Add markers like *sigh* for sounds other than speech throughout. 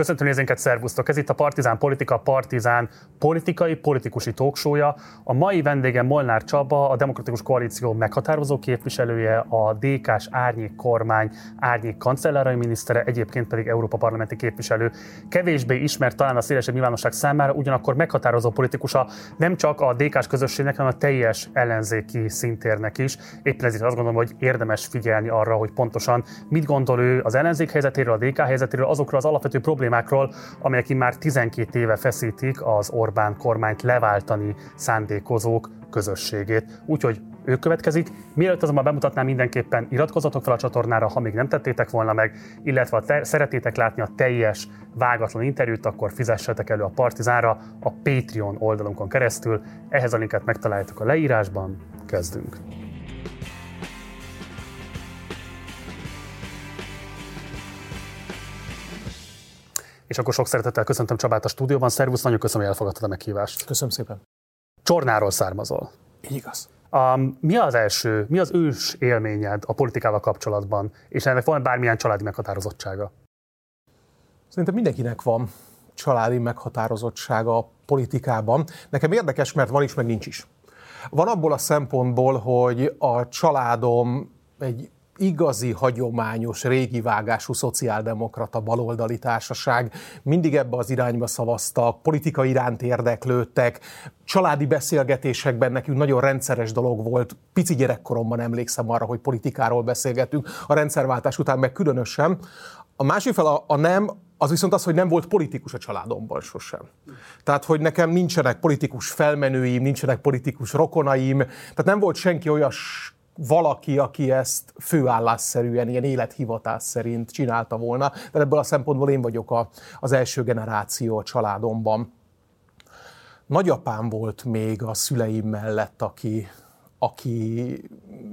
Köszöntöm nézőinket, szervusztok! Ez itt a Partizán Politika, Partizán politikai, politikusi talksója. A mai vendégem Molnár Csaba, a Demokratikus Koalíció meghatározó képviselője, a DK-s árnyék kormány árnyék kancellárai minisztere, egyébként pedig Európa Parlamenti képviselő. Kevésbé ismert talán a szélesebb nyilvánosság számára, ugyanakkor meghatározó politikusa nem csak a DK-s közösségnek, hanem a teljes ellenzéki szintérnek is. Éppen ezért azt gondolom, hogy érdemes figyelni arra, hogy pontosan mit gondol ő az ellenzék helyzetéről, a DK helyzetéről, azokról az alapvető problémákról, problémákról, amelyek már 12 éve feszítik az Orbán kormányt leváltani szándékozók közösségét. Úgyhogy ő következik. Mielőtt azonban bemutatnám mindenképpen iratkozatok fel a csatornára, ha még nem tettétek volna meg, illetve ha te, szeretétek látni a teljes vágatlan interjút, akkor fizessetek elő a Partizánra a Patreon oldalunkon keresztül. Ehhez a linket megtaláljátok a leírásban. Kezdünk! És akkor sok szeretettel köszöntöm Csabát a stúdióban. Szervusz, nagyon köszönöm, hogy elfogadtad a meghívást. Köszönöm szépen. Csornáról származol. Így igaz. Um, mi az első, mi az ős élményed a politikával kapcsolatban, és ennek van bármilyen családi meghatározottsága? Szerintem mindenkinek van családi meghatározottsága a politikában. Nekem érdekes, mert van is, meg nincs is. Van abból a szempontból, hogy a családom egy igazi, hagyományos, régi vágású szociáldemokrata baloldali társaság. Mindig ebbe az irányba szavaztak, politika iránt érdeklődtek, családi beszélgetésekben nekünk nagyon rendszeres dolog volt. Pici gyerekkoromban emlékszem arra, hogy politikáról beszélgetünk, a rendszerváltás után meg különösen. A másik fel a, a nem, az viszont az, hogy nem volt politikus a családomban sosem. Tehát, hogy nekem nincsenek politikus felmenőim, nincsenek politikus rokonaim, tehát nem volt senki olyas valaki, aki ezt főállásszerűen, ilyen élethivatás szerint csinálta volna, de ebből a szempontból én vagyok a, az első generáció a családomban. Nagyapám volt még a szüleim mellett, aki, aki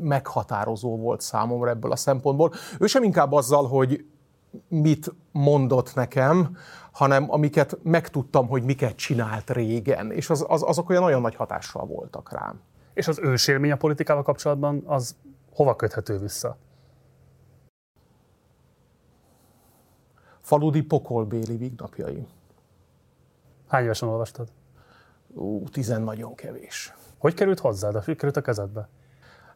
meghatározó volt számomra ebből a szempontból. Ő sem inkább azzal, hogy mit mondott nekem, hanem amiket megtudtam, hogy miket csinált régen, és az, az, azok olyan nagyon nagy hatással voltak rám. És az ősélmény a politikával kapcsolatban az hova köthető vissza? Faludi pokolbéli vignapjai. Hány évesen olvastad? Ú, tizen nagyon kevés. Hogy került hozzád? Hogy került a kezedbe?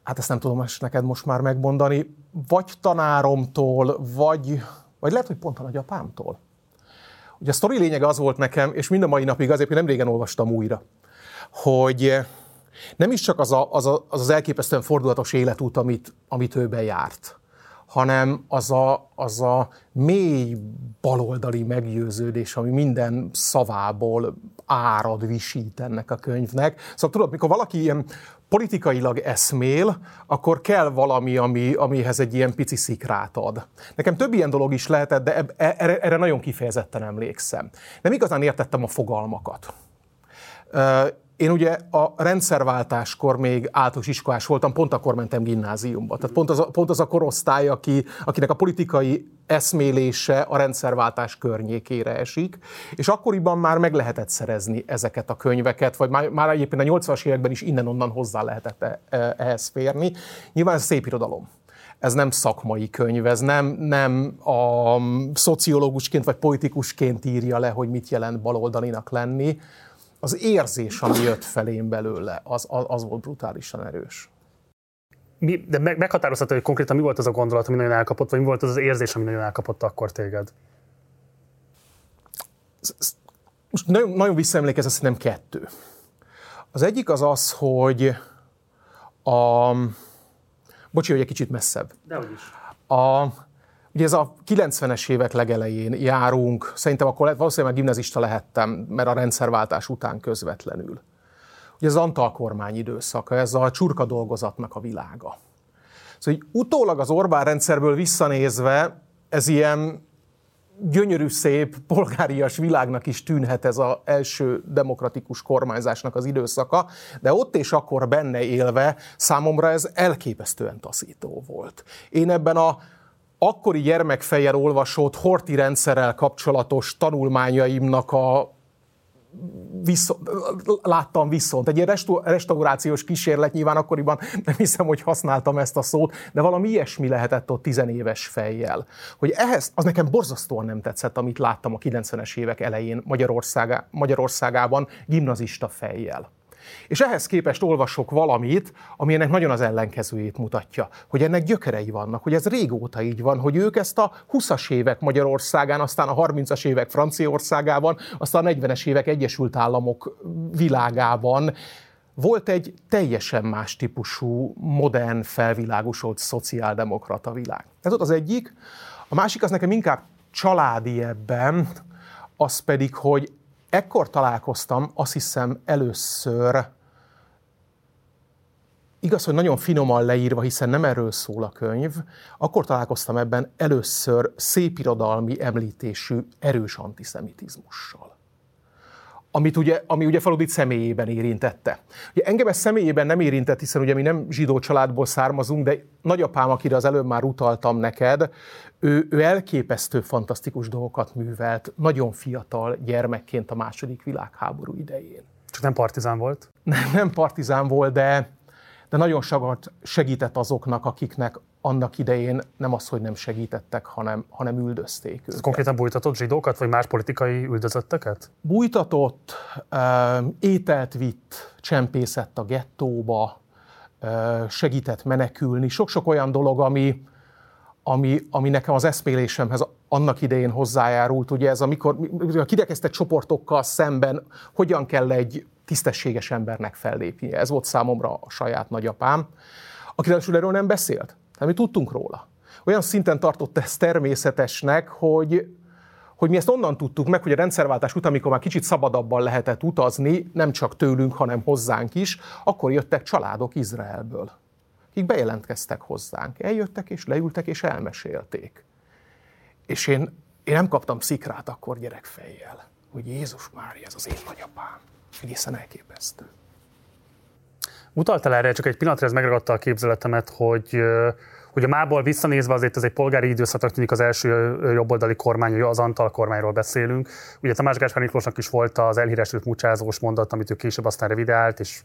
Hát ezt nem tudom ezt neked most már megmondani. Vagy tanáromtól, vagy, vagy lehet, hogy pont a nagyapámtól. Ugye a sztori lényeg az volt nekem, és mind a mai napig azért, nem régen olvastam újra, hogy nem is csak az a, az, a, az, az elképesztően fordulatos életút, amit, amit ő bejárt, hanem az a, az a mély baloldali meggyőződés, ami minden szavából árad, visít ennek a könyvnek. Szóval tudod, mikor valaki ilyen politikailag eszmél, akkor kell valami, ami, amihez egy ilyen pici szikrát ad. Nekem több ilyen dolog is lehetett, de e, erre, erre nagyon kifejezetten emlékszem. Nem igazán értettem a fogalmakat én ugye a rendszerváltáskor még általános iskolás voltam, pont akkor mentem gimnáziumba. Tehát pont az a, pont az a korosztály, aki, akinek a politikai eszmélése a rendszerváltás környékére esik, és akkoriban már meg lehetett szerezni ezeket a könyveket, vagy már, már egyébként a 80-as években is innen-onnan hozzá lehetett e, ehhez férni. Nyilván ez szép irodalom ez nem szakmai könyv, ez nem, nem a szociológusként vagy politikusként írja le, hogy mit jelent baloldalinak lenni, az érzés, ami jött felém belőle, az, az volt brutálisan erős. Mi, de meg, meghatározható, hogy konkrétan mi volt az a gondolat, ami nagyon elkapott, vagy mi volt az az érzés, ami nagyon elkapott akkor téged? Most nagyon, nagyon visszaemlékez, azt nem kettő. Az egyik az az, hogy a... Bocsi, hogy egy kicsit messzebb. Dehogy is. A, Ugye ez a 90-es évek legelején járunk, szerintem akkor valószínűleg gimnazista lehettem, mert a rendszerváltás után közvetlenül. Ugye az Antal kormány időszaka, ez a csurka dolgozatnak a világa. Szóval így utólag az Orbán rendszerből visszanézve, ez ilyen gyönyörű, szép, polgárias világnak is tűnhet ez az első demokratikus kormányzásnak az időszaka, de ott és akkor benne élve számomra ez elképesztően taszító volt. Én ebben a akkori gyermekfejjel olvasott horti rendszerrel kapcsolatos tanulmányaimnak a viszont, láttam viszont. Egy ilyen restaurációs kísérlet nyilván akkoriban nem hiszem, hogy használtam ezt a szót, de valami ilyesmi lehetett ott tizenéves fejjel. Hogy ehhez, az nekem borzasztóan nem tetszett, amit láttam a 90-es évek elején Magyarországá, Magyarországában gimnazista fejjel. És ehhez képest olvasok valamit, ami ennek nagyon az ellenkezőjét mutatja, hogy ennek gyökerei vannak, hogy ez régóta így van, hogy ők ezt a 20-as évek Magyarországán, aztán a 30-as évek Franciaországában, aztán a 40-es évek Egyesült Államok világában volt egy teljesen más típusú, modern, felvilágosult szociáldemokrata világ. Ez ott az egyik. A másik az nekem inkább családi ebben, az pedig, hogy ekkor találkoztam, azt hiszem először, igaz, hogy nagyon finoman leírva, hiszen nem erről szól a könyv, akkor találkoztam ebben először szépirodalmi említésű erős antiszemitizmussal amit ugye, ami ugye Faludit személyében érintette. Ugye engem ez személyében nem érintett, hiszen ugye mi nem zsidó családból származunk, de nagyapám, akire az előbb már utaltam neked, ő, ő elképesztő, fantasztikus dolgokat művelt, nagyon fiatal gyermekként a második világháború idején. Csak nem partizán volt? Nem, nem partizán volt, de, de nagyon sokat segített azoknak, akiknek annak idején nem az, hogy nem segítettek, hanem, hanem üldözték őket. Ez konkrétan bújtatott zsidókat, vagy más politikai üldözötteket? Bújtatott, ételt vitt, csempészett a gettóba, segített menekülni. Sok-sok olyan dolog, ami, ami, ami nekem az eszmélésemhez annak idején hozzájárult, ugye ez amikor a kirekesztett csoportokkal szemben hogyan kell egy tisztességes embernek fellépnie. Ez volt számomra a saját nagyapám, aki erről nem beszélt. De mi tudtunk róla. Olyan szinten tartott ezt természetesnek, hogy, hogy mi ezt onnan tudtuk meg, hogy a rendszerváltás után, amikor már kicsit szabadabban lehetett utazni, nem csak tőlünk, hanem hozzánk is, akkor jöttek családok Izraelből, akik bejelentkeztek hozzánk. Eljöttek és leültek és elmesélték. És én, én nem kaptam szikrát akkor gyerekfejjel, hogy Jézus Mária, ez az én nagyapám. Egészen elképesztő. Utaltál erre, csak egy pillanatra ez megragadta a képzeletemet, hogy a mából visszanézve azért ez egy polgári időszaknak tűnik az első jobboldali kormány, az Antal kormányról beszélünk. Ugye Tamás Gáspár Miklósnak is volt az elhíresült mucsázós mondat, amit ő később aztán revidált, és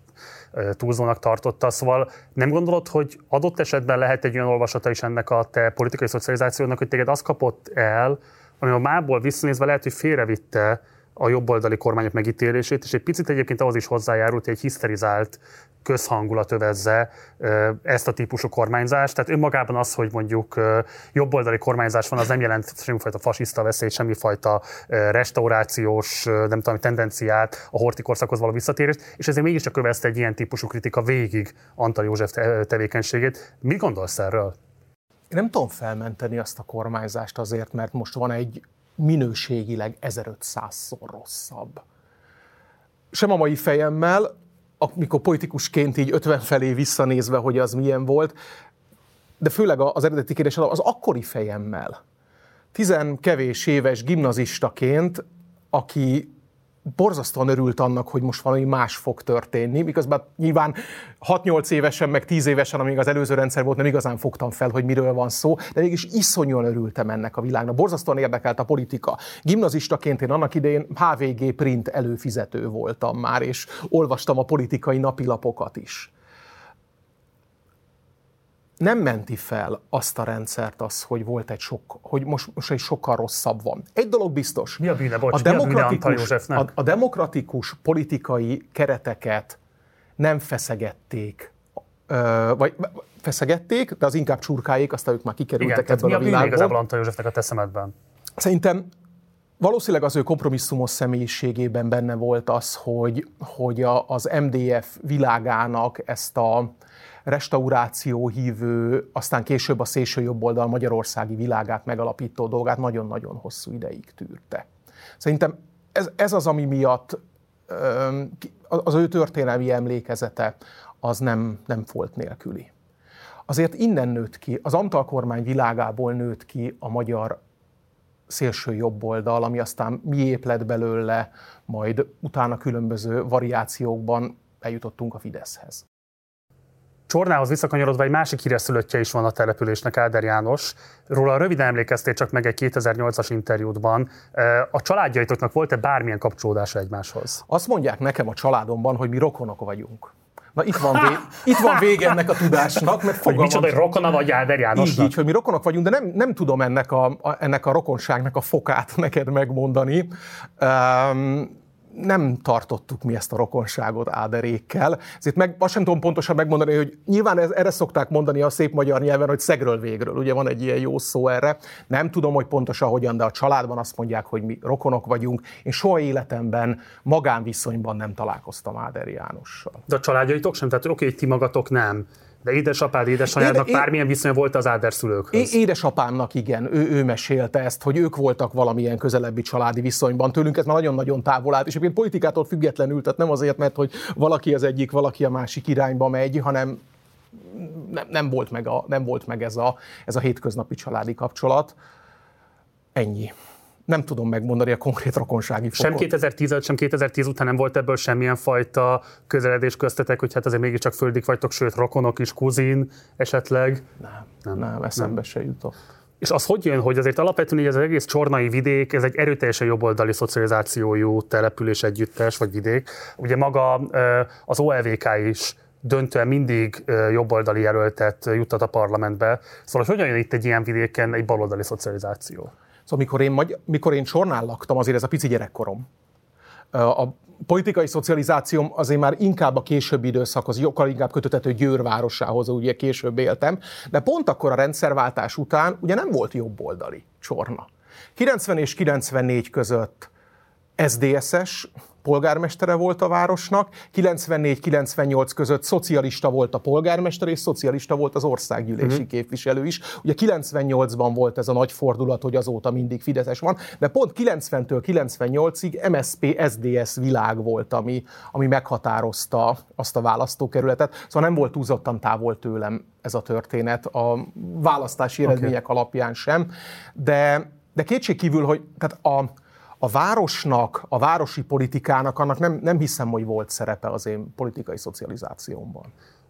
túlzónak tartotta. Szóval nem gondolod, hogy adott esetben lehet egy olyan olvasata is ennek a te politikai szocializációnak, hogy téged az kapott el, ami a mából visszanézve lehet, hogy félrevitte a jobboldali kormányok megítélését, és egy picit egyébként ahhoz is hozzájárult, hogy egy hiszterizált közhangulat övezze ezt a típusú kormányzást. Tehát önmagában az, hogy mondjuk jobboldali kormányzás van, az nem jelent semmifajta fasiszta veszélyt, semmifajta restaurációs, nem tudom, tendenciát, a horti korszakhoz való visszatérést, és ezért mégiscsak kövezte egy ilyen típusú kritika végig Antal József tevékenységét. Mit gondolsz erről? Én nem tudom felmenteni azt a kormányzást azért, mert most van egy minőségileg 1500-szor rosszabb. Sem a mai fejemmel, amikor politikusként így 50 felé visszanézve, hogy az milyen volt, de főleg az eredeti kérdés az akkori fejemmel. Tizen kevés éves gimnazistaként, aki borzasztóan örült annak, hogy most valami más fog történni, miközben nyilván 6-8 évesen, meg 10 évesen, amíg az előző rendszer volt, nem igazán fogtam fel, hogy miről van szó, de mégis iszonyúan örültem ennek a világnak. Borzasztóan érdekelt a politika. Gimnazistaként én annak idején HVG print előfizető voltam már, és olvastam a politikai napilapokat is nem menti fel azt a rendszert az, hogy volt egy sok, hogy most, most egy sokkal rosszabb van. Egy dolog biztos. Mi a bűne, bocs, a demokratikus, a, a, a demokratikus politikai kereteket nem feszegették, ö, vagy feszegették, de az inkább csurkáik, aztán ők már kikerültek Igen, ebből a, a világból. igazából Antal Józsefnek a teszemedben? Szerintem valószínűleg az ő kompromisszumos személyiségében benne volt az, hogy, hogy a, az MDF világának ezt a, restauráció hívő, aztán később a szélső jobb oldal magyarországi világát megalapító dolgát nagyon-nagyon hosszú ideig tűrte. Szerintem ez, ez az, ami miatt az ő történelmi emlékezete az nem, nem volt nélküli. Azért innen nőtt ki, az Antal kormány világából nőtt ki a magyar szélső jobb oldal, ami aztán miép lett belőle, majd utána különböző variációkban eljutottunk a Fideszhez. Csornához visszakanyarodva egy másik híres szülöttje is van a településnek, Áder János. Róla röviden emlékeztél csak meg egy 2008-as interjútban. A családjaitoknak volt-e bármilyen kapcsolódása egymáshoz? Azt mondják nekem a családomban, hogy mi rokonok vagyunk. Na itt van, vé- itt van vége ennek a tudásnak, mert Hogy micsoda, hogy rokona vagy Áder Jánosnak? Így, így, hogy mi rokonok vagyunk, de nem, nem tudom ennek a, a, ennek a rokonságnak a fokát *laughs* neked megmondani. Um, nem tartottuk mi ezt a rokonságot áderékkel. Ezért meg, azt sem tudom pontosan megmondani, hogy nyilván ez, erre szokták mondani a szép magyar nyelven, hogy szegről végről. Ugye van egy ilyen jó szó erre. Nem tudom, hogy pontosan hogyan, de a családban azt mondják, hogy mi rokonok vagyunk. Én soha életemben magánviszonyban nem találkoztam Áder Jánossal. De a családjaitok sem? Tehát oké, okay, ti magatok nem. De édesapád, édesanyádnak Éde, bármilyen viszonya volt az Áder szülőkhöz? Édesapámnak igen, ő, ő mesélte ezt, hogy ők voltak valamilyen közelebbi családi viszonyban. Tőlünk ez már nagyon-nagyon távol állt, és egyébként politikától függetlenül, tehát nem azért, mert hogy valaki az egyik, valaki a másik irányba megy, hanem nem, nem volt meg, a, nem volt meg ez, a, ez a hétköznapi családi kapcsolat. Ennyi nem tudom megmondani a konkrét rokonsági fokot. Sem 2010 sem 2010 után nem volt ebből semmilyen fajta közeledés köztetek, hogy hát azért mégiscsak földig vagytok, sőt rokonok is, kuzin esetleg? Nem, nem, nem eszembe nem. se jutott. És az hogy jön, hogy azért alapvetően így az egész csornai vidék, ez egy erőteljesen jobboldali szocializációjú település együttes, vagy vidék. Ugye maga az OLVK is döntően mindig jobboldali jelöltet juttat a parlamentbe. Szóval hogy hogyan jön itt egy ilyen vidéken egy baloldali szocializáció? Szóval mikor én, magy- mikor én Csornál laktam, azért ez a pici gyerekkorom. A politikai szocializációm azért már inkább a későbbi időszakhoz, sokkal inkább kötötető Győr városához, ugye később éltem, de pont akkor a rendszerváltás után ugye nem volt jobboldali Csorna. 90 és 94 között SDSS polgármestere volt a városnak, 94-98 között szocialista volt a polgármester, és szocialista volt az országgyűlési uh-huh. képviselő is. Ugye 98-ban volt ez a nagy fordulat, hogy azóta mindig Fideszes van, de pont 90-től 98-ig MSP SDS világ volt, ami, ami meghatározta azt a választókerületet. Szóval nem volt túlzottan távol tőlem ez a történet, a választási okay. eredmények alapján sem, de, de kétségkívül, hogy tehát a, a városnak, a városi politikának, annak nem, nem hiszem, hogy volt szerepe az én politikai szocializációmban.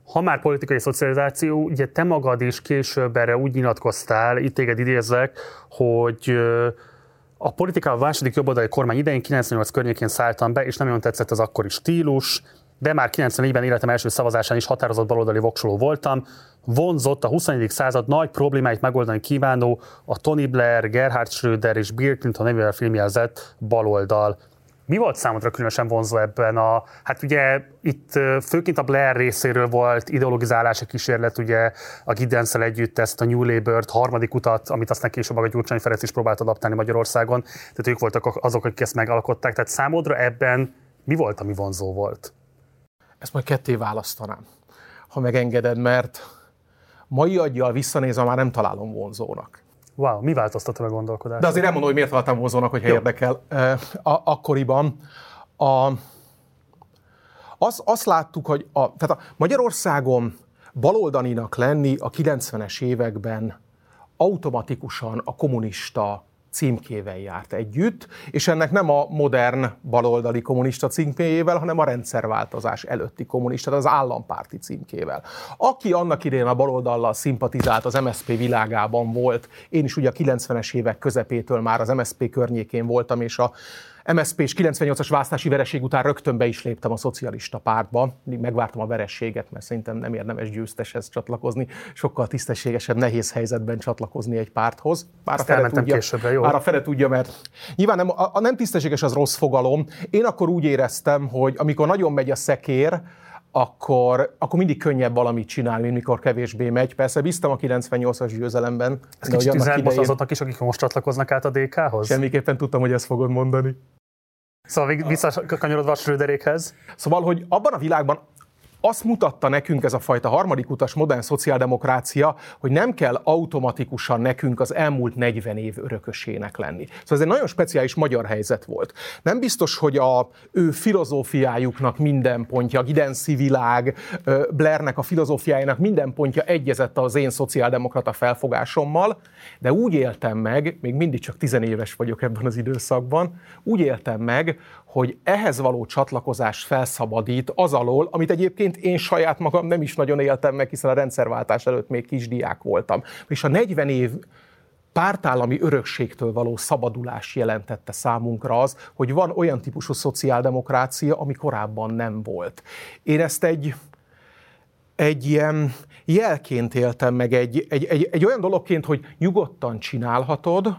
Ha már politikai szocializáció, ugye te magad is később erre úgy nyilatkoztál, itt téged idézek, hogy a politika a második jobboldali kormány idején 98 környékén szálltam be, és nem nagyon tetszett az akkori stílus, de már 94-ben életem első szavazásán is határozott baloldali voksoló voltam. Vonzott a 21. század nagy problémáit megoldani kívánó a Tony Blair, Gerhard Schröder és Bill Clinton nevével filmjelzett baloldal. Mi volt számodra különösen vonzó ebben a, hát ugye itt főként a Blair részéről volt ideologizálási kísérlet, ugye a giddens együtt ezt a New Labour-t, harmadik utat, amit aztán később a Gyurcsány Ferenc is próbált adaptálni Magyarországon, tehát ők voltak azok, akik ezt megalkották. Tehát számodra ebben mi volt, ami vonzó volt? Ezt majd ketté választanám, ha megengeded, mert mai aggyal visszanézve már nem találom vonzónak. Wow, mi változtatta a gondolkodást? De azért nem mondom, hogy miért találtam vonzónak, hogyha Jó. érdekel. A, akkoriban a, az, azt láttuk, hogy a, tehát a Magyarországon baloldalinak lenni a 90-es években automatikusan a kommunista címkével járt együtt, és ennek nem a modern baloldali kommunista címkéjével, hanem a rendszerváltozás előtti kommunista, az állampárti címkével. Aki annak idején a baloldallal szimpatizált, az MSZP világában volt, én is ugye a 90-es évek közepétől már az MSZP környékén voltam, és a MSZP és 98-as választási vereség után rögtön be is léptem a szocialista pártba, megvártam a verességet, mert szerintem nem érdemes győzteshez csatlakozni, sokkal tisztességesebb, nehéz helyzetben csatlakozni egy párthoz. Bár a Fede tudja, későbbre, jó? Bár a Fede tudja, mert nyilván nem, a, a nem tisztességes az rossz fogalom. Én akkor úgy éreztem, hogy amikor nagyon megy a szekér, akkor, akkor mindig könnyebb valamit csinálni, mint mikor kevésbé megy. Persze bíztam a 98-as győzelemben. Ez kicsit idején... azoknak is, akik most csatlakoznak át a DK-hoz? Semmiképpen tudtam, hogy ezt fogod mondani. Szóval visszakanyarodva a Schröderékhez. Szóval, hogy abban a világban azt mutatta nekünk ez a fajta harmadik utas modern szociáldemokrácia, hogy nem kell automatikusan nekünk az elmúlt 40 év örökösének lenni. Szóval ez egy nagyon speciális magyar helyzet volt. Nem biztos, hogy a ő filozófiájuknak minden pontja, Gidenszi világ, Blairnek a filozófiájának minden pontja egyezett az én szociáldemokrata felfogásommal, de úgy éltem meg, még mindig csak tizenéves vagyok ebben az időszakban, úgy éltem meg, hogy ehhez való csatlakozás felszabadít az alól, amit egyébként én saját magam nem is nagyon éltem meg, hiszen a rendszerváltás előtt még kisdiák voltam. És a 40 év pártállami örökségtől való szabadulás jelentette számunkra az, hogy van olyan típusú szociáldemokrácia, ami korábban nem volt. Én ezt egy, egy ilyen jelként éltem meg, egy, egy, egy, egy olyan dologként, hogy nyugodtan csinálhatod,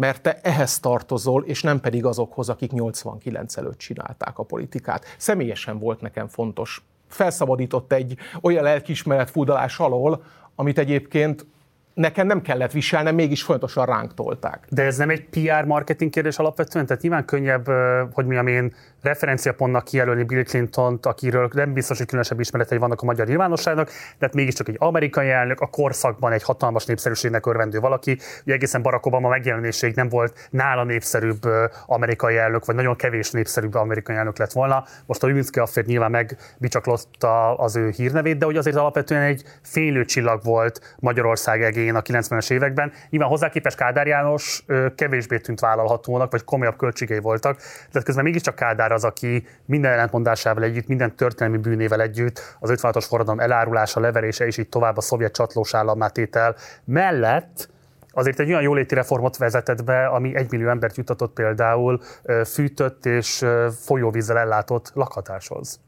mert te ehhez tartozol, és nem pedig azokhoz, akik 89 előtt csinálták a politikát. Személyesen volt nekem fontos. Felszabadított egy olyan lelkismeret fúdalás alól, amit egyébként nekem nem kellett viselnem, mégis folyamatosan ránk tolták. De ez nem egy PR marketing kérdés alapvetően? Tehát nyilván könnyebb, hogy mi én referenciapontnak kijelölni Bill Clinton-t, akiről nem biztos, hogy különösebb ismeretei vannak a magyar nyilvánosságnak, de hát mégiscsak egy amerikai elnök, a korszakban egy hatalmas népszerűségnek örvendő valaki. Ugye egészen Barack Obama megjelenéséig nem volt nála népszerűbb amerikai elnök, vagy nagyon kevés népszerűbb amerikai elnök lett volna. Most a Lewinsky affér nyilván megbicsaklott az ő hírnevét, de hogy azért alapvetően egy fénylő csillag volt Magyarország egén a 90-es években. Nyilván hozzá képest Kádár János kevésbé tűnt vállalhatónak, vagy komolyabb költségei voltak, de közben mégiscsak Kádár az, aki minden ellentmondásával együtt, minden történelmi bűnével együtt, az 56-os forradalom elárulása, leverése és így tovább a szovjet csatlós állammátétel mellett azért egy olyan jóléti reformot vezetett be, ami egy millió embert jutatott például fűtött és folyóvízzel ellátott lakhatáshoz.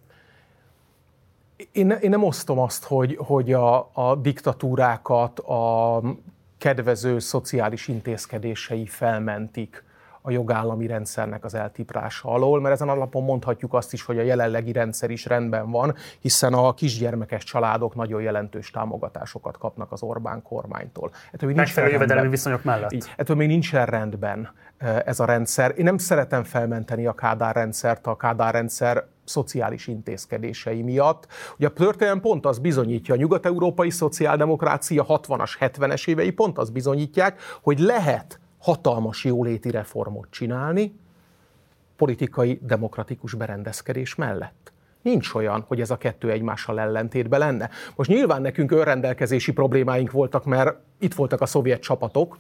Én, én nem osztom azt, hogy, hogy a, a diktatúrákat a kedvező szociális intézkedései felmentik a jogállami rendszernek az eltiprása alól, mert ezen alapon mondhatjuk azt is, hogy a jelenlegi rendszer is rendben van, hiszen a kisgyermekes családok nagyon jelentős támogatásokat kapnak az Orbán kormánytól. Ettől még Megfelelő jövedelmi viszonyok mellett. Így, ettől még nincsen rendben ez a rendszer. Én nem szeretem felmenteni a Kádár rendszert, a Kádár rendszer szociális intézkedései miatt. Ugye a történelem pont az bizonyítja, a nyugat-európai szociáldemokrácia 60-as, 70-es évei pont az bizonyítják, hogy lehet hatalmas jóléti reformot csinálni politikai demokratikus berendezkedés mellett. Nincs olyan, hogy ez a kettő egymással ellentétben lenne. Most nyilván nekünk önrendelkezési problémáink voltak, mert itt voltak a szovjet csapatok,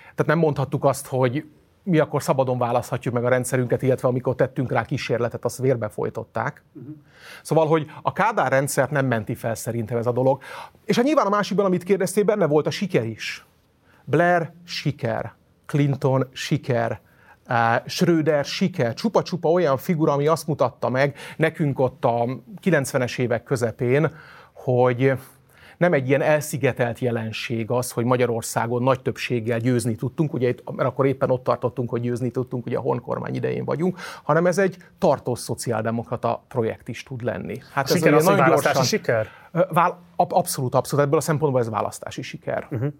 tehát nem mondhattuk azt, hogy mi akkor szabadon választhatjuk meg a rendszerünket, illetve amikor tettünk rá kísérletet, azt vérbe folytották. Szóval, hogy a Kádár rendszert nem menti fel szerintem ez a dolog. És a nyilván a másikban, amit kérdeztél, benne volt a siker is. Blair siker. Clinton siker, Schröder siker, csupa-csupa olyan figura, ami azt mutatta meg nekünk ott a 90-es évek közepén, hogy nem egy ilyen elszigetelt jelenség az, hogy Magyarországon nagy többséggel győzni tudtunk, ugye itt, mert akkor éppen ott tartottunk, hogy győzni tudtunk, ugye a honkormány idején vagyunk, hanem ez egy tartós szociáldemokrata projekt is tud lenni. Hát a ez siker az, nagyon gyorsan, siker? Vál, abszolút, abszolút. Ebből a szempontból ez választási siker. Uh-huh.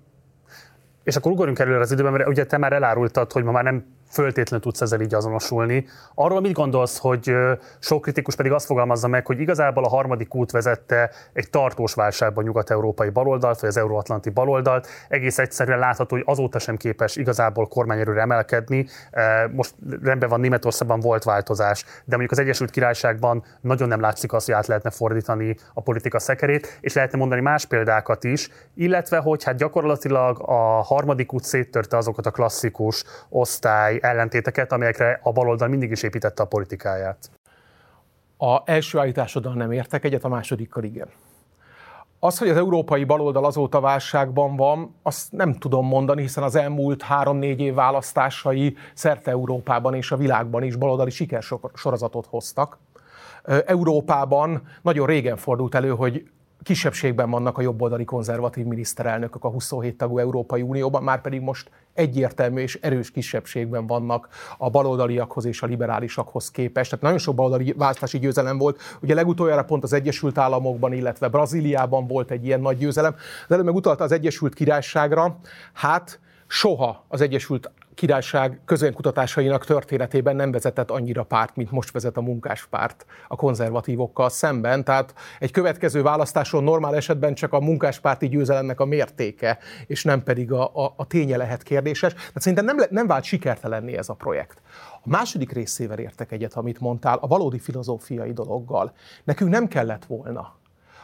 És akkor ugorjunk előre az időben, mert ugye te már elárultad, hogy ma már nem föltétlenül tudsz ezzel így azonosulni. Arról mit gondolsz, hogy sok kritikus pedig azt fogalmazza meg, hogy igazából a harmadik út vezette egy tartós válságba nyugat-európai baloldalt, vagy az euróatlanti baloldalt. Egész egyszerűen látható, hogy azóta sem képes igazából kormányerőre emelkedni. Most rendben van, Németországban volt változás, de mondjuk az Egyesült Királyságban nagyon nem látszik az, hogy át lehetne fordítani a politika szekerét, és lehetne mondani más példákat is, illetve hogy hát gyakorlatilag a harmadik út széttörte azokat a klasszikus osztály, ellentéteket, amelyekre a baloldal mindig is építette a politikáját. A első állításoddal nem értek egyet, a másodikkal igen. Az, hogy az európai baloldal azóta válságban van, azt nem tudom mondani, hiszen az elmúlt három-négy év választásai szerte Európában és a világban is baloldali sikersorozatot hoztak. Európában nagyon régen fordult elő, hogy kisebbségben vannak a jobboldali konzervatív miniszterelnökök a 27 tagú Európai Unióban, már pedig most egyértelmű és erős kisebbségben vannak a baloldaliakhoz és a liberálisakhoz képest. Tehát nagyon sok baloldali választási győzelem volt. Ugye legutoljára pont az Egyesült Államokban, illetve Brazíliában volt egy ilyen nagy győzelem. Az előbb meg utalta az Egyesült Királyságra. Hát soha az Egyesült Királyság közönkutatásainak történetében nem vezetett annyira párt, mint most vezet a munkáspárt a konzervatívokkal szemben. Tehát egy következő választáson normál esetben csak a munkáspárti győzelemnek a mértéke, és nem pedig a, a, a ténye lehet kérdéses. Tehát szerintem nem, nem vált sikertelenni ez a projekt. A második részével értek egyet, amit mondtál, a valódi filozófiai dologgal. Nekünk nem kellett volna.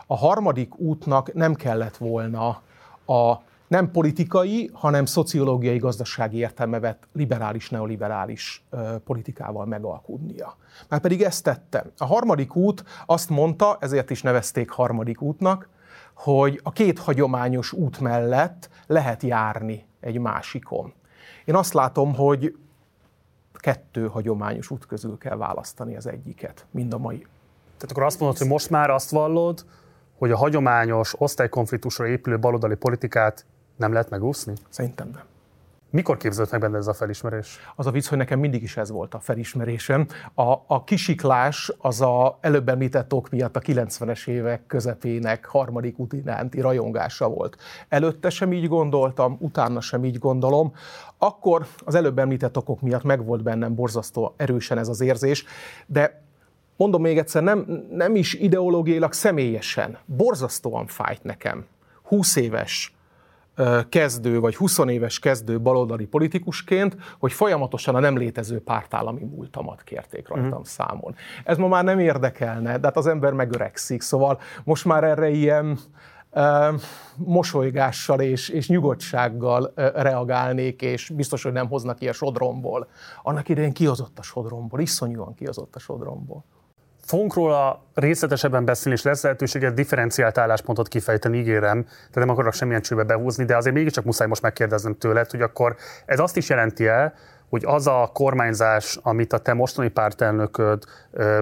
A harmadik útnak nem kellett volna a nem politikai, hanem szociológiai, gazdasági értelme vett liberális, neoliberális politikával megalkudnia. Már pedig ezt tette. A harmadik út azt mondta, ezért is nevezték harmadik útnak, hogy a két hagyományos út mellett lehet járni egy másikon. Én azt látom, hogy kettő hagyományos út közül kell választani az egyiket, mind a mai. Tehát akkor azt mondod, hogy most már azt vallod, hogy a hagyományos osztálykonfliktusra épülő baloldali politikát nem lehet megúszni? Szerintem nem. Mikor képződött meg benne ez a felismerés? Az a vicc, hogy nekem mindig is ez volt a felismerésem. A, a kisiklás az a előbb említett ok miatt a 90-es évek közepének harmadik út iránti rajongása volt. Előtte sem így gondoltam, utána sem így gondolom. Akkor az előbb említett okok miatt megvolt bennem borzasztó erősen ez az érzés, de mondom még egyszer, nem, nem is ideológiailag személyesen, borzasztóan fájt nekem. 20 éves kezdő vagy 20 éves kezdő baloldali politikusként, hogy folyamatosan a nem létező pártállami múltamat kérték rajtam uh-huh. számon. Ez ma már nem érdekelne, de hát az ember megöregszik, szóval most már erre ilyen mosolygással és, és nyugodtsággal reagálnék, és biztos, hogy nem hoznak ki a sodromból. Annak idején kihozott a sodromból, iszonyúan kihozott a sodromból. Fogunk róla részletesebben beszélni, és lesz lehetőséget differenciált álláspontot kifejteni, ígérem, tehát nem akarok semmilyen csőbe behúzni, de azért mégiscsak muszáj most megkérdeznem tőled, hogy akkor ez azt is jelenti el, hogy az a kormányzás, amit a te mostani pártelnököd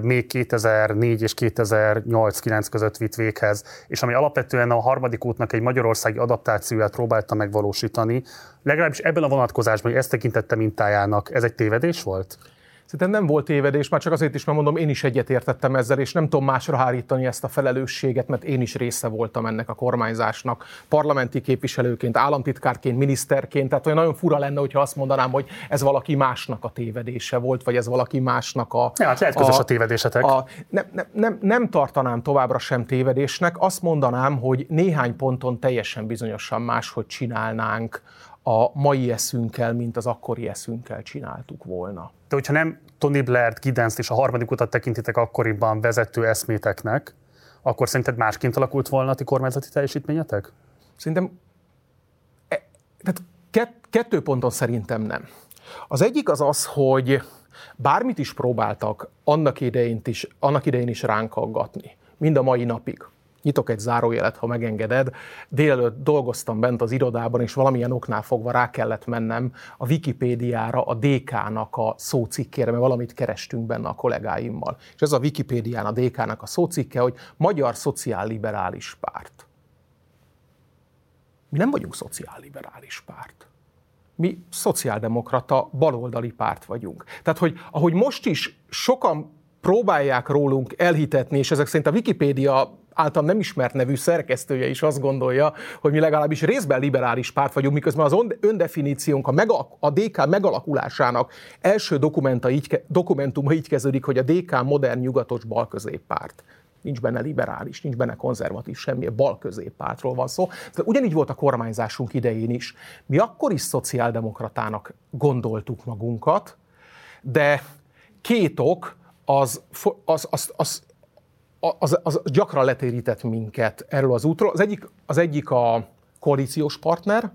még 2004 és 2008-9 között vitt véghez, és ami alapvetően a harmadik útnak egy magyarországi adaptációját próbálta megvalósítani, legalábbis ebben a vonatkozásban, hogy ezt tekintette mintájának, ez egy tévedés volt? Szerintem nem volt tévedés, már csak azért is, mert mondom, én is egyetértettem ezzel, és nem tudom másra hárítani ezt a felelősséget, mert én is része voltam ennek a kormányzásnak, parlamenti képviselőként, államtitkárként, miniszterként, tehát olyan nagyon fura lenne, hogyha azt mondanám, hogy ez valaki másnak a tévedése volt, vagy ez valaki másnak a... Ja, hát lehet közös a, a tévedésetek. A, nem, nem, nem, nem tartanám továbbra sem tévedésnek, azt mondanám, hogy néhány ponton teljesen bizonyosan máshogy csinálnánk a mai eszünkkel, mint az akkori eszünkkel csináltuk volna. De hogyha nem Tony Blair-t, Giddens és a harmadik utat tekintitek akkoriban vezető eszméteknek, akkor szerinted másként alakult volna a ti kormányzati teljesítményetek? Szerintem, e, tehát kett, kettő ponton szerintem nem. Az egyik az az, hogy bármit is próbáltak annak idején is, annak idején is ránk aggatni, mind a mai napig nyitok egy zárójelet, ha megengeded. Délelőtt dolgoztam bent az irodában, és valamilyen oknál fogva rá kellett mennem a Wikipédiára, a DK-nak a szócikkére, mert valamit kerestünk benne a kollégáimmal. És ez a Wikipédián a DK-nak a szócikke, hogy Magyar Szociálliberális Párt. Mi nem vagyunk szociálliberális párt. Mi szociáldemokrata, baloldali párt vagyunk. Tehát, hogy ahogy most is sokan próbálják rólunk elhitetni, és ezek szerint a Wikipédia által nem ismert nevű szerkesztője is azt gondolja, hogy mi legalábbis részben liberális párt vagyunk, miközben az öndefiníciónk a, megalak, a DK megalakulásának első dokumenta így, dokumentuma így kezdődik, hogy a DK modern nyugatos balközéppárt nincs benne liberális, nincs benne konzervatív, semmi, bal középpártról van szó. Tehát ugyanígy volt a kormányzásunk idején is. Mi akkor is szociáldemokratának gondoltuk magunkat, de két ok az, az, az, az az, az gyakran letérített minket erről az útról. Az egyik, az egyik a koalíciós partner,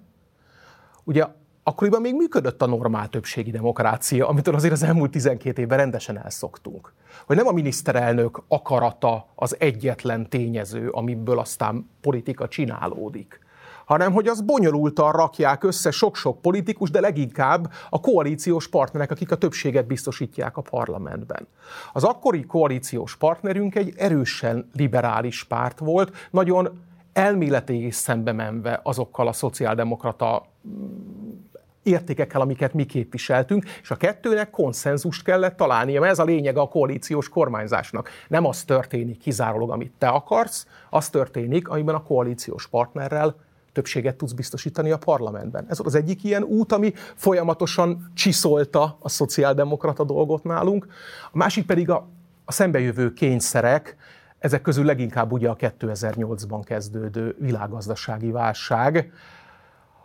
ugye akkoriban még működött a normál többségi demokrácia, amitől azért az elmúlt 12 évben rendesen elszoktunk. Hogy nem a miniszterelnök akarata az egyetlen tényező, amiből aztán politika csinálódik hanem hogy az bonyolultan rakják össze sok-sok politikus, de leginkább a koalíciós partnerek, akik a többséget biztosítják a parlamentben. Az akkori koalíciós partnerünk egy erősen liberális párt volt, nagyon elméleti szembe menve azokkal a szociáldemokrata mm, értékekkel, amiket mi képviseltünk, és a kettőnek konszenzust kellett találnia, mert ez a lényeg a koalíciós kormányzásnak. Nem az történik kizárólag, amit te akarsz, az történik, amiben a koalíciós partnerrel többséget tudsz biztosítani a parlamentben. Ez az egyik ilyen út, ami folyamatosan csiszolta a szociáldemokrata dolgot nálunk. A másik pedig a, a szembejövő kényszerek, ezek közül leginkább ugye a 2008-ban kezdődő világgazdasági válság,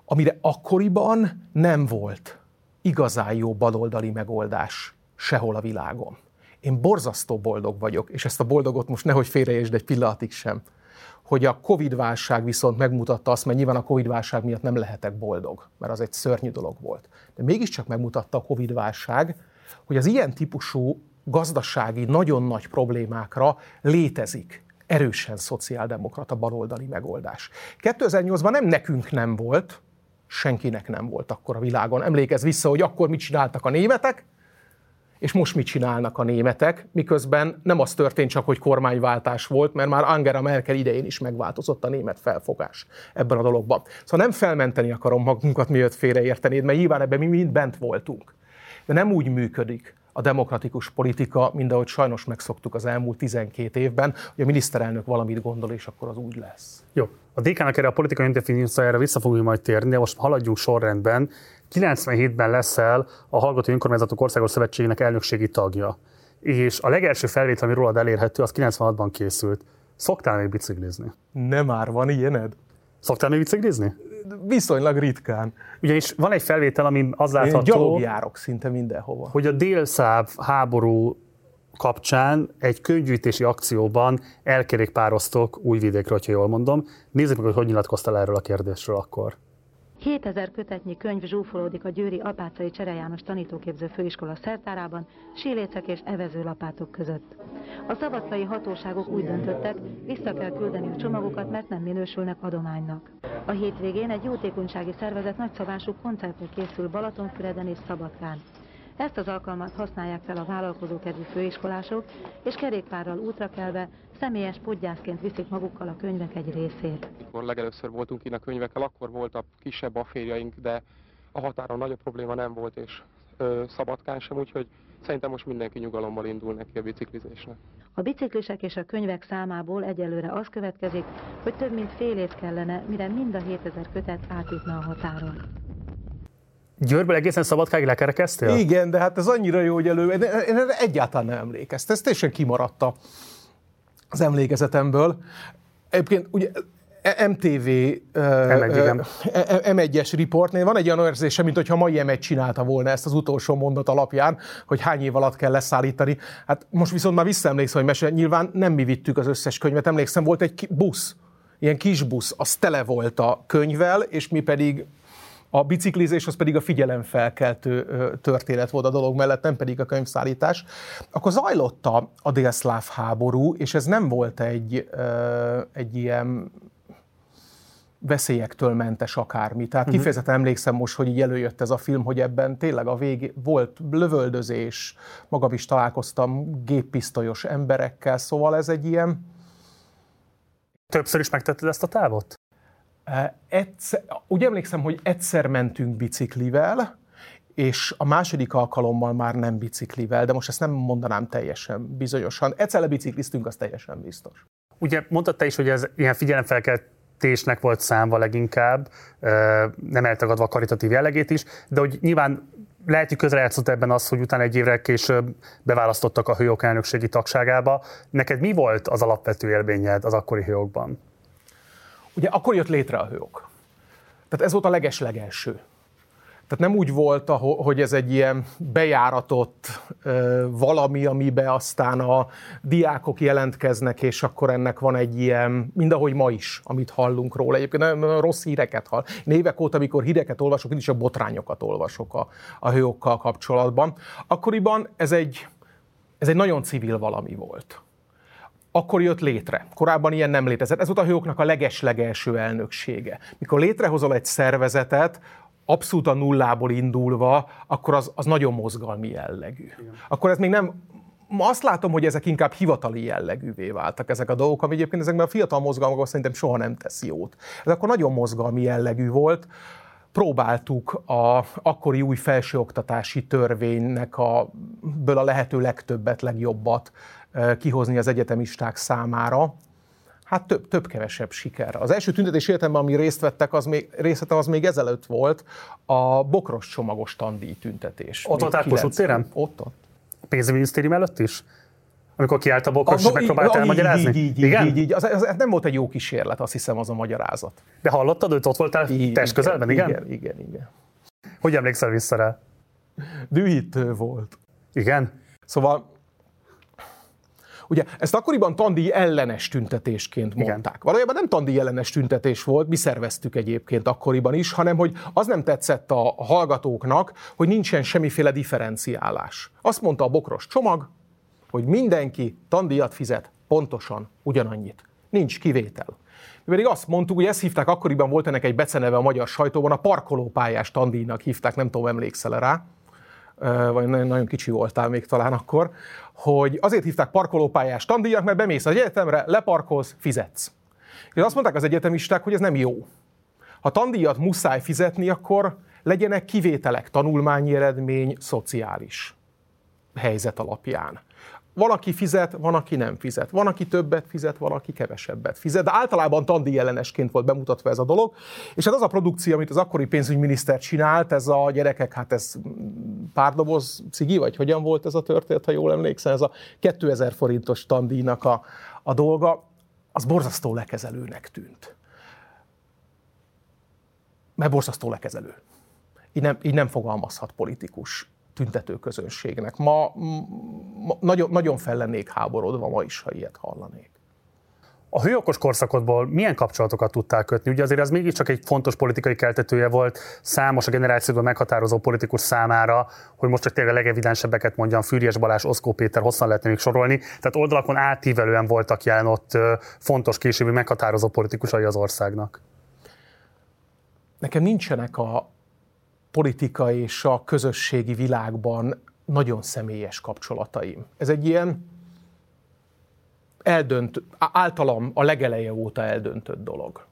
amire akkoriban nem volt igazán jó baloldali megoldás sehol a világon. Én borzasztó boldog vagyok, és ezt a boldogot most nehogy félreértsd egy pillanatig sem hogy a Covid-válság viszont megmutatta azt, mert nyilván a Covid-válság miatt nem lehetek boldog, mert az egy szörnyű dolog volt. De mégiscsak megmutatta a Covid-válság, hogy az ilyen típusú gazdasági, nagyon nagy problémákra létezik erősen szociáldemokrata baloldali megoldás. 2008-ban nem nekünk nem volt, senkinek nem volt akkor a világon. Emlékezz vissza, hogy akkor mit csináltak a németek, és most mit csinálnak a németek, miközben nem az történt csak, hogy kormányváltás volt, mert már Angela Merkel idején is megváltozott a német felfogás ebben a dologban. Szóval nem felmenteni akarom magunkat, miért félreértenéd, mert nyilván ebben mi mind bent voltunk. De nem úgy működik, a demokratikus politika, mint ahogy sajnos megszoktuk az elmúlt 12 évben, hogy a miniszterelnök valamit gondol, és akkor az úgy lesz. Jó, a DK-nak erre a politikai definíciójára vissza fogunk majd térni, de most haladjunk sorrendben. 97-ben leszel a Hallgató Önkormányzatok Országos Szövetségének elnökségi tagja. És a legelső felvétel, ami rólad elérhető, az 96-ban készült. Szoktál még biciklizni? Nem már van ilyened? Szoktál még biciklizni? Viszonylag ritkán. Ugyanis van egy felvétel, ami az látható, Én járok szinte mindenhova. hogy a délszáv háború kapcsán egy könyvgyűjtési akcióban elkerékpároztok Újvidékről, ha jól mondom. Nézzük meg, hogy hogy nyilatkoztál erről a kérdésről akkor. 7000 kötetnyi könyv zsúfolódik a Győri Apácai Csere János tanítóképző főiskola szertárában, sílécek és evezőlapátok között. A szabadkai hatóságok úgy döntöttek, vissza kell küldeni a csomagokat, mert nem minősülnek adománynak. A hétvégén egy jótékonysági szervezet nagyszabású koncertre készül Balatonfüreden és Szabadkán. Ezt az alkalmat használják fel a vállalkozókedvű főiskolások, és kerékpárral útra kelve személyes podgyászként viszik magukkal a könyvek egy részét. Amikor legelőször voltunk itt a könyvekkel, akkor voltak kisebb afférjaink, de a határon nagyobb probléma nem volt, és ö, szabadkán sem, úgyhogy szerintem most mindenki nyugalommal indul neki a biciklizésnek. A biciklisek és a könyvek számából egyelőre az következik, hogy több mint fél év kellene, mire mind a 7000 kötet átjutna a határon. Győrből egészen Szabadkáig lekerekeztél? Igen, de hát ez annyira jó, hogy elő... Én egyáltalán nem emlékeztem. Ez teljesen kimaradta az emlékezetemből. Egyébként ugye MTV M1, M1-es riportnél van egy olyan érzése, mint hogyha mai M1 csinálta volna ezt az utolsó mondat alapján, hogy hány év alatt kell leszállítani. Hát most viszont már visszaemlékszem, hogy mese, nyilván nem mi vittük az összes könyvet. Emlékszem, volt egy busz, ilyen kis busz, az tele volt a könyvvel, és mi pedig a biciklizés az pedig a figyelemfelkeltő történet volt a dolog mellett, nem pedig a könyvszállítás. Akkor zajlott a, a délszláv háború, és ez nem volt egy, egy ilyen veszélyektől mentes akármi. Tehát uh-huh. kifejezetten emlékszem most, hogy így előjött ez a film, hogy ebben tényleg a vég volt lövöldözés, magam is találkoztam géppisztolyos emberekkel, szóval ez egy ilyen... Többször is megtetted ezt a távot? Egyszer, úgy emlékszem, hogy egyszer mentünk biciklivel, és a második alkalommal már nem biciklivel, de most ezt nem mondanám teljesen bizonyosan. Egyszer lebicikliztünk, az teljesen biztos. Ugye mondtad te is, hogy ez ilyen figyelemfelkeltésnek volt számva leginkább, nem eltagadva a karitatív jellegét is, de hogy nyilván lehet, hogy közrejátszott ebben az, hogy utána egy évre később beválasztottak a hőok elnökségi tagságába. Neked mi volt az alapvető élményed az akkori hőokban? Ugye akkor jött létre a hőok. Tehát ez volt a leges-legelső. Tehát nem úgy volt, hogy ez egy ilyen bejáratott valami, amiben aztán a diákok jelentkeznek, és akkor ennek van egy ilyen, mindahogy ma is, amit hallunk róla. Egyébként nagyon rossz híreket hall. Én évek óta, amikor híreket olvasok, is a botrányokat olvasok a, a hőokkal kapcsolatban. Akkoriban ez egy, ez egy nagyon civil valami volt akkor jött létre. Korábban ilyen nem létezett. Ez volt a hőoknak a leges-legelső elnöksége. Mikor létrehozol egy szervezetet, abszolút a nullából indulva, akkor az, az nagyon mozgalmi jellegű. Igen. Akkor ez még nem, ma azt látom, hogy ezek inkább hivatali jellegűvé váltak ezek a dolgok, ami egyébként ezekben a fiatal mozgalmakban szerintem soha nem tesz jót. Ez akkor nagyon mozgalmi jellegű volt. Próbáltuk a akkori új felsőoktatási törvénynek a, ből a lehető legtöbbet, legjobbat kihozni az egyetemisták számára, hát több, több kevesebb siker. Az első tüntetés életemben, ami részt vettek, az még, részt az még ezelőtt volt, a bokros csomagos tandíj tüntetés. Ott volt Kossuth téren? Ott, ott. A pénzügyminisztérium előtt is? Amikor kiállt a bokros, és megpróbált elmagyarázni? Így, így, Igen? így, így. Az, az, nem volt egy jó kísérlet, azt hiszem, az a magyarázat. De hallottad, hogy ott voltál így, test közelben, igen? Igen, igen, igen. Hogy emlékszel vissza rá? Dühítő volt. Igen? Szóval Ugye ezt akkoriban tandíj ellenes tüntetésként mondták. Igen. Valójában nem tandíj ellenes tüntetés volt, mi szerveztük egyébként akkoriban is, hanem hogy az nem tetszett a hallgatóknak, hogy nincsen semmiféle differenciálás. Azt mondta a bokros csomag, hogy mindenki tandíjat fizet pontosan ugyanannyit. Nincs kivétel. Mi pedig azt mondtuk, hogy ezt hívták, akkoriban volt ennek egy beceneve a magyar sajtóban, a parkolópályás tandíjnak hívták, nem tudom, emlékszel rá, vagy nagyon kicsi voltál még talán akkor, hogy azért hívták parkolópályás tandíjak, mert bemész az egyetemre, leparkolsz, fizetsz. És azt mondták az egyetemisták, hogy ez nem jó. Ha tandíjat muszáj fizetni, akkor legyenek kivételek, tanulmányi eredmény, szociális helyzet alapján. Van, aki fizet, van, aki nem fizet. Van, aki többet fizet, van, aki kevesebbet fizet. De általában tandíj ellenesként volt bemutatva ez a dolog. És hát az a produkció, amit az akkori pénzügyminiszter csinált, ez a gyerekek, hát ez pár doboz cigi, vagy hogyan volt ez a történet, ha jól emlékszem, ez a 2000 forintos tandíjnak a, a dolga, az borzasztó lekezelőnek tűnt. Mert borzasztó lekezelő. Így nem, így nem fogalmazhat politikus tüntető közönségnek. Ma, ma nagyon, nagyon fel lennék háborodva ma is, ha ilyet hallanék. A hőokos korszakodból milyen kapcsolatokat tudtál kötni? Ugye azért ez mégiscsak egy fontos politikai keltetője volt számos a generációban meghatározó politikus számára, hogy most csak tényleg a legevidensebbeket mondjam, Fűrjes Balázs, Oszkó Péter, hosszan lehetne még sorolni. Tehát oldalakon átívelően voltak jelen ott fontos későbbi meghatározó politikusai az országnak. Nekem nincsenek a, politika és a közösségi világban nagyon személyes kapcsolataim. Ez egy ilyen eldönt, általam a legeleje óta eldöntött dolog.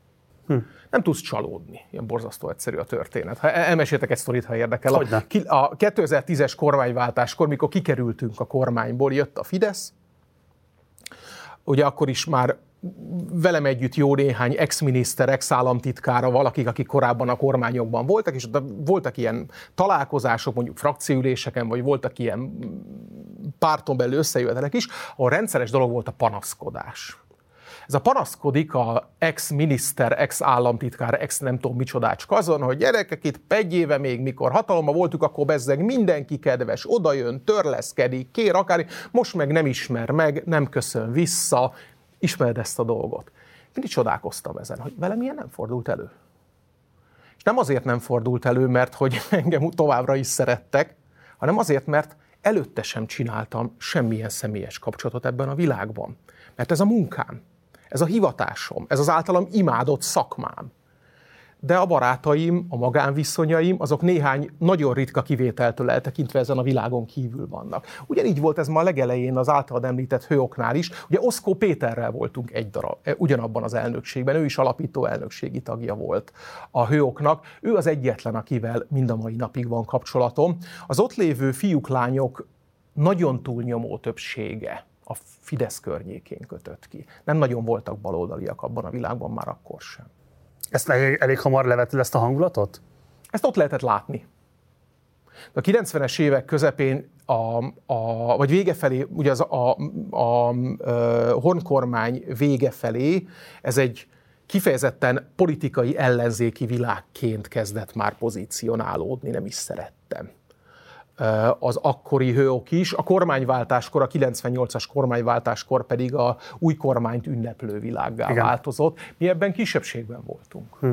Hm. Nem tudsz csalódni. Ilyen borzasztó egyszerű a történet. Ha elmeséltek egy sztorit, ha érdekel. Hogyne. A, a 2010-es kormányváltáskor, mikor kikerültünk a kormányból, jött a Fidesz. Ugye akkor is már velem együtt jó néhány ex-miniszter, ex-államtitkára, valakik, akik korábban a kormányokban voltak, és voltak ilyen találkozások, mondjuk frakcióüléseken, vagy voltak ilyen párton belül összejövetelek is, ahol rendszeres dolog volt a panaszkodás. Ez a panaszkodik a ex-miniszter, ex-államtitkár, ex nem tudom micsodácska azon, hogy gyerekek itt egy éve még, mikor hatalomban voltunk, akkor bezzeg mindenki kedves, odajön, törleszkedik, kér akár, most meg nem ismer meg, nem köszön vissza, ismered ezt a dolgot. Mindig csodálkoztam ezen, hogy velem ilyen nem fordult elő. És nem azért nem fordult elő, mert hogy *laughs* engem továbbra is szerettek, hanem azért, mert előtte sem csináltam semmilyen személyes kapcsolatot ebben a világban. Mert ez a munkám, ez a hivatásom, ez az általam imádott szakmám de a barátaim, a magánviszonyaim, azok néhány nagyon ritka kivételtől eltekintve ezen a világon kívül vannak. Ugyanígy volt ez ma a legelején az általad említett hőoknál is. Ugye Oszkó Péterrel voltunk egy darab, e, ugyanabban az elnökségben, ő is alapító elnökségi tagja volt a hőoknak. Ő az egyetlen, akivel mind a mai napig van kapcsolatom. Az ott lévő fiúk, lányok nagyon túlnyomó többsége a Fidesz környékén kötött ki. Nem nagyon voltak baloldaliak abban a világban már akkor sem. Ezt elég, elég hamar levetted ezt a hangulatot? Ezt ott lehetett látni. A 90-es évek közepén, a, a, vagy vége felé, ugye az a, a, a, a honkormány vége felé, ez egy kifejezetten politikai ellenzéki világként kezdett már pozícionálódni, nem is szerettem az akkori hőok is. A kormányváltáskor, a 98-as kormányváltáskor pedig a új kormányt ünneplő világgá Igen. változott. Mi ebben kisebbségben voltunk. Hm.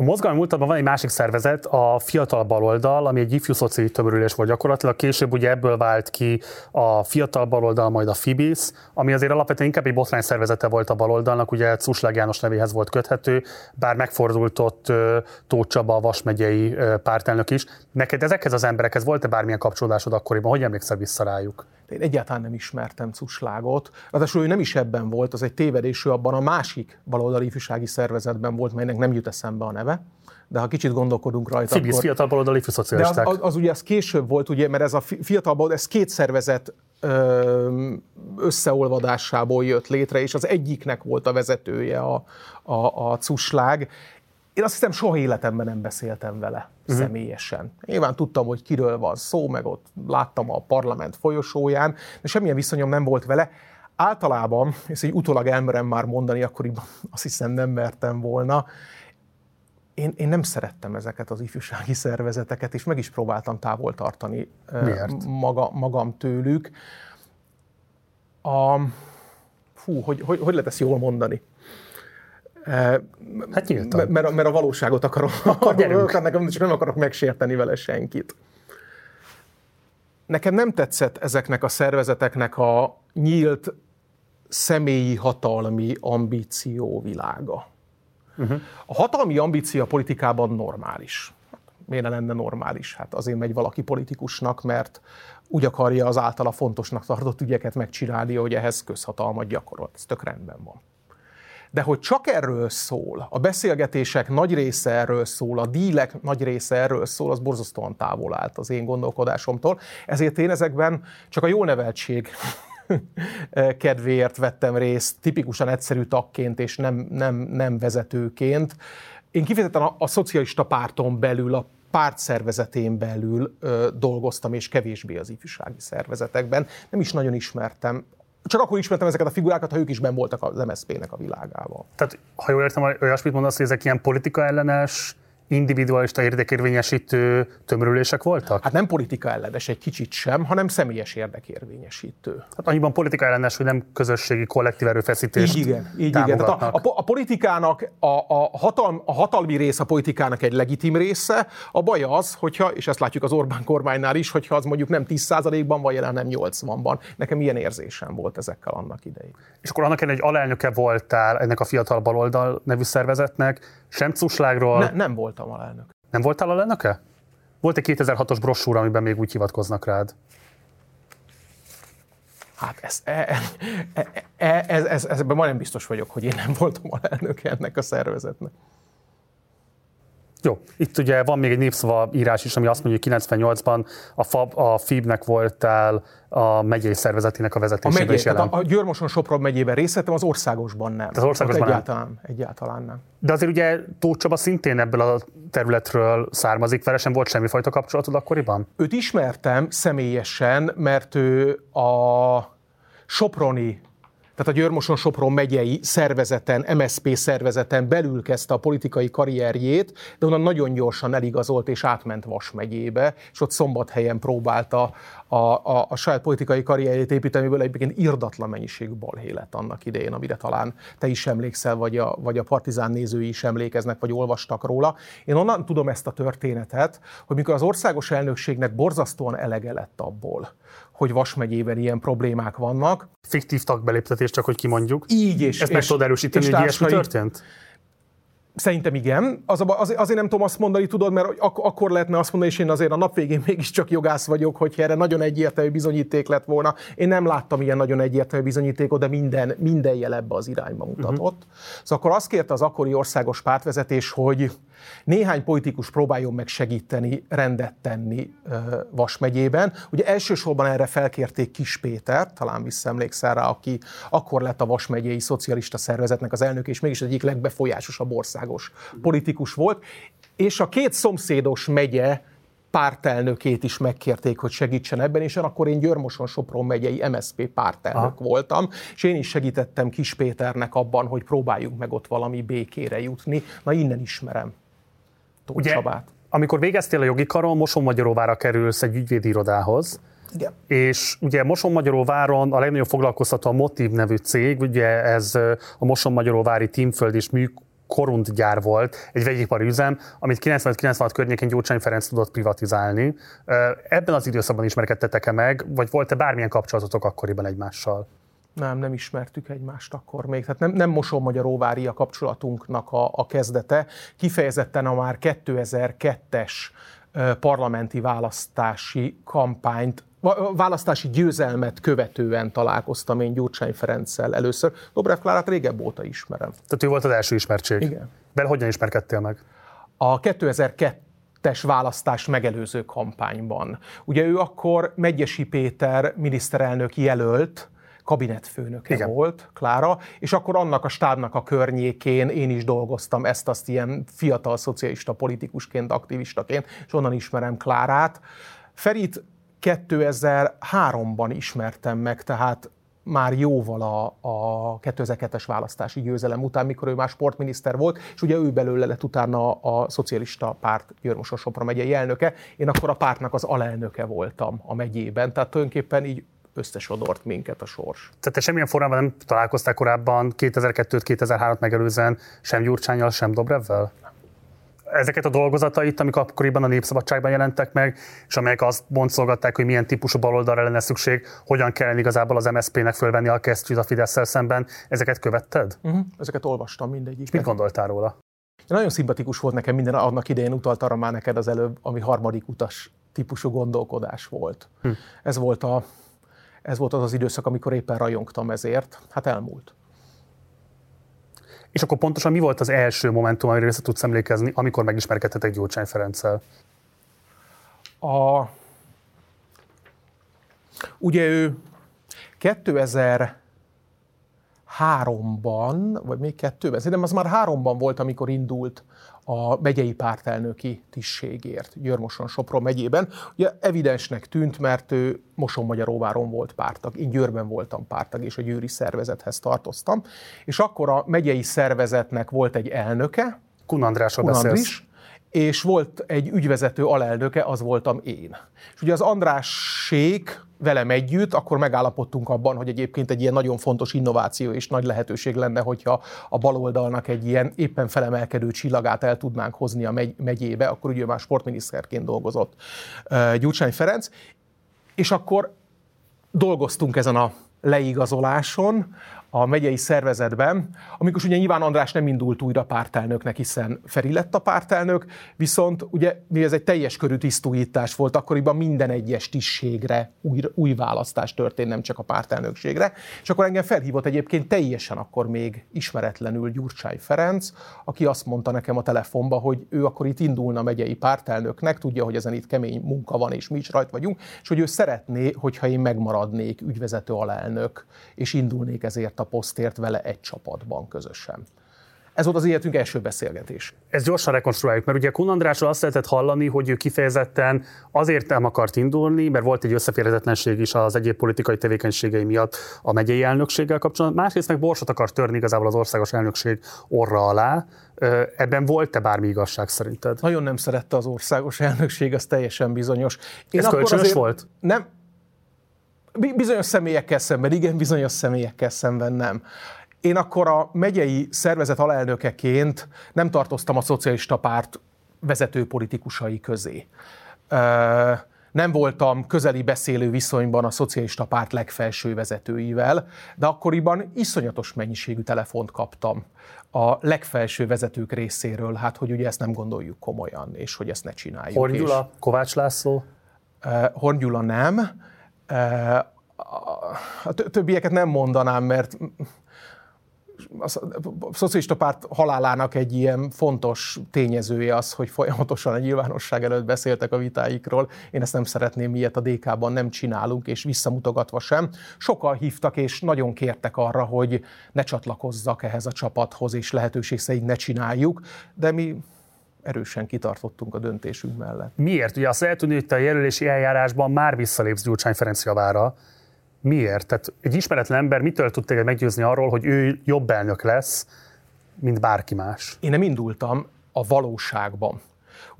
A mozgalmi múltban van egy másik szervezet, a Fiatal Baloldal, ami egy ifjú szociális tömörülés volt gyakorlatilag. Később ugye ebből vált ki a Fiatal Baloldal, majd a Fibis, ami azért alapvetően inkább egy botrány szervezete volt a baloldalnak, ugye Cuslág János nevéhez volt köthető, bár megfordult ott Tóth Csaba, a Vas pártelnök is. Neked ezekhez az emberekhez volt-e bármilyen kapcsolódásod akkoriban? Hogy emlékszel vissza rájuk? Én egyáltalán nem ismertem Cuslágot. Ráadásul ő nem is ebben volt, az egy tévedés, ő abban a másik baloldali ifjúsági szervezetben volt, melynek nem jut eszembe a neve de ha kicsit gondolkodunk rajta, Fibis, akkor... fiatal baloldali ifjúszocialisták. De az, az, az, ugye az később volt, ugye, mert ez a fiatal baloldal, ez két szervezet összeolvadásából jött létre, és az egyiknek volt a vezetője a, a, a cuslág. Én azt hiszem, soha életemben nem beszéltem vele uh-huh. személyesen. Nyilván tudtam, hogy kiről van szó, meg ott láttam a parlament folyosóján, de semmilyen viszonyom nem volt vele. Általában, ezt egy utólag elmerem már mondani, akkoriban *laughs* azt hiszem nem mertem volna, én, én nem szerettem ezeket az ifjúsági szervezeteket, és meg is próbáltam távol tartani Miért? Maga, magam tőlük. a, fú, hogy, hogy, hogy lehet ezt jól mondani? Hát nyíltan. Mert, mert a valóságot akarom, akarom nekem csak nem akarok megsérteni vele senkit. Nekem nem tetszett ezeknek a szervezeteknek a nyílt személyi hatalmi ambíció világa. Uh-huh. A hatalmi ambíció a politikában normális. Miért ne lenne normális? Hát azért megy valaki politikusnak, mert úgy akarja az általa fontosnak tartott ügyeket megcsinálni, hogy ehhez közhatalmat gyakorol. Ez tök rendben van. De hogy csak erről szól, a beszélgetések nagy része erről szól, a dílek nagy része erről szól, az borzasztóan távol állt az én gondolkodásomtól. Ezért én ezekben csak a jó neveltség *laughs* kedvéért vettem részt, tipikusan egyszerű tagként és nem, nem, nem vezetőként. Én kifejezetten a, a szocialista párton belül, a párt szervezetén belül ö, dolgoztam, és kevésbé az ifjúsági szervezetekben. Nem is nagyon ismertem csak akkor ismertem ezeket a figurákat, ha ők is ben voltak az MSZP-nek a világában. Tehát, ha jól értem, olyasmit mondasz, hogy ezek ilyen politika ellenes individualista érdekérvényesítő tömörülések voltak? Hát nem politika ellenes egy kicsit sem, hanem személyes érdekérvényesítő. Hát annyiban politika ellenes, hogy nem közösségi kollektív erőfeszítést Így igen, így igen. Tehát a, a, a politikának, a, a, hatalm, a hatalmi rész a politikának egy legitim része, a baj az, hogyha, és ezt látjuk az Orbán kormánynál is, hogyha az mondjuk nem 10%-ban van jelen, nem 80-ban. Nekem ilyen érzésem volt ezekkel annak idején. És akkor annak egy alelnöke voltál ennek a fiatal baloldal nevű szervezetnek, sem cuslágról? Ne, nem voltam alelnök. Nem voltál alelnöke? Volt egy 2006-os brossúra, amiben még úgy hivatkoznak rád? Hát ez, e, e, e, e, ez, ez, ez, ebben majdnem biztos vagyok, hogy én nem voltam alelnöke ennek a szervezetnek. Jó, itt ugye van még egy népszava írás is, ami azt mondja, hogy 98-ban a, FAB, a FIB-nek voltál a megyei szervezetének a vezetésébe a megyé, is jelen. A, a Győrmoson Sopron megyében részt vettem, az országosban nem. Az országosban egyáltalán, nem. egyáltalán nem. De azért ugye Tóth Csaba szintén ebből a területről származik, vele sem volt semmifajta kapcsolatod akkoriban? Őt ismertem személyesen, mert ő a Soproni tehát a Györmoson Sopron megyei szervezeten, MSP szervezeten belül kezdte a politikai karrierjét, de onnan nagyon gyorsan eligazolt és átment Vas megyébe, és ott szombathelyen próbálta a, a, a saját politikai karrierjét építeni, amiből egyébként irdatlan mennyiségű balhé lett annak idején, amire talán te is emlékszel, vagy a, vagy a partizán nézői is emlékeznek, vagy olvastak róla. Én onnan tudom ezt a történetet, hogy mikor az országos elnökségnek borzasztóan elege lett abból, hogy Vas megyében ilyen problémák vannak. Fiktív tagbeléptetés, csak hogy kimondjuk. Így és... Ezt meg tudod erősíteni, hogy ilyesmi történt? Szerintem igen. Az, az, azért nem tudom azt mondani, tudod, mert ak- akkor lehetne azt mondani, és én azért a nap végén mégiscsak jogász vagyok, hogy erre nagyon egyértelmű bizonyíték lett volna. Én nem láttam ilyen nagyon egyértelmű bizonyítékot, de minden, minden jel ebbe az irányba mutatott. Uh-huh. Szóval akkor azt kérte az akkori országos pártvezetés, hogy néhány politikus próbáljon meg segíteni, rendet tenni Vas megyében. Ugye elsősorban erre felkérték Kis Péter, talán visszaemlékszel rá, aki akkor lett a Vas megyei szocialista szervezetnek az elnök, és mégis egyik legbefolyásosabb országos politikus volt. És a két szomszédos megye pártelnökét is megkérték, hogy segítsen ebben, és akkor én Györmoson Sopron megyei MSP pártelnök Aha. voltam, és én is segítettem Kis Péternek abban, hogy próbáljuk meg ott valami békére jutni. Na innen ismerem Tóth Ugye, Csabát. Amikor végeztél a jogi karon, Moson-Magyaróvára kerülsz egy ügyvédi irodához, igen. És ugye Moson-Magyaróváron a legnagyobb foglalkoztató a Motív nevű cég, ugye ez a Moson-Magyaróvári Tímföld és Mű korundgyár volt, egy vegyipari üzem, amit 95-96 környékén Gyurcsány Ferenc tudott privatizálni. Ebben az időszakban ismerkedtetek-e meg, vagy volt-e bármilyen kapcsolatotok akkoriban egymással? Nem, nem ismertük egymást akkor még. Tehát nem, nem Moson-Magyaróvári a kapcsolatunknak a, a kezdete. Kifejezetten a már 2002-es parlamenti választási kampányt választási győzelmet követően találkoztam én Gyurcsány Ferenccel először. Dobrev Klárát régebb óta ismerem. Tehát ő volt az első ismertség? Igen. Vele hogyan ismerkedtél meg? A 2002 es választás megelőző kampányban. Ugye ő akkor Megyesi Péter miniszterelnök jelölt, kabinetfőnöke Igen. volt, Klára, és akkor annak a stábnak a környékén én is dolgoztam ezt-azt ilyen fiatal szocialista politikusként, aktivistaként, és onnan ismerem Klárát. Ferit 2003-ban ismertem meg, tehát már jóval a, a 2002-es választási győzelem után, mikor ő már sportminiszter volt, és ugye ő belőle lett utána a szocialista párt Györmoson Sopra megyei elnöke. Én akkor a pártnak az alelnöke voltam a megyében, tehát tulajdonképpen így összesodort minket a sors. Tehát te semmilyen formában nem találkoztál korábban 2002-2003-at megelőzően sem Gyurcsányjal, sem Dobrevvel? ezeket a dolgozatait, amik akkoriban a Népszabadságban jelentek meg, és amelyek azt boncolgatták, hogy milyen típusú baloldalra lenne szükség, hogyan kellene igazából az MSZP-nek fölvenni a kesztyűt a fidesz szemben, ezeket követted? Uh-huh. Ezeket olvastam mindegyik. Mit gondoltál róla? Nagyon szimpatikus volt nekem minden, annak idején utalt arra már neked az előbb, ami harmadik utas típusú gondolkodás volt. Hm. Ez, volt a, ez volt az az időszak, amikor éppen rajongtam ezért. Hát elmúlt. És akkor pontosan mi volt az első momentum, amire vissza tudsz emlékezni, amikor megismerkedtetek Gyurcsány Ferenccel? A... Ugye ő 2003-ban, vagy még kettőben, szerintem az már háromban volt, amikor indult a megyei pártelnöki tisztségért Györmoson Sopron megyében. Ugye evidensnek tűnt, mert ő Moson Magyaróváron volt pártag, én Győrben voltam pártag, és a győri szervezethez tartoztam. És akkor a megyei szervezetnek volt egy elnöke, Kun Andrásról Kun Andris, és volt egy ügyvezető alelnöke, az voltam én. És ugye az Andrásék velem együtt, akkor megállapodtunk abban, hogy egyébként egy ilyen nagyon fontos innováció és nagy lehetőség lenne, hogyha a baloldalnak egy ilyen éppen felemelkedő csillagát el tudnánk hozni a megy- megyébe, akkor ugye már sportminiszterként dolgozott Gyurcsány Ferenc, és akkor dolgoztunk ezen a leigazoláson, a megyei szervezetben, amikor ugye nyilván András nem indult újra pártelnöknek, hiszen Feri lett a pártelnök, viszont ugye mi ez egy teljes körű tisztújítás volt, akkoriban minden egyes tisztségre új, új választás történt, nem csak a pártelnökségre, és akkor engem felhívott egyébként teljesen akkor még ismeretlenül Gyurcsány Ferenc, aki azt mondta nekem a telefonba, hogy ő akkor itt indulna megyei pártelnöknek, tudja, hogy ezen itt kemény munka van, és mi is rajt vagyunk, és hogy ő szeretné, hogyha én megmaradnék ügyvezető alelnök, és indulnék ezért a posztért vele egy csapatban közösen. Ez volt az életünk első beszélgetés. Ez gyorsan rekonstruáljuk, mert ugye Kun Andrásról azt lehetett hallani, hogy ő kifejezetten azért nem akart indulni, mert volt egy összeférhetetlenség is az egyéb politikai tevékenységei miatt a megyei elnökséggel kapcsolatban. Másrészt meg borsot akart törni igazából az országos elnökség orra alá. Ebben volt-e bármi igazság szerinted? Nagyon nem szerette az országos elnökség, az teljesen bizonyos. Én Ez kölcsönös volt? Nem, Bizonyos személyekkel szemben igen, bizonyos személyekkel szemben nem. Én akkor a megyei szervezet alelnökeként nem tartoztam a szocialista párt vezető politikusai közé. Nem voltam közeli beszélő viszonyban a szocialista párt legfelső vezetőivel, de akkoriban iszonyatos mennyiségű telefont kaptam a legfelső vezetők részéről, hát hogy ugye ezt nem gondoljuk komolyan, és hogy ezt ne csináljuk. Horn Kovács László? Horn nem, a többieket nem mondanám, mert a szocialista párt halálának egy ilyen fontos tényezője az, hogy folyamatosan a nyilvánosság előtt beszéltek a vitáikról. Én ezt nem szeretném, ilyet a DK-ban nem csinálunk, és visszamutogatva sem. Sokan hívtak, és nagyon kértek arra, hogy ne csatlakozzak ehhez a csapathoz, és lehetőség szerint ne csináljuk, de mi erősen kitartottunk a döntésünk mellett. Miért? Ugye azt lehet tudni, hogy te a jelölési eljárásban már visszalépsz Gyurcsány Ferenc javára. Miért? Tehát egy ismeretlen ember mitől tud téged meggyőzni arról, hogy ő jobb elnök lesz, mint bárki más? Én nem indultam a valóságban.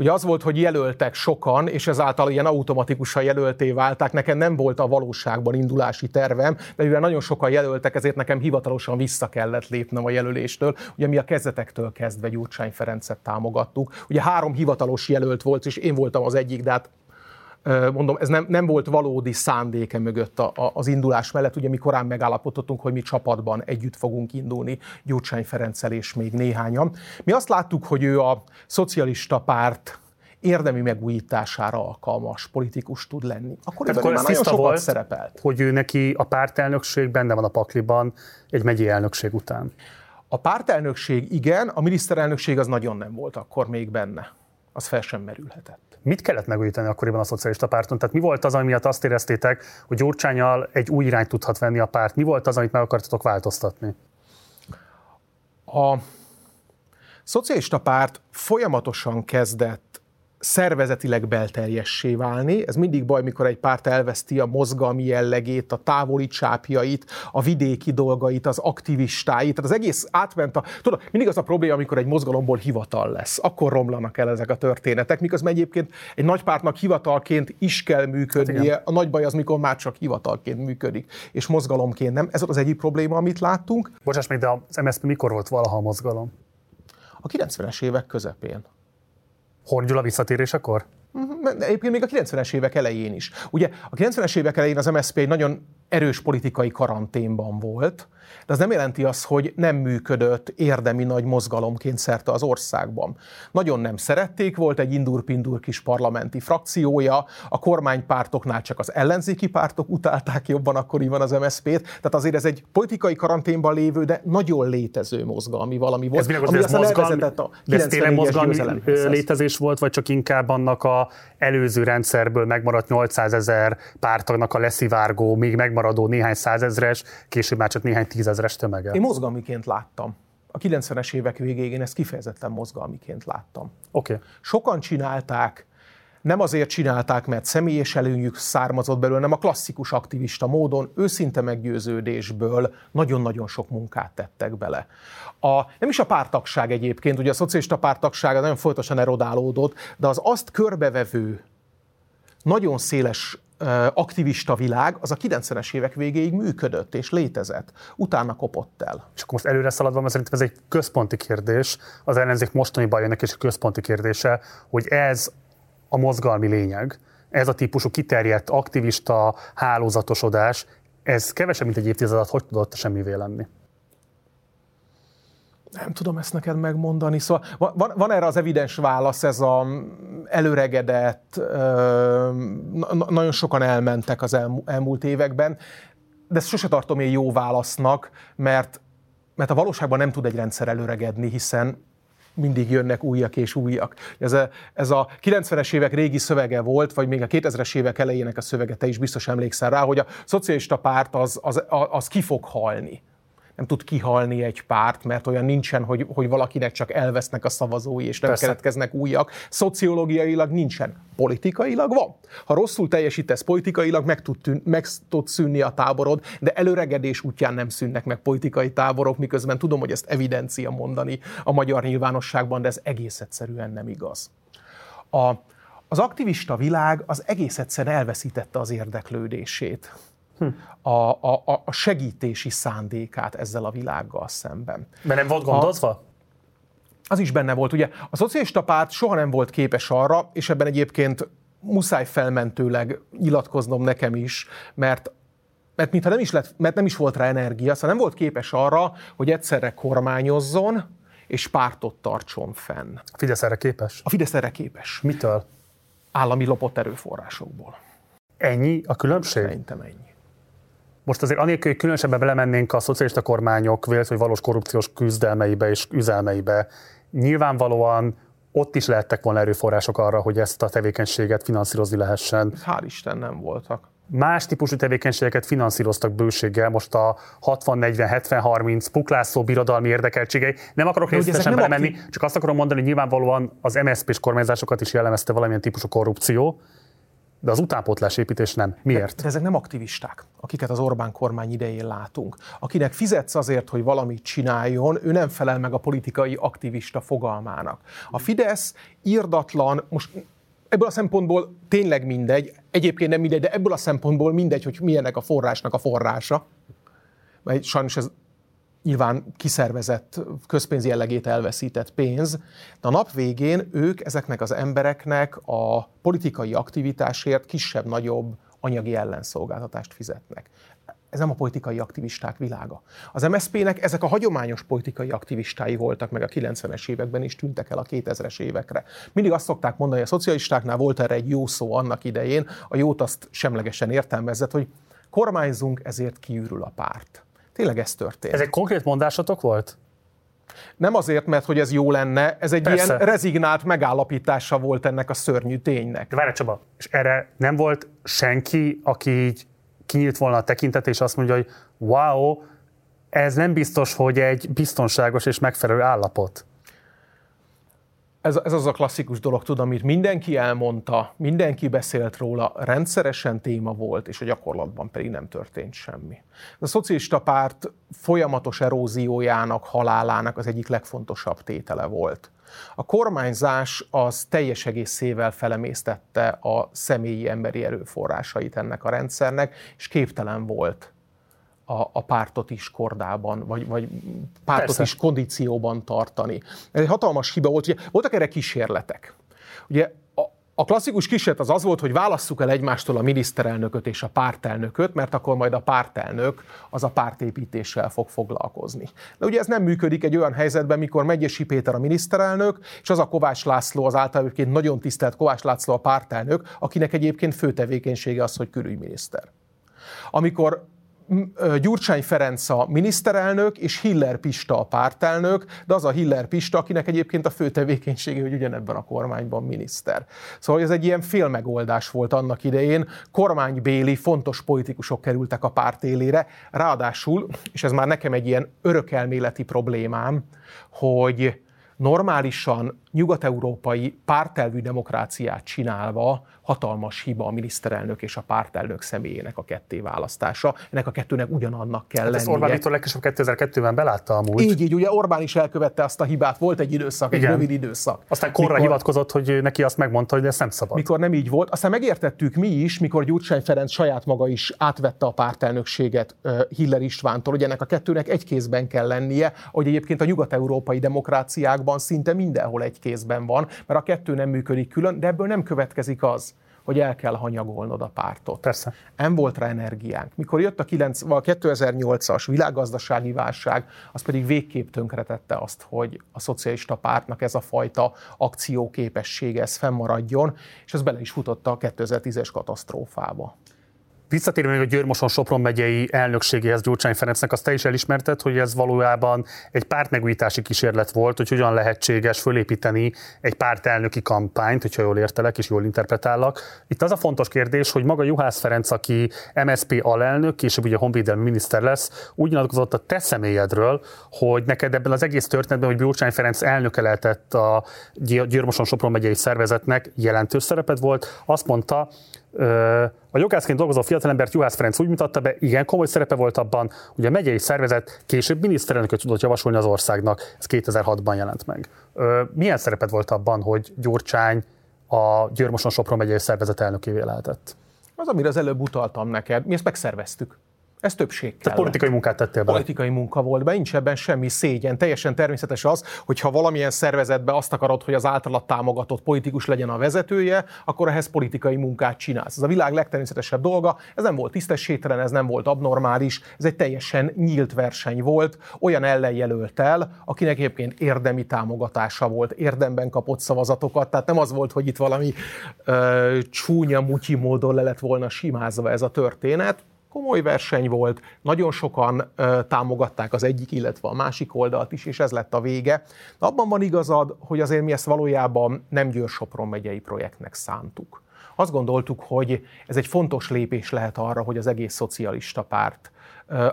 Ugye az volt, hogy jelöltek sokan, és ezáltal ilyen automatikusan jelölté válták. Nekem nem volt a valóságban indulási tervem, de mivel nagyon sokan jelöltek, ezért nekem hivatalosan vissza kellett lépnem a jelöléstől. Ugye mi a kezdetektől kezdve Gyurcsány Ferencet támogattuk. Ugye három hivatalos jelölt volt, és én voltam az egyik, de hát mondom, ez nem, nem volt valódi szándéke mögött a, a, az indulás mellett. Ugye mi korán megállapodtunk, hogy mi csapatban együtt fogunk indulni, Gyurcsány Ferenccel és még néhányan. Mi azt láttuk, hogy ő a szocialista párt érdemi megújítására alkalmas politikus tud lenni. Akkor, Tehát akkor már nagyon sokat volt, szerepelt. Hogy ő neki a pártelnökség benne van a pakliban egy megyi elnökség után. A pártelnökség igen, a miniszterelnökség az nagyon nem volt akkor még benne. Az fel sem merülhetett. Mit kellett megújítani akkoriban a szocialista párton? Tehát mi volt az, ami miatt azt éreztétek, hogy Gyurcsányal egy új irányt tudhat venni a párt? Mi volt az, amit meg akartatok változtatni? A szocialista párt folyamatosan kezdett szervezetileg belterjessé válni. Ez mindig baj, mikor egy párt elveszti a mozgalmi jellegét, a távoli csápjait, a vidéki dolgait, az aktivistáit. Tehát az egész átment a... Tudod, mindig az a probléma, amikor egy mozgalomból hivatal lesz. Akkor romlanak el ezek a történetek, miközben egyébként egy nagy pártnak hivatalként is kell működnie. Hát a nagy baj az, mikor már csak hivatalként működik, és mozgalomként nem. Ez az egyik probléma, amit láttunk. Bocsáss meg, de az MSZP mikor volt valaha a mozgalom? A 90-es évek közepén. Horn Gyula visszatérésekor? Mhm, egyébként még a 90-es évek elején is. Ugye a 90-es évek elején az MSZP egy nagyon erős politikai karanténban volt, de az nem jelenti azt, hogy nem működött érdemi nagy mozgalomként szerte az országban. Nagyon nem szerették, volt egy indur-pindur kis parlamenti frakciója, a kormánypártoknál csak az ellenzéki pártok utálták jobban akkoriban az MSZP-t, tehát azért ez egy politikai karanténban lévő, de nagyon létező mozgalmi valami volt, ez ami ez mozgalmi, a 90 mozgalmi létezés volt, vagy csak inkább annak a előző rendszerből megmaradt 800 ezer pártagnak a leszivárgó, még megmaradó néhány százezres, később már csak néhány tízezres tömege. Én mozgalmiként láttam. A 90-es évek végéig én ezt kifejezetten mozgalmiként láttam. Oké. Okay. Sokan csinálták, nem azért csinálták, mert személyes előnyük származott belőle, hanem a klasszikus aktivista módon, őszinte meggyőződésből nagyon-nagyon sok munkát tettek bele. A, nem is a pártagság egyébként, ugye a szocialista pártagság nagyon folyamatosan erodálódott, de az azt körbevevő, nagyon széles aktivista világ, az a 90-es évek végéig működött és létezett. Utána kopott el. És akkor most előre szaladva, mert szerintem ez egy központi kérdés, az ellenzék mostani bajának is egy központi kérdése, hogy ez a mozgalmi lényeg, ez a típusú kiterjedt aktivista hálózatosodás, ez kevesebb, mint egy évtized alatt, hogy tudott semmivé lenni? Nem tudom ezt neked megmondani. Szóval van, van erre az evidens válasz, ez a előregedett, nagyon sokan elmentek az elmúlt években, de ezt sose tartom én jó válasznak, mert, mert a valóságban nem tud egy rendszer előregedni, hiszen mindig jönnek újak és újak. Ez a, ez a 90-es évek régi szövege volt, vagy még a 2000-es évek elejének a szövege, te is biztos emlékszel rá, hogy a szocialista párt az, az, az ki fog halni nem tud kihalni egy párt, mert olyan nincsen, hogy, hogy valakinek csak elvesznek a szavazói, és nem Persze. keletkeznek újak. Szociológiailag nincsen. Politikailag van. Ha rosszul teljesítesz politikailag, meg tud, tűn, meg tud szűnni a táborod, de előregedés útján nem szűnnek meg politikai táborok, miközben tudom, hogy ezt evidencia mondani a magyar nyilvánosságban, de ez egész egyszerűen nem igaz. A, az aktivista világ az egész egyszerűen elveszítette az érdeklődését a, a, a segítési szándékát ezzel a világgal szemben. Mert nem volt gondozva? A, az is benne volt. Ugye a szocialista párt soha nem volt képes arra, és ebben egyébként muszáj felmentőleg nyilatkoznom nekem is, mert mert mintha nem is, lett, mert nem is volt rá energia, szóval nem volt képes arra, hogy egyszerre kormányozzon, és pártot tartson fenn. A Fidesz erre képes? A Fidesz erre képes. Mitől? Állami lopott erőforrásokból. Ennyi a különbség? Szerintem ennyi. Most azért anélkül, hogy különösebben belemennénk a szocialista kormányok vélt, hogy valós korrupciós küzdelmeibe és üzelmeibe, nyilvánvalóan ott is lehettek volna erőforrások arra, hogy ezt a tevékenységet finanszírozni lehessen. Hál' Isten nem voltak. Más típusú tevékenységeket finanszíroztak bőséggel, most a 60-40-70-30 puklászó birodalmi érdekeltségei. Nem akarok részletesen belemenni, aktív... csak azt akarom mondani, hogy nyilvánvalóan az MSZP-s kormányzásokat is jellemezte valamilyen típusú korrupció, de az utánpótlás építés nem. Miért? De, de ezek nem aktivisták, akiket az Orbán kormány idején látunk. Akinek fizetsz azért, hogy valamit csináljon, ő nem felel meg a politikai aktivista fogalmának. A Fidesz írdatlan, most ebből a szempontból tényleg mindegy, egyébként nem mindegy, de ebből a szempontból mindegy, hogy milyenek a forrásnak a forrása. Mert sajnos ez nyilván kiszervezett közpénz jellegét elveszített pénz, de a nap végén ők ezeknek az embereknek a politikai aktivitásért kisebb-nagyobb anyagi ellenszolgáltatást fizetnek. Ez nem a politikai aktivisták világa. Az MSZP-nek ezek a hagyományos politikai aktivistái voltak, meg a 90-es években is tűntek el a 2000-es évekre. Mindig azt szokták mondani, hogy a szocialistáknál volt erre egy jó szó annak idején, a jót azt semlegesen értelmezett, hogy kormányzunk, ezért kiürül a párt. Tényleg ez történt. Ez egy konkrét mondásatok volt? Nem azért, mert hogy ez jó lenne, ez egy Persze. ilyen rezignált megállapítása volt ennek a szörnyű ténynek. De várj Csaba, és erre nem volt senki, aki így kinyílt volna a tekintet, és azt mondja, hogy wow, ez nem biztos, hogy egy biztonságos és megfelelő állapot. Ez, ez az a klasszikus dolog, tudom, amit mindenki elmondta, mindenki beszélt róla, rendszeresen téma volt, és a gyakorlatban pedig nem történt semmi. A szocialista párt folyamatos eróziójának, halálának az egyik legfontosabb tétele volt. A kormányzás az teljes egészével felemésztette a személyi emberi erőforrásait ennek a rendszernek, és képtelen volt a, a pártot is kordában, vagy, vagy pártot Persze. is kondícióban tartani. Ez egy hatalmas hiba volt. Ugye, voltak erre kísérletek. Ugye a, a klasszikus kísérlet az az volt, hogy válasszuk el egymástól a miniszterelnököt és a pártelnököt, mert akkor majd a pártelnök az a pártépítéssel fog foglalkozni. De ugye ez nem működik egy olyan helyzetben, mikor Megyesi Péter a miniszterelnök, és az a Kovács László, az által egyébként nagyon tisztelt Kovács László a pártelnök, akinek egyébként fő tevékenysége az, hogy külügyminiszter. Amikor Gyurcsány Ferenc a miniszterelnök, és Hiller Pista a pártelnök, de az a Hiller Pista, akinek egyébként a fő tevékenysége, hogy ugyanebben a kormányban miniszter. Szóval ez egy ilyen félmegoldás volt annak idején. Kormánybéli fontos politikusok kerültek a párt élére, ráadásul, és ez már nekem egy ilyen örökelméleti problémám, hogy normálisan nyugat-európai pártelvű demokráciát csinálva hatalmas hiba a miniszterelnök és a pártelnök személyének a ketté választása. Ennek a kettőnek ugyanannak kell hát lennie. Orbán Viktor legkisebb 2002-ben belátta amúgy. Így, így, ugye Orbán is elkövette azt a hibát, volt egy időszak, Igen. egy rövid időszak. Aztán korra mikor, hivatkozott, hogy neki azt megmondta, hogy ez nem szabad. Mikor nem így volt. Aztán megértettük mi is, mikor Gyurcsány Ferenc saját maga is átvette a pártelnökséget Hiller Istvántól, hogy ennek a kettőnek egy kézben kell lennie, hogy egyébként a nyugat-európai demokráciákban szinte mindenhol egy kézben van, mert a kettő nem működik külön, de ebből nem következik az, hogy el kell hanyagolnod a pártot. Persze. Nem volt rá energiánk. Mikor jött a, 9, a 2008-as világgazdasági válság, az pedig végképp tönkretette azt, hogy a szocialista pártnak ez a fajta akcióképessége ez fennmaradjon, és ez bele is futotta a 2010-es katasztrófába. Visszatérve még a Győrmoson Sopron megyei elnökségéhez Gyurcsány Ferencnek, azt te is elismerted, hogy ez valójában egy pártmegújítási kísérlet volt, hogy hogyan lehetséges fölépíteni egy pártelnöki kampányt, hogyha jól értelek és jól interpretállak. Itt az a fontos kérdés, hogy maga Juhász Ferenc, aki MSP alelnök, később ugye honvédelmi miniszter lesz, úgy nyilatkozott a te személyedről, hogy neked ebben az egész történetben, hogy Gyurcsány Ferenc elnöke lehetett a Győrmoson Sopron megyei szervezetnek jelentős szerepet volt. Azt mondta, a jogászként dolgozó fiatalembert Juhász Ferenc úgy mutatta be, igen komoly szerepe volt abban, hogy a megyei szervezet később miniszterelnököt tudott javasolni az országnak. Ez 2006-ban jelent meg. Milyen szerepet volt abban, hogy Gyurcsány a Győrmoson Sopron megyei szervezet elnökévé lehetett? Az, amire az előbb utaltam neked, mi ezt megszerveztük. Ez többség kell. politikai munkát tettél bele. Politikai munka volt be, nincs ebben semmi szégyen. Teljesen természetes az, hogy ha valamilyen szervezetbe azt akarod, hogy az általad támogatott politikus legyen a vezetője, akkor ehhez politikai munkát csinálsz. Ez a világ legtermészetesebb dolga, ez nem volt tisztességtelen, ez nem volt abnormális, ez egy teljesen nyílt verseny volt, olyan ellenjelölt el, akinek egyébként érdemi támogatása volt, érdemben kapott szavazatokat, tehát nem az volt, hogy itt valami ö, csúnya, mutyi módon le lett volna simázva ez a történet, komoly verseny volt, nagyon sokan ö, támogatták az egyik, illetve a másik oldalt is, és ez lett a vége. De abban van igazad, hogy azért mi ezt valójában nem Győr-Sopron megyei projektnek szántuk. Azt gondoltuk, hogy ez egy fontos lépés lehet arra, hogy az egész szocialista párt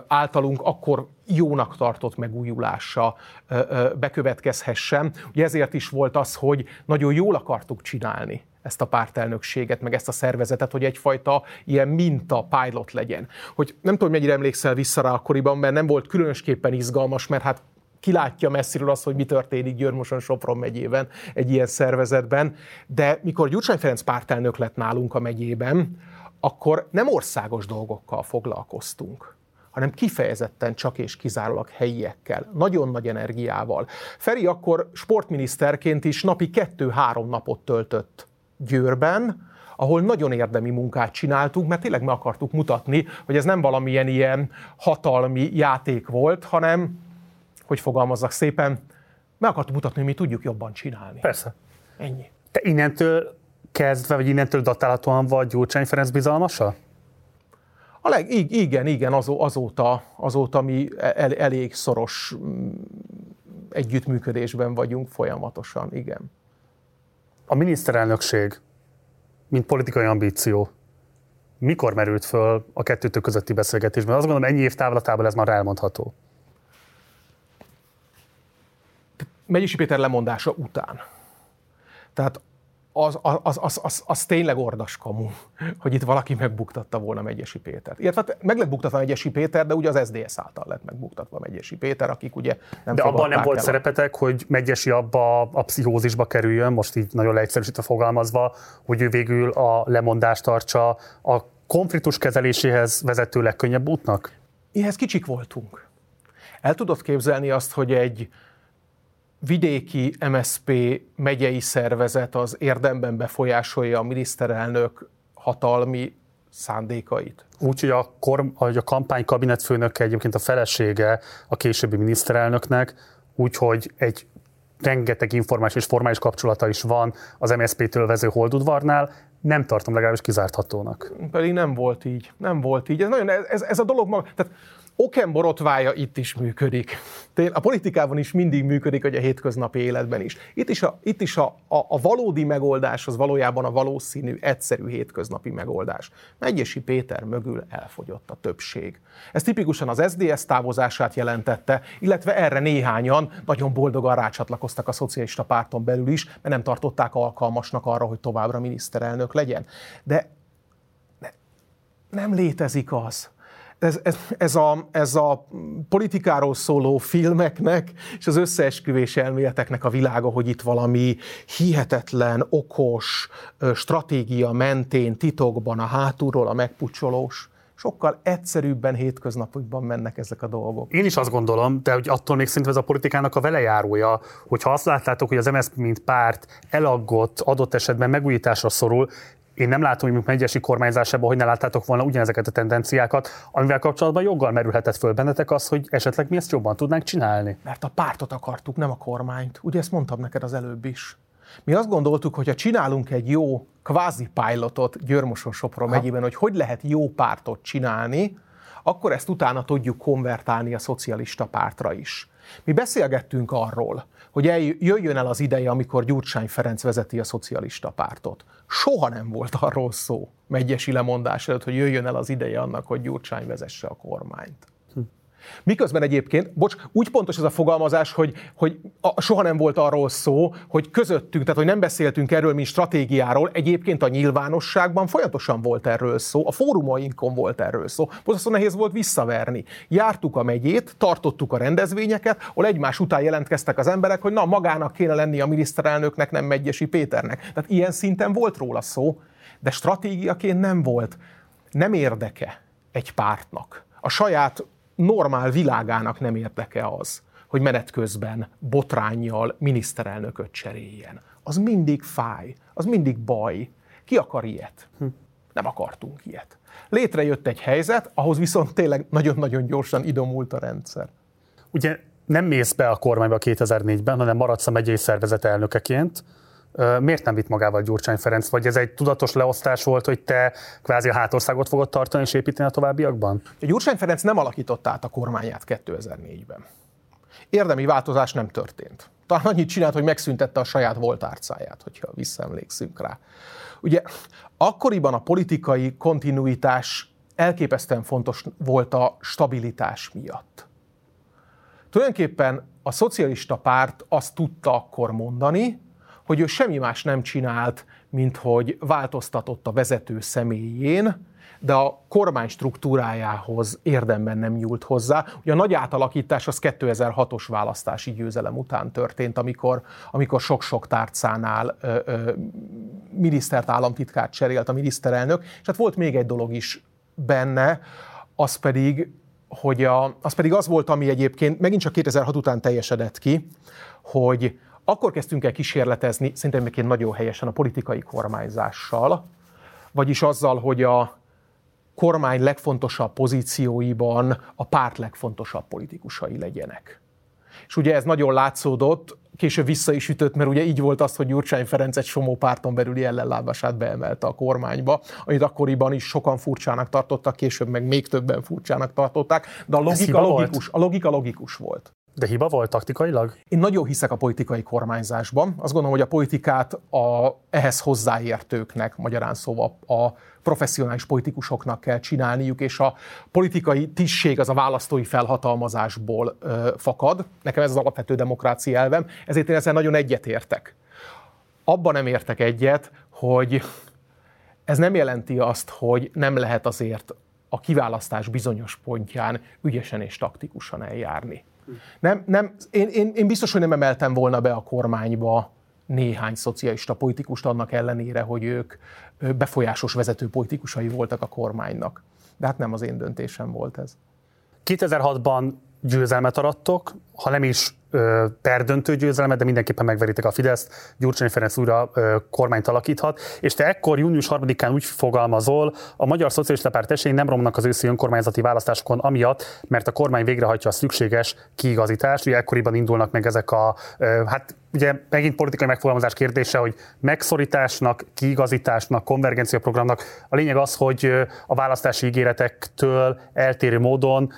általunk akkor jónak tartott megújulása bekövetkezhessen. Ugye ezért is volt az, hogy nagyon jól akartuk csinálni ezt a pártelnökséget, meg ezt a szervezetet, hogy egyfajta ilyen minta, pilot legyen. Hogy nem tudom, mennyire emlékszel vissza rá akkoriban, mert nem volt különösképpen izgalmas, mert hát kilátja messziről azt, hogy mi történik Györmoson Sopron megyében egy ilyen szervezetben, de mikor Gyurcsány Ferenc pártelnök lett nálunk a megyében, akkor nem országos dolgokkal foglalkoztunk hanem kifejezetten csak és kizárólag helyiekkel, nagyon nagy energiával. Feri akkor sportminiszterként is napi kettő-három napot töltött Győrben, ahol nagyon érdemi munkát csináltunk, mert tényleg meg akartuk mutatni, hogy ez nem valamilyen ilyen hatalmi játék volt, hanem, hogy fogalmazzak szépen, meg akartuk mutatni, hogy mi tudjuk jobban csinálni. Persze. Ennyi. Te innentől kezdve, vagy innentől datálhatóan vagy Gyurcsány Ferenc bizalmasa? A leg, igen, igen, azóta, azóta mi el, elég szoros mm, együttműködésben vagyunk folyamatosan, igen. A miniszterelnökség, mint politikai ambíció, mikor merült föl a kettőtök közötti beszélgetésben? Azt gondolom, ennyi év távlatában ez már elmondható. Megyesi Péter lemondása után. Tehát az, az, az, az, az tényleg ordas kamu, hogy itt valaki megbuktatta volna Megyesi Pétert. Illetve hát meg lett buktatva Megyesi Péter, de ugye az SDS által lett megbuktatva Megyesi Péter, akik ugye nem De abban nem volt el. szerepetek, hogy Megyesi abba a pszichózisba kerüljön, most így nagyon leegyszerűsítve fogalmazva, hogy ő végül a lemondást tartsa a konfliktus kezeléséhez vezető legkönnyebb útnak? Ihez kicsik voltunk. El tudod képzelni azt, hogy egy vidéki MSP megyei szervezet az érdemben befolyásolja a miniszterelnök hatalmi szándékait. Úgy, hogy a, korm, hogy a kampánykabinet főnöke egyébként a felesége a későbbi miniszterelnöknek, úgyhogy egy rengeteg informális és formális kapcsolata is van az MSZP-től vező holdudvarnál, nem tartom legalábbis kizárthatónak. Pedig nem volt így. Nem volt így. Ez, nagyon, ez, ez a dolog maga. Tehát Oken borotvája itt is működik. A politikában is mindig működik, hogy a hétköznapi életben is. Itt is a, itt is a, a, a valódi megoldás az valójában a valószínű, egyszerű hétköznapi megoldás. Megyesi Péter mögül elfogyott a többség. Ez tipikusan az SDS távozását jelentette, illetve erre néhányan nagyon boldogan rácsatlakoztak a szocialista párton belül is, mert nem tartották alkalmasnak arra, hogy továbbra miniszterelnök legyen. De nem létezik az, ez, ez, ez, a, ez a politikáról szóló filmeknek és az összeesküvés elméleteknek a világa, hogy itt valami hihetetlen, okos stratégia mentén, titokban, a hátulról a megpucsolós, sokkal egyszerűbben, hétköznapokban mennek ezek a dolgok. Én is azt gondolom, de hogy attól még szerintem ez a politikának a velejárója, hogyha azt láttátok, hogy az MSZP mint párt elaggott, adott esetben megújításra szorul, én nem látom, hogy megyesi kormányzásában, hogy ne láttátok volna ugyanezeket a tendenciákat, amivel kapcsolatban joggal merülhetett föl bennetek az, hogy esetleg mi ezt jobban tudnánk csinálni. Mert a pártot akartuk, nem a kormányt. Ugye ezt mondtam neked az előbb is. Mi azt gondoltuk, hogy ha csinálunk egy jó kvázi pilotot Györmoson Sopron megyében, hogy hogy lehet jó pártot csinálni, akkor ezt utána tudjuk konvertálni a szocialista pártra is. Mi beszélgettünk arról, hogy jöjjön el az ideje, amikor Gyurcsány Ferenc vezeti a szocialista pártot. Soha nem volt arról szó megyesi lemondás előtt, hogy jöjjön el az ideje annak, hogy Gyurcsány vezesse a kormányt. Miközben egyébként, bocs, úgy pontos ez a fogalmazás, hogy, hogy a, soha nem volt arról szó, hogy közöttünk, tehát hogy nem beszéltünk erről, mint stratégiáról, egyébként a nyilvánosságban folyamatosan volt erről szó, a fórumainkon volt erről szó, borzasztó nehéz volt visszaverni. Jártuk a megyét, tartottuk a rendezvényeket, ahol egymás után jelentkeztek az emberek, hogy na, magának kéne lenni a miniszterelnöknek, nem Megyesi Péternek. Tehát ilyen szinten volt róla szó, de stratégiaként nem volt. Nem érdeke egy pártnak. A saját normál világának nem érdeke az, hogy menet közben botrányjal miniszterelnököt cseréljen. Az mindig fáj, az mindig baj. Ki akar ilyet? Hm. Nem akartunk ilyet. Létrejött egy helyzet, ahhoz viszont tényleg nagyon-nagyon gyorsan idomult a rendszer. Ugye nem mész be a kormányba 2004-ben, hanem maradsz a megyei szervezet elnökeként, miért nem vitt magával Gyurcsány Ferenc? Vagy ez egy tudatos leosztás volt, hogy te kvázi a hátországot fogod tartani és építeni a továbbiakban? Gyurcsány Ferenc nem alakította át a kormányát 2004-ben. Érdemi változás nem történt. Talán annyit csinált, hogy megszüntette a saját volt arcáját, hogyha visszaemlékszünk rá. Ugye akkoriban a politikai kontinuitás elképesztően fontos volt a stabilitás miatt. Tulajdonképpen a szocialista párt azt tudta akkor mondani, hogy ő semmi más nem csinált, mint hogy változtatott a vezető személyén, de a kormány struktúrájához érdemben nem nyúlt hozzá. Ugye a nagy átalakítás az 2006-os választási győzelem után történt, amikor, amikor sok-sok tárcánál ö, ö, minisztert, államtitkárt cserélt a miniszterelnök, és hát volt még egy dolog is benne, az pedig, hogy a, az pedig az volt, ami egyébként megint csak 2006 után teljesedett ki, hogy akkor kezdtünk el kísérletezni, szerintem még nagyon helyesen a politikai kormányzással, vagyis azzal, hogy a kormány legfontosabb pozícióiban a párt legfontosabb politikusai legyenek. És ugye ez nagyon látszódott, később vissza is ütött, mert ugye így volt az, hogy Gyurcsány Ferenc egy somó párton belüli ellenlábását beemelte a kormányba, amit akkoriban is sokan furcsának tartottak, később meg még többen furcsának tartották, de a logika logikus, a logika logikus volt. De hiba volt taktikailag? Én nagyon hiszek a politikai kormányzásban. Azt gondolom, hogy a politikát a ehhez hozzáértőknek, magyarán szóval a professzionális politikusoknak kell csinálniuk, és a politikai tisztség az a választói felhatalmazásból ö, fakad. Nekem ez az alapvető demokrácia elvem, ezért én ezzel nagyon egyetértek. abban nem értek egyet, hogy ez nem jelenti azt, hogy nem lehet azért a kiválasztás bizonyos pontján ügyesen és taktikusan eljárni. Nem, nem, én, én, én biztos, hogy nem emeltem volna be a kormányba néhány szocialista politikust annak ellenére, hogy ők befolyásos vezető politikusai voltak a kormánynak. De hát nem az én döntésem volt ez. 2006-ban győzelmet arattok, ha nem is perdöntő győzelmet, de mindenképpen megveritek a Fidesz, Gyurcsány Ferenc újra kormányt alakíthat, és te ekkor június 3-án úgy fogalmazol, a Magyar Szocialista Párt esély nem romnak az őszi önkormányzati választásokon amiatt, mert a kormány végrehajtja a szükséges kiigazítást, ugye ekkoriban indulnak meg ezek a, hát ugye megint politikai megfogalmazás kérdése, hogy megszorításnak, kiigazításnak, konvergencia programnak. A lényeg az, hogy a választási ígéretektől eltérő módon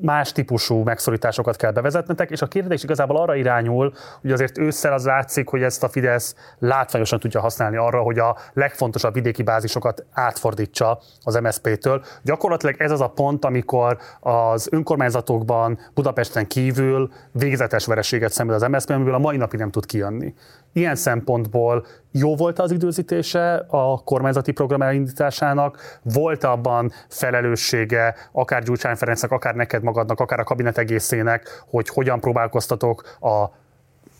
más típusú megszorításokat kell bevezetnetek, és a kérdés igazából arra irányul, hogy azért ősszel az látszik, hogy ezt a Fidesz látványosan tudja használni arra, hogy a legfontosabb vidéki bázisokat átfordítsa az MSZP-től. Gyakorlatilag ez az a pont, amikor az önkormányzatokban Budapesten kívül végzetes vereséget szenved az MSZP, amiből a mai napig nem tud kijönni. Ilyen szempontból jó volt az időzítése a kormányzati program elindításának? Volt abban felelőssége akár Gyurcsány Ferencnek, akár neked magadnak, akár a kabinet egészének, hogy hogyan próbálkoztatok a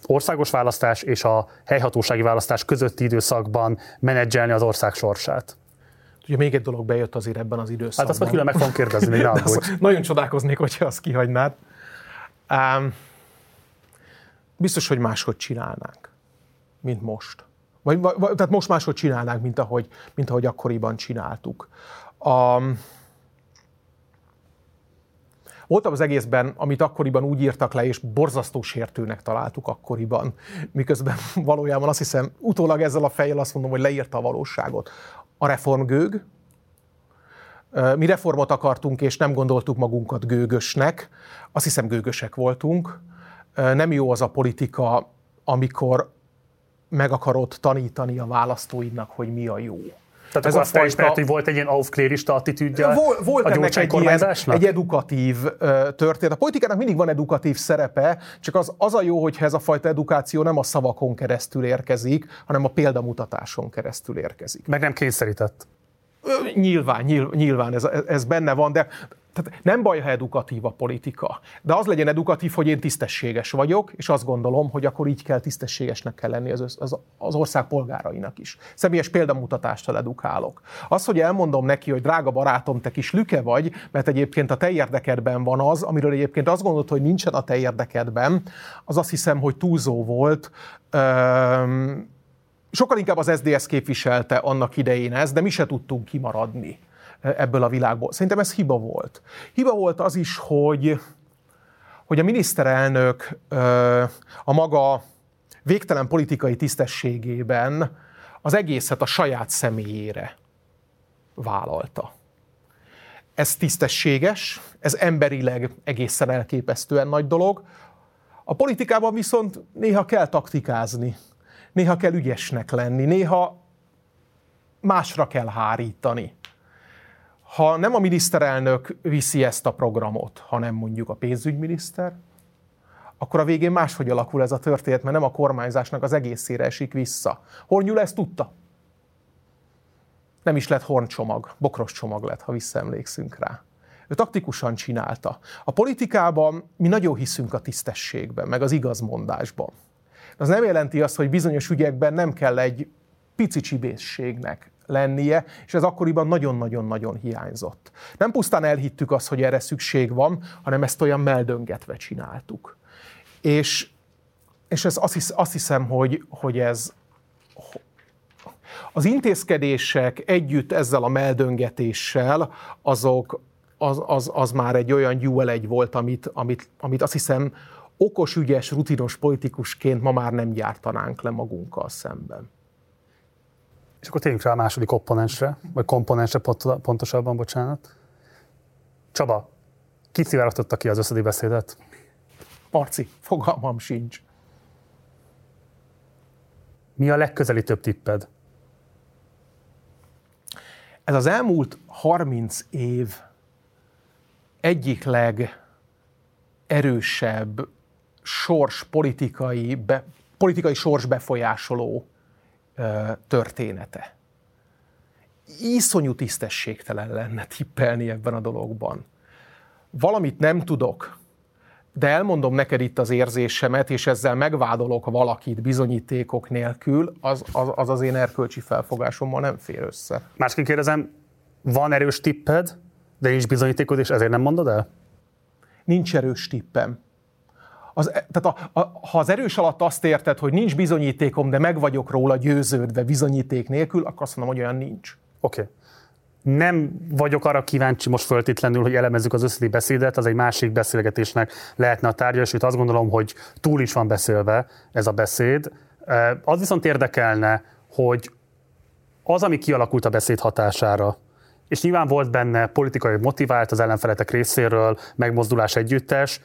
országos választás és a helyhatósági választás közötti időszakban menedzselni az ország sorsát? Ugye még egy dolog bejött azért ebben az időszakban. Hát azt majd külön meg fogom kérdezni, még nem *laughs* Nagyon csodálkoznék, hogyha azt kihagynád. Um, biztos, hogy máshogy csinálnánk, mint most. Vagy, vagy, tehát most máshogy csinálnánk, mint ahogy, mint ahogy akkoriban csináltuk. A, voltam az egészben, amit akkoriban úgy írtak le, és borzasztó sértőnek találtuk akkoriban, miközben *laughs* valójában azt hiszem, utólag ezzel a fejjel azt mondom, hogy leírta a valóságot. A reformgőg, mi reformot akartunk, és nem gondoltuk magunkat gőgösnek. Azt hiszem, gőgösek voltunk. Nem jó az a politika, amikor meg akarod tanítani a választóidnak, hogy mi a jó. Tehát ez a fajta... ismert, hogy volt egy ilyen aufklérista attitűdje Volt, volt a ennek egy, ilyen, egy edukatív történet. A politikának mindig van edukatív szerepe, csak az, az a jó, hogyha ez a fajta edukáció nem a szavakon keresztül érkezik, hanem a példamutatáson keresztül érkezik. Meg nem kényszerített. Nyilván, nyilván ez, ez benne van, de tehát nem baj, ha edukatív a politika, de az legyen edukatív, hogy én tisztességes vagyok, és azt gondolom, hogy akkor így kell tisztességesnek kell lenni az, az, az ország polgárainak is. Személyes példamutatással edukálok. Az, hogy elmondom neki, hogy drága barátom, te kis lüke vagy, mert egyébként a te érdekedben van az, amiről egyébként azt gondolod, hogy nincsen a te érdekedben, az azt hiszem, hogy túlzó volt. Üm, sokkal inkább az SDS képviselte annak idején ezt, de mi se tudtunk kimaradni ebből a világból. Szerintem ez hiba volt. Hiba volt az is, hogy, hogy a miniszterelnök a maga végtelen politikai tisztességében az egészet a saját személyére vállalta. Ez tisztességes, ez emberileg egészen elképesztően nagy dolog. A politikában viszont néha kell taktikázni, néha kell ügyesnek lenni, néha másra kell hárítani ha nem a miniszterelnök viszi ezt a programot, hanem mondjuk a pénzügyminiszter, akkor a végén máshogy alakul ez a történet, mert nem a kormányzásnak az egészére esik vissza. Hornyul ezt tudta. Nem is lett horncsomag, bokros csomag lett, ha visszaemlékszünk rá. Ő taktikusan csinálta. A politikában mi nagyon hiszünk a tisztességben, meg az igazmondásban. De az nem jelenti azt, hogy bizonyos ügyekben nem kell egy pici csibészségnek lennie, és ez akkoriban nagyon-nagyon-nagyon hiányzott. Nem pusztán elhittük azt, hogy erre szükség van, hanem ezt olyan meldöngetve csináltuk. És, és ez azt, hisz, azt hiszem, hogy, hogy ez az intézkedések együtt ezzel a meldöngetéssel, azok, az, az, az már egy olyan dual egy volt, amit, amit, amit azt hiszem okos, ügyes, rutinos politikusként ma már nem gyártanánk le magunkkal szemben. És akkor térjünk rá a második komponensre, vagy komponensre pontosabban, bocsánat. Csaba, ki szivárogtatta ki az összedi beszédet? Marci, fogalmam sincs. Mi a legközeli több tipped? Ez az elmúlt 30 év egyik legerősebb sors politikai be, politikai sorsbefolyásoló története. Iszonyú tisztességtelen lenne tippelni ebben a dologban. Valamit nem tudok, de elmondom neked itt az érzésemet, és ezzel megvádolok valakit bizonyítékok nélkül, az az, az, az én erkölcsi felfogásommal nem fér össze. Másként kérdezem, van erős tipped, de nincs bizonyítékod, és ezért nem mondod el? Nincs erős tippem. Az, e, tehát a, a, ha az erős alatt azt érted, hogy nincs bizonyítékom, de meg vagyok róla győződve bizonyíték nélkül, akkor azt mondom, hogy olyan nincs. Oké. Okay nem vagyok arra kíváncsi most föltétlenül, hogy elemezzük az összedi beszédet, az egy másik beszélgetésnek lehetne a tárgya, itt azt gondolom, hogy túl is van beszélve ez a beszéd. Az viszont érdekelne, hogy az, ami kialakult a beszéd hatására, és nyilván volt benne politikai motivált az ellenfeletek részéről, megmozdulás együttes,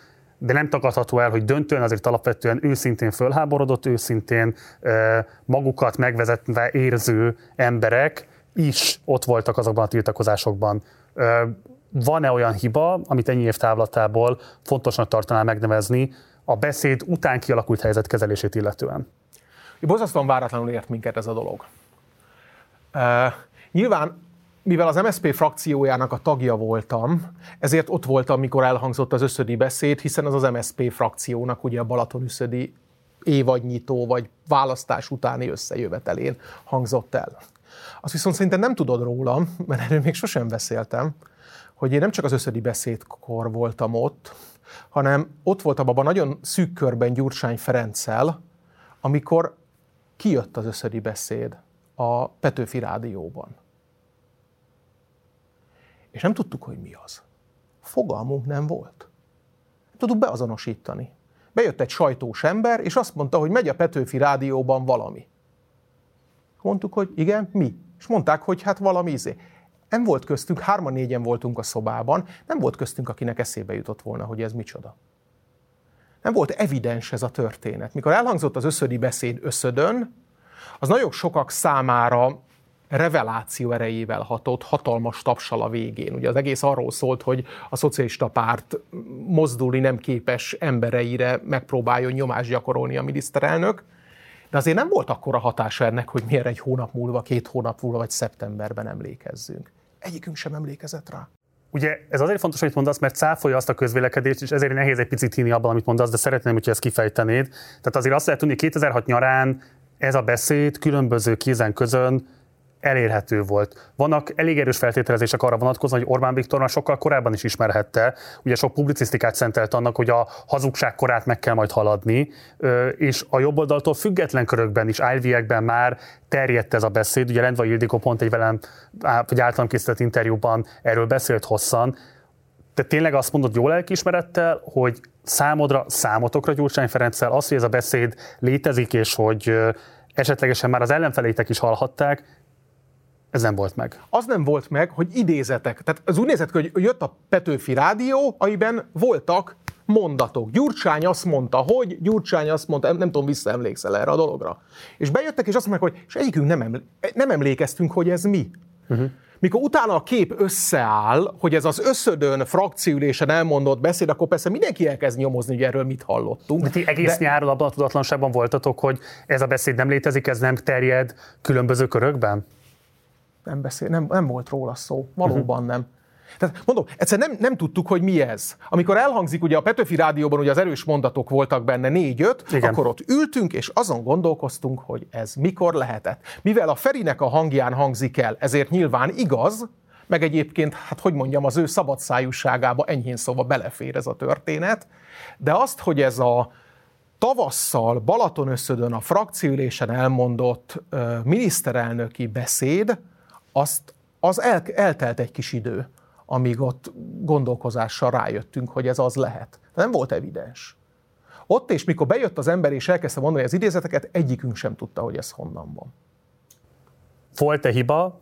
de nem tagadható el, hogy döntően azért alapvetően őszintén fölháborodott, őszintén magukat megvezetve érző emberek is ott voltak azokban a tiltakozásokban. Van-e olyan hiba, amit ennyi év távlatából fontosnak tartanál megnevezni a beszéd után kialakult helyzet kezelését illetően? Bozasztóan váratlanul ért minket ez a dolog. Uh, nyilván mivel az MSZP frakciójának a tagja voltam, ezért ott voltam, mikor elhangzott az összödi beszéd, hiszen az az MSZP frakciónak ugye a Balaton-összödi évadnyitó vagy választás utáni összejövetelén hangzott el. Azt viszont szerintem nem tudod rólam, mert erről még sosem beszéltem, hogy én nem csak az összödi beszédkor voltam ott, hanem ott voltam abban nagyon szűk körben Gyurcsány Ferenccel, amikor kijött az összödi beszéd a Petőfi Rádióban. És nem tudtuk, hogy mi az. Fogalmunk nem volt. Nem tudtuk beazonosítani. Bejött egy sajtós ember, és azt mondta, hogy megy a Petőfi Rádióban valami. Mondtuk, hogy igen, mi? És mondták, hogy hát valami izé. Nem volt köztünk, hárman négyen voltunk a szobában, nem volt köztünk, akinek eszébe jutott volna, hogy ez micsoda. Nem volt evidens ez a történet. Mikor elhangzott az összödi beszéd összödön, az nagyon sokak számára reveláció erejével hatott, hatalmas tapsal a végén. Ugye az egész arról szólt, hogy a szocialista párt mozdulni nem képes embereire megpróbáljon nyomást gyakorolni a miniszterelnök, de azért nem volt akkora hatása ennek, hogy miért egy hónap múlva, két hónap múlva, vagy szeptemberben emlékezzünk. Egyikünk sem emlékezett rá. Ugye ez azért fontos, hogy mondasz, mert cáfolja azt a közvélekedést, és ezért nehéz egy picit hinni abban, amit mondasz, de szeretném, hogy ezt kifejtenéd. Tehát azért azt lehet tudni, hogy 2006 nyarán ez a beszéd különböző kézen közön elérhető volt. Vannak elég erős feltételezések arra vonatkozóan, hogy Orbán Viktor már sokkal korábban is ismerhette. Ugye sok publicisztikát szentelt annak, hogy a hazugság korát meg kell majd haladni, és a jobboldaltól független körökben is, álviekben már terjedt ez a beszéd. Ugye Rendva Ildikó pont egy velem, vagy általam készített interjúban erről beszélt hosszan. Te tényleg azt mondod jó lelkiismerettel, hogy számodra, számotokra Gyurcsány Ferenccel az, hogy ez a beszéd létezik, és hogy esetlegesen már az ellenfelétek is hallhatták, ez nem volt meg. Az nem volt meg, hogy idézetek. Tehát az úgy nézett hogy jött a Petőfi Rádió, amiben voltak mondatok. Gyurcsány azt mondta, hogy, Gyurcsány azt mondta, nem, nem tudom, visszaemlékszel erre a dologra. És bejöttek, és azt mondták, hogy és egyikünk nem, emlé- nem emlékeztünk, hogy ez mi. Uh-huh. Mikor utána a kép összeáll, hogy ez az összödön frakciülésen elmondott beszéd, akkor persze mindenki elkezd nyomozni, hogy erről mit hallottunk. De ti egész de... nyáron abban a tudatlanságban voltatok, hogy ez a beszéd nem létezik, ez nem terjed különböző körökben? Nem, beszél, nem, nem volt róla szó. Valóban uh-huh. nem. Tehát mondom, egyszer nem, nem tudtuk, hogy mi ez. Amikor elhangzik, ugye a Petőfi Rádióban ugye az erős mondatok voltak benne négy-öt, akkor ott ültünk, és azon gondolkoztunk, hogy ez mikor lehetett. Mivel a Ferinek a hangján hangzik el, ezért nyilván igaz, meg egyébként, hát hogy mondjam, az ő szabadszájúságába enyhén szóval belefér ez a történet, de azt, hogy ez a tavasszal Balatonösszödön a frakciülésen elmondott uh, miniszterelnöki beszéd, azt, az el, eltelt egy kis idő, amíg ott gondolkozással rájöttünk, hogy ez az lehet. De nem volt evidens. Ott és mikor bejött az ember és elkezdte mondani az idézeteket, egyikünk sem tudta, hogy ez honnan van. Volt-e hiba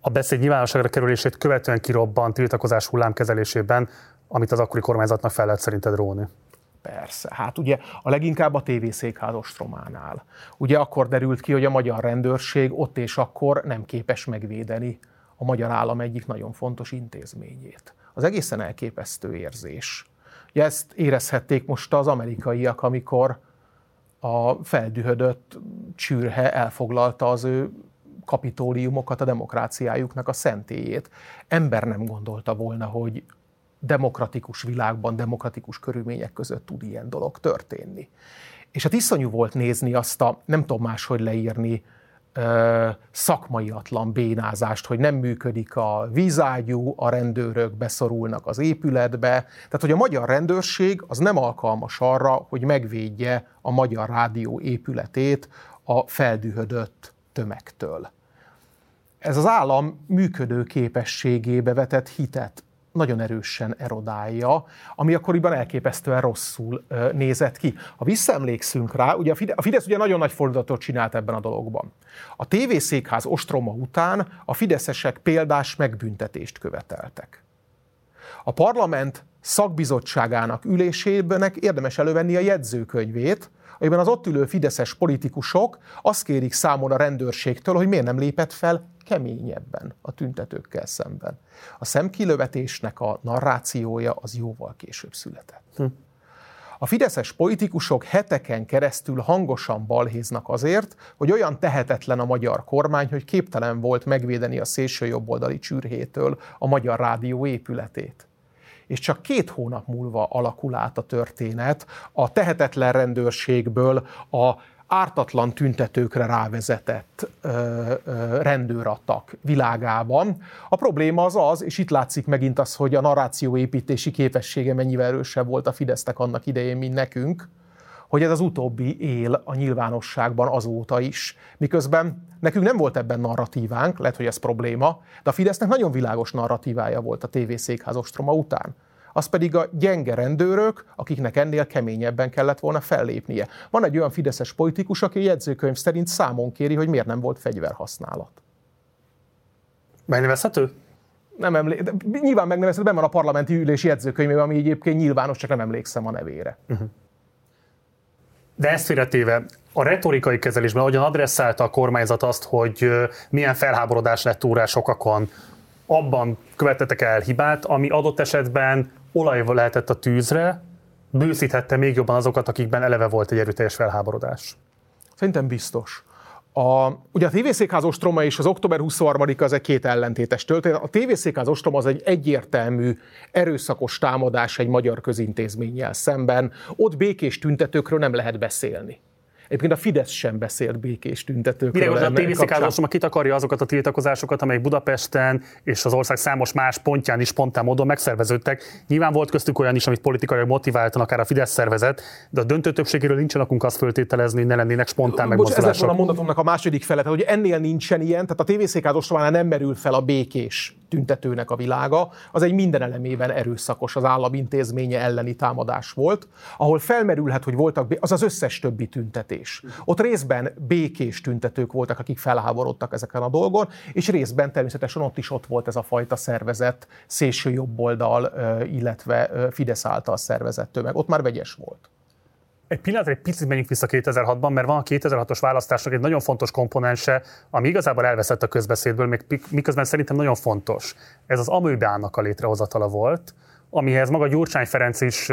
a beszéd nyilvánosságra kerülését követően kirobbant tiltakozás hullámkezelésében, amit az akkori kormányzatnak fel lehet szerinted róni? Persze, hát ugye a leginkább a TV székház ostrománál. Ugye akkor derült ki, hogy a magyar rendőrség ott és akkor nem képes megvédeni a magyar állam egyik nagyon fontos intézményét. Az egészen elképesztő érzés. Ugye ezt érezhették most az amerikaiak, amikor a feldühödött csürhe elfoglalta az ő kapitóliumokat, a demokráciájuknak a szentélyét. Ember nem gondolta volna, hogy demokratikus világban, demokratikus körülmények között tud ilyen dolog történni. És hát iszonyú volt nézni azt a, nem tudom máshogy leírni, szakmaiatlan bénázást, hogy nem működik a vízágyú, a rendőrök beszorulnak az épületbe. Tehát, hogy a magyar rendőrség az nem alkalmas arra, hogy megvédje a magyar rádió épületét a feldühödött tömegtől. Ez az állam működő képességébe vetett hitet nagyon erősen erodálja, ami akkoriban elképesztően rosszul nézett ki. Ha visszaemlékszünk rá, ugye a Fidesz ugye nagyon nagy fordulatot csinált ebben a dologban. A tévészékház ostroma után a fideszesek példás megbüntetést követeltek. A parlament szakbizottságának ülésében érdemes elővenni a jegyzőkönyvét, amiben az ott ülő fideszes politikusok azt kérik számon a rendőrségtől, hogy miért nem lépett fel keményebben a tüntetőkkel szemben. A szemkilövetésnek a narrációja az jóval később született. Hm. A fideszes politikusok heteken keresztül hangosan balhéznak azért, hogy olyan tehetetlen a magyar kormány, hogy képtelen volt megvédeni a szélső jobboldali csürhétől a magyar rádió épületét és csak két hónap múlva alakul át a történet a tehetetlen rendőrségből a ártatlan tüntetőkre rávezetett ö, ö, rendőrattak világában. A probléma az az, és itt látszik megint az, hogy a narráció építési képessége mennyivel erősebb volt a Fidesznek annak idején, mint nekünk, hogy ez az utóbbi él a nyilvánosságban azóta is. Miközben nekünk nem volt ebben narratívánk, lehet, hogy ez probléma, de a Fidesznek nagyon világos narratívája volt a tévészékház ostroma után az pedig a gyenge rendőrök, akiknek ennél keményebben kellett volna fellépnie. Van egy olyan fideszes politikus, aki jegyzőkönyv szerint számon kéri, hogy miért nem volt fegyverhasználat. Megnevezhető? Nem emlé... De nyilván megnevezhető, ben van a parlamenti ülés jegyzőkönyvében, ami egyébként nyilvános, csak nem emlékszem a nevére. Uh-huh. De ezt félretéve, a retorikai kezelésben, ahogyan adresszálta a kormányzat azt, hogy milyen felháborodás lett túrás sokakon, abban követetek el hibát, ami adott esetben olaj lehetett a tűzre, bőszíthette még jobban azokat, akikben eleve volt egy erőteljes felháborodás. Szerintem biztos. A, ugye a tévészékház ostroma és az október 23 az egy két ellentétes történet. A tévészékház ostroma az egy egyértelmű, erőszakos támadás egy magyar közintézménnyel szemben. Ott békés tüntetőkről nem lehet beszélni. Egyébként a Fidesz sem beszélt békés tüntetőkről. Mire a tévészikázásommal kitakarja azokat a tiltakozásokat, amelyek Budapesten és az ország számos más pontján is spontán módon megszerveződtek. Nyilván volt köztük olyan is, amit politikai motiváltan akár a Fidesz szervezet, de a döntő többségéről nincsen akunk azt föltételezni, hogy ne lennének spontán megmozdulások. Ez a mondatomnak a második fele, hogy ennél nincsen ilyen, tehát a tévészékház nem merül fel a békés tüntetőnek a világa, az egy minden elemében erőszakos, az állam intézménye elleni támadás volt, ahol felmerülhet, hogy voltak, az az összes többi tüntetés. Ott részben békés tüntetők voltak, akik felháborodtak ezeken a dolgon, és részben természetesen ott is ott volt ez a fajta szervezet, szélső jobboldal, illetve Fidesz által szervezett tömeg. Ott már vegyes volt. Egy pillanatra egy picit menjünk vissza 2006-ban, mert van a 2006-os választásnak egy nagyon fontos komponense, ami igazából elveszett a közbeszédből, még miközben szerintem nagyon fontos. Ez az amőbának a létrehozatala volt, amihez maga Gyurcsány Ferenc is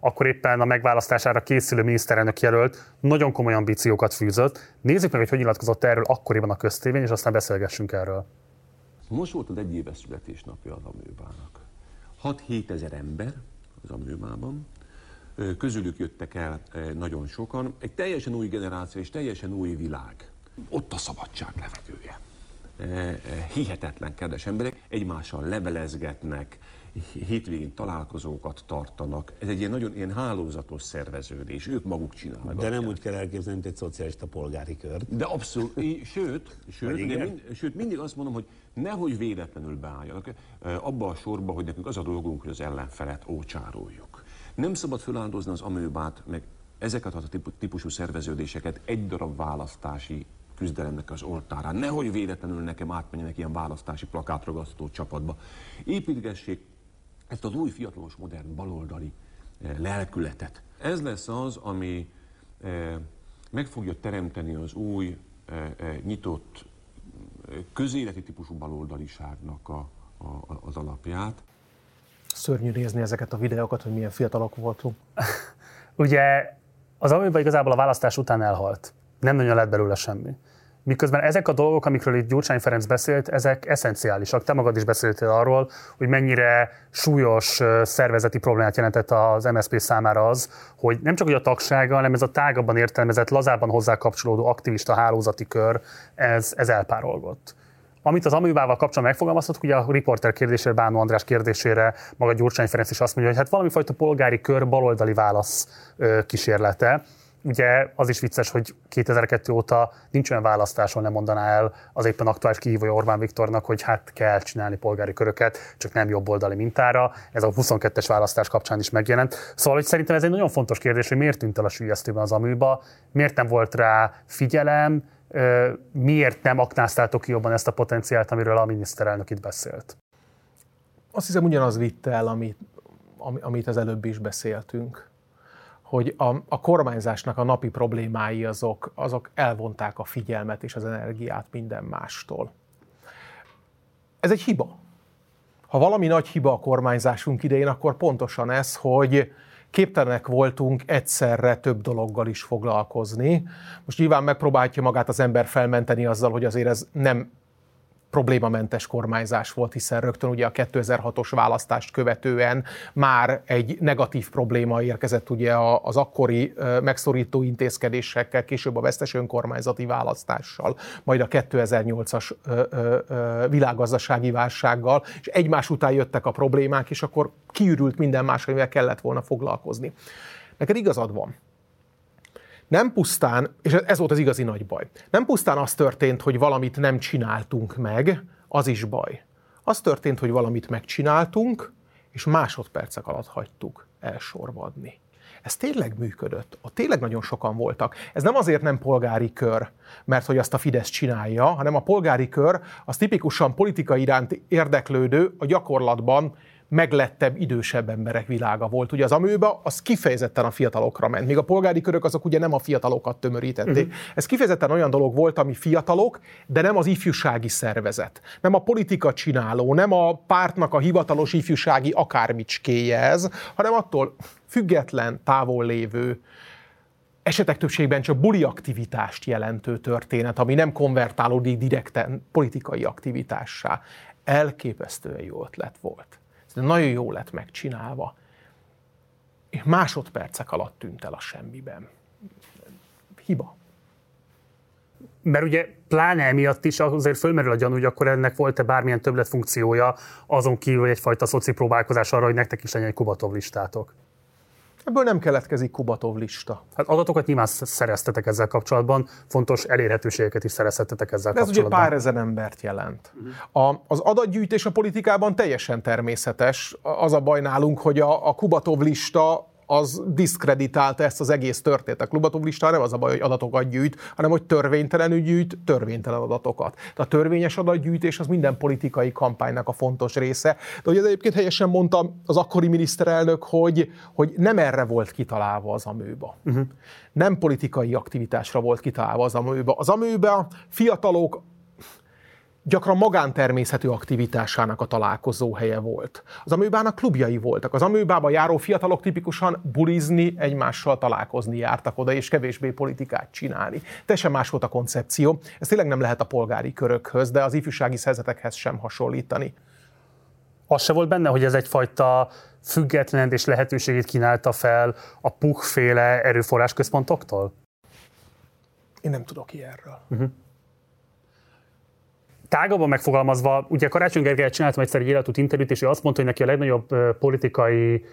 akkor éppen a megválasztására készülő miniszterelnök jelölt nagyon komoly ambíciókat fűzött. Nézzük meg, hogy hogy nyilatkozott erről akkoriban a köztévén, és aztán beszélgessünk erről. Most volt az egy éves születésnapja az amőbának. 6-7 ezer ember az amőbában, közülük jöttek el nagyon sokan. Egy teljesen új generáció és teljesen új világ. Ott a szabadság levegője. Hihetetlen kedves emberek, egymással levelezgetnek, hétvégén találkozókat tartanak. Ez egy ilyen nagyon ilyen hálózatos szerveződés, ők maguk csinálnak. De nem úgy kell elképzelni, mint egy szocialista polgári kör. De abszolút, sőt, sőt, mind, sőt, mindig azt mondom, hogy nehogy véletlenül beálljanak abba a sorba, hogy nekünk az a dolgunk, hogy az ellenfelet ócsároljuk. Nem szabad feláldozni az amőbát, meg ezeket a típusú szerveződéseket egy darab választási küzdelemnek az oltárán. Nehogy véletlenül nekem átmenjenek ilyen választási plakátragasztó csapatba. Építgessék ezt az új fiatalos, modern, baloldali eh, lelkületet. Ez lesz az, ami eh, meg fogja teremteni az új, eh, nyitott, közéleti típusú baloldaliságnak a, a, az alapját szörnyű nézni ezeket a videókat, hogy milyen fiatalok voltunk. *laughs* Ugye Az amiben igazából a választás után elhalt. Nem nagyon lett belőle semmi. Miközben ezek a dolgok, amikről itt Gyurcsány Ferenc beszélt, ezek eszenciálisak. Te magad is beszéltél arról, hogy mennyire súlyos szervezeti problémát jelentett az MSZP számára az, hogy nem csak hogy a tagsága, hanem ez a tágabban értelmezett, lazában hozzá kapcsolódó aktivista hálózati kör, ez, ez elpárolgott. Amit az aművával kapcsolatban megfogalmaztatok, ugye a riporter kérdésére, Bánó András kérdésére maga Gyurcsány Ferenc is azt mondja, hogy hát valami fajta polgári kör baloldali válasz kísérlete. Ugye az is vicces, hogy 2002 óta nincs olyan választás, ahol nem mondaná el az éppen aktuális kihívója Orbán Viktornak, hogy hát kell csinálni polgári köröket, csak nem jobboldali mintára. Ez a 22-es választás kapcsán is megjelent. Szóval, hogy szerintem ez egy nagyon fontos kérdés, hogy miért tűnt el a sülyeztőben az aműba, miért nem volt rá figyelem, miért nem aknáztátok ki jobban ezt a potenciált, amiről a miniszterelnök itt beszélt? Azt hiszem ugyanaz vitte el, amit, amit az előbb is beszéltünk, hogy a, a kormányzásnak a napi problémái azok, azok elvonták a figyelmet és az energiát minden mástól. Ez egy hiba. Ha valami nagy hiba a kormányzásunk idején, akkor pontosan ez, hogy képtelenek voltunk egyszerre több dologgal is foglalkozni. Most nyilván megpróbálja magát az ember felmenteni azzal, hogy azért ez nem problémamentes kormányzás volt, hiszen rögtön ugye a 2006-os választást követően már egy negatív probléma érkezett ugye az akkori megszorító intézkedésekkel, később a vesztes önkormányzati választással, majd a 2008-as világgazdasági válsággal, és egymás után jöttek a problémák, és akkor kiürült minden más, amivel kellett volna foglalkozni. Neked igazad van nem pusztán, és ez volt az igazi nagy baj, nem pusztán az történt, hogy valamit nem csináltunk meg, az is baj. Az történt, hogy valamit megcsináltunk, és másodpercek alatt hagytuk elsorvadni. Ez tényleg működött. Ott tényleg nagyon sokan voltak. Ez nem azért nem polgári kör, mert hogy azt a Fidesz csinálja, hanem a polgári kör az tipikusan politika iránt érdeklődő, a gyakorlatban meglettebb, idősebb emberek világa volt. Ugye az amőba az kifejezetten a fiatalokra ment. Még a polgári körök azok ugye nem a fiatalokat tömörítették. Uh-huh. Ez kifejezetten olyan dolog volt, ami fiatalok, de nem az ifjúsági szervezet. Nem a politika csináló, nem a pártnak a hivatalos ifjúsági akármicskéje ez, hanem attól független, távol lévő, esetek többségben csak buli aktivitást jelentő történet, ami nem konvertálódik direkten politikai aktivitássá. Elképesztően jó ötlet volt de nagyon jó lett megcsinálva. És másodpercek alatt tűnt el a semmiben. Hiba. Mert ugye pláne emiatt is azért fölmerül a gyanú, hogy akkor ennek volt-e bármilyen többlet funkciója, azon kívül egyfajta szoci próbálkozás arra, hogy nektek is legyen egy Kubatov listátok. Ebből nem keletkezik Kubatov lista. Hát adatokat nyilván szereztetek ezzel kapcsolatban, fontos elérhetőségeket is szereztetek ezzel De ez kapcsolatban. ugye pár ezer embert jelent. A, az adatgyűjtés a politikában teljesen természetes. Az a baj nálunk, hogy a, a Kubatov lista az diszkreditálta ezt az egész történet. A Klubatov lista nem az a baj, hogy adatokat gyűjt, hanem hogy törvénytelenül gyűjt törvénytelen adatokat. De a törvényes adatgyűjtés az minden politikai kampánynak a fontos része. De ugye egyébként helyesen mondta az akkori miniszterelnök, hogy, hogy nem erre volt kitalálva az amőba. Uh-huh. Nem politikai aktivitásra volt kitalálva az amőba. Az amőba fiatalok gyakran magántermészetű aktivitásának a találkozó helye volt. Az amőbának klubjai voltak. Az amőbába járó fiatalok tipikusan bulizni, egymással találkozni jártak oda, és kevésbé politikát csinálni. Teljesen más volt a koncepció. Ez tényleg nem lehet a polgári körökhöz, de az ifjúsági szerzetekhez sem hasonlítani. Az se volt benne, hogy ez egyfajta független és lehetőségét kínálta fel a puhféle erőforrásközpontoktól? Én nem tudok ilyenről. Uh-huh tágabban megfogalmazva, ugye Karácsony Gergelyet csináltam egyszer egy életút interjút, és ő azt mondta, hogy neki a legnagyobb politikai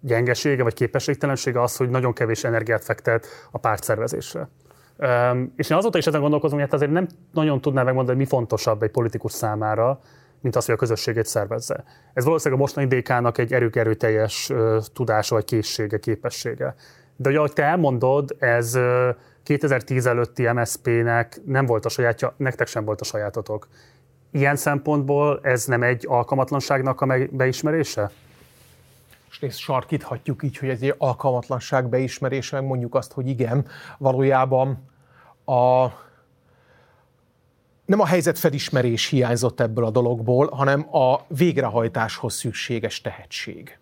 gyengesége vagy képességtelensége az, hogy nagyon kevés energiát fektet a pártszervezésre. Um, és én azóta is ezen gondolkozom, hogy hát azért nem nagyon tudná megmondani, mi fontosabb egy politikus számára, mint az, hogy a közösségét szervezze. Ez valószínűleg a mostani DK-nak egy erők erőteljes uh, tudása vagy készsége, képessége. De ugye, ahogy te elmondod, ez 2010 előtti MSZP-nek nem volt a sajátja, nektek sem volt a sajátotok. Ilyen szempontból ez nem egy alkalmatlanságnak a beismerése? És nézd, sarkíthatjuk így, hogy ez egy alkalmatlanság beismerése, meg mondjuk azt, hogy igen, valójában a, nem a helyzet felismerés hiányzott ebből a dologból, hanem a végrehajtáshoz szükséges tehetség.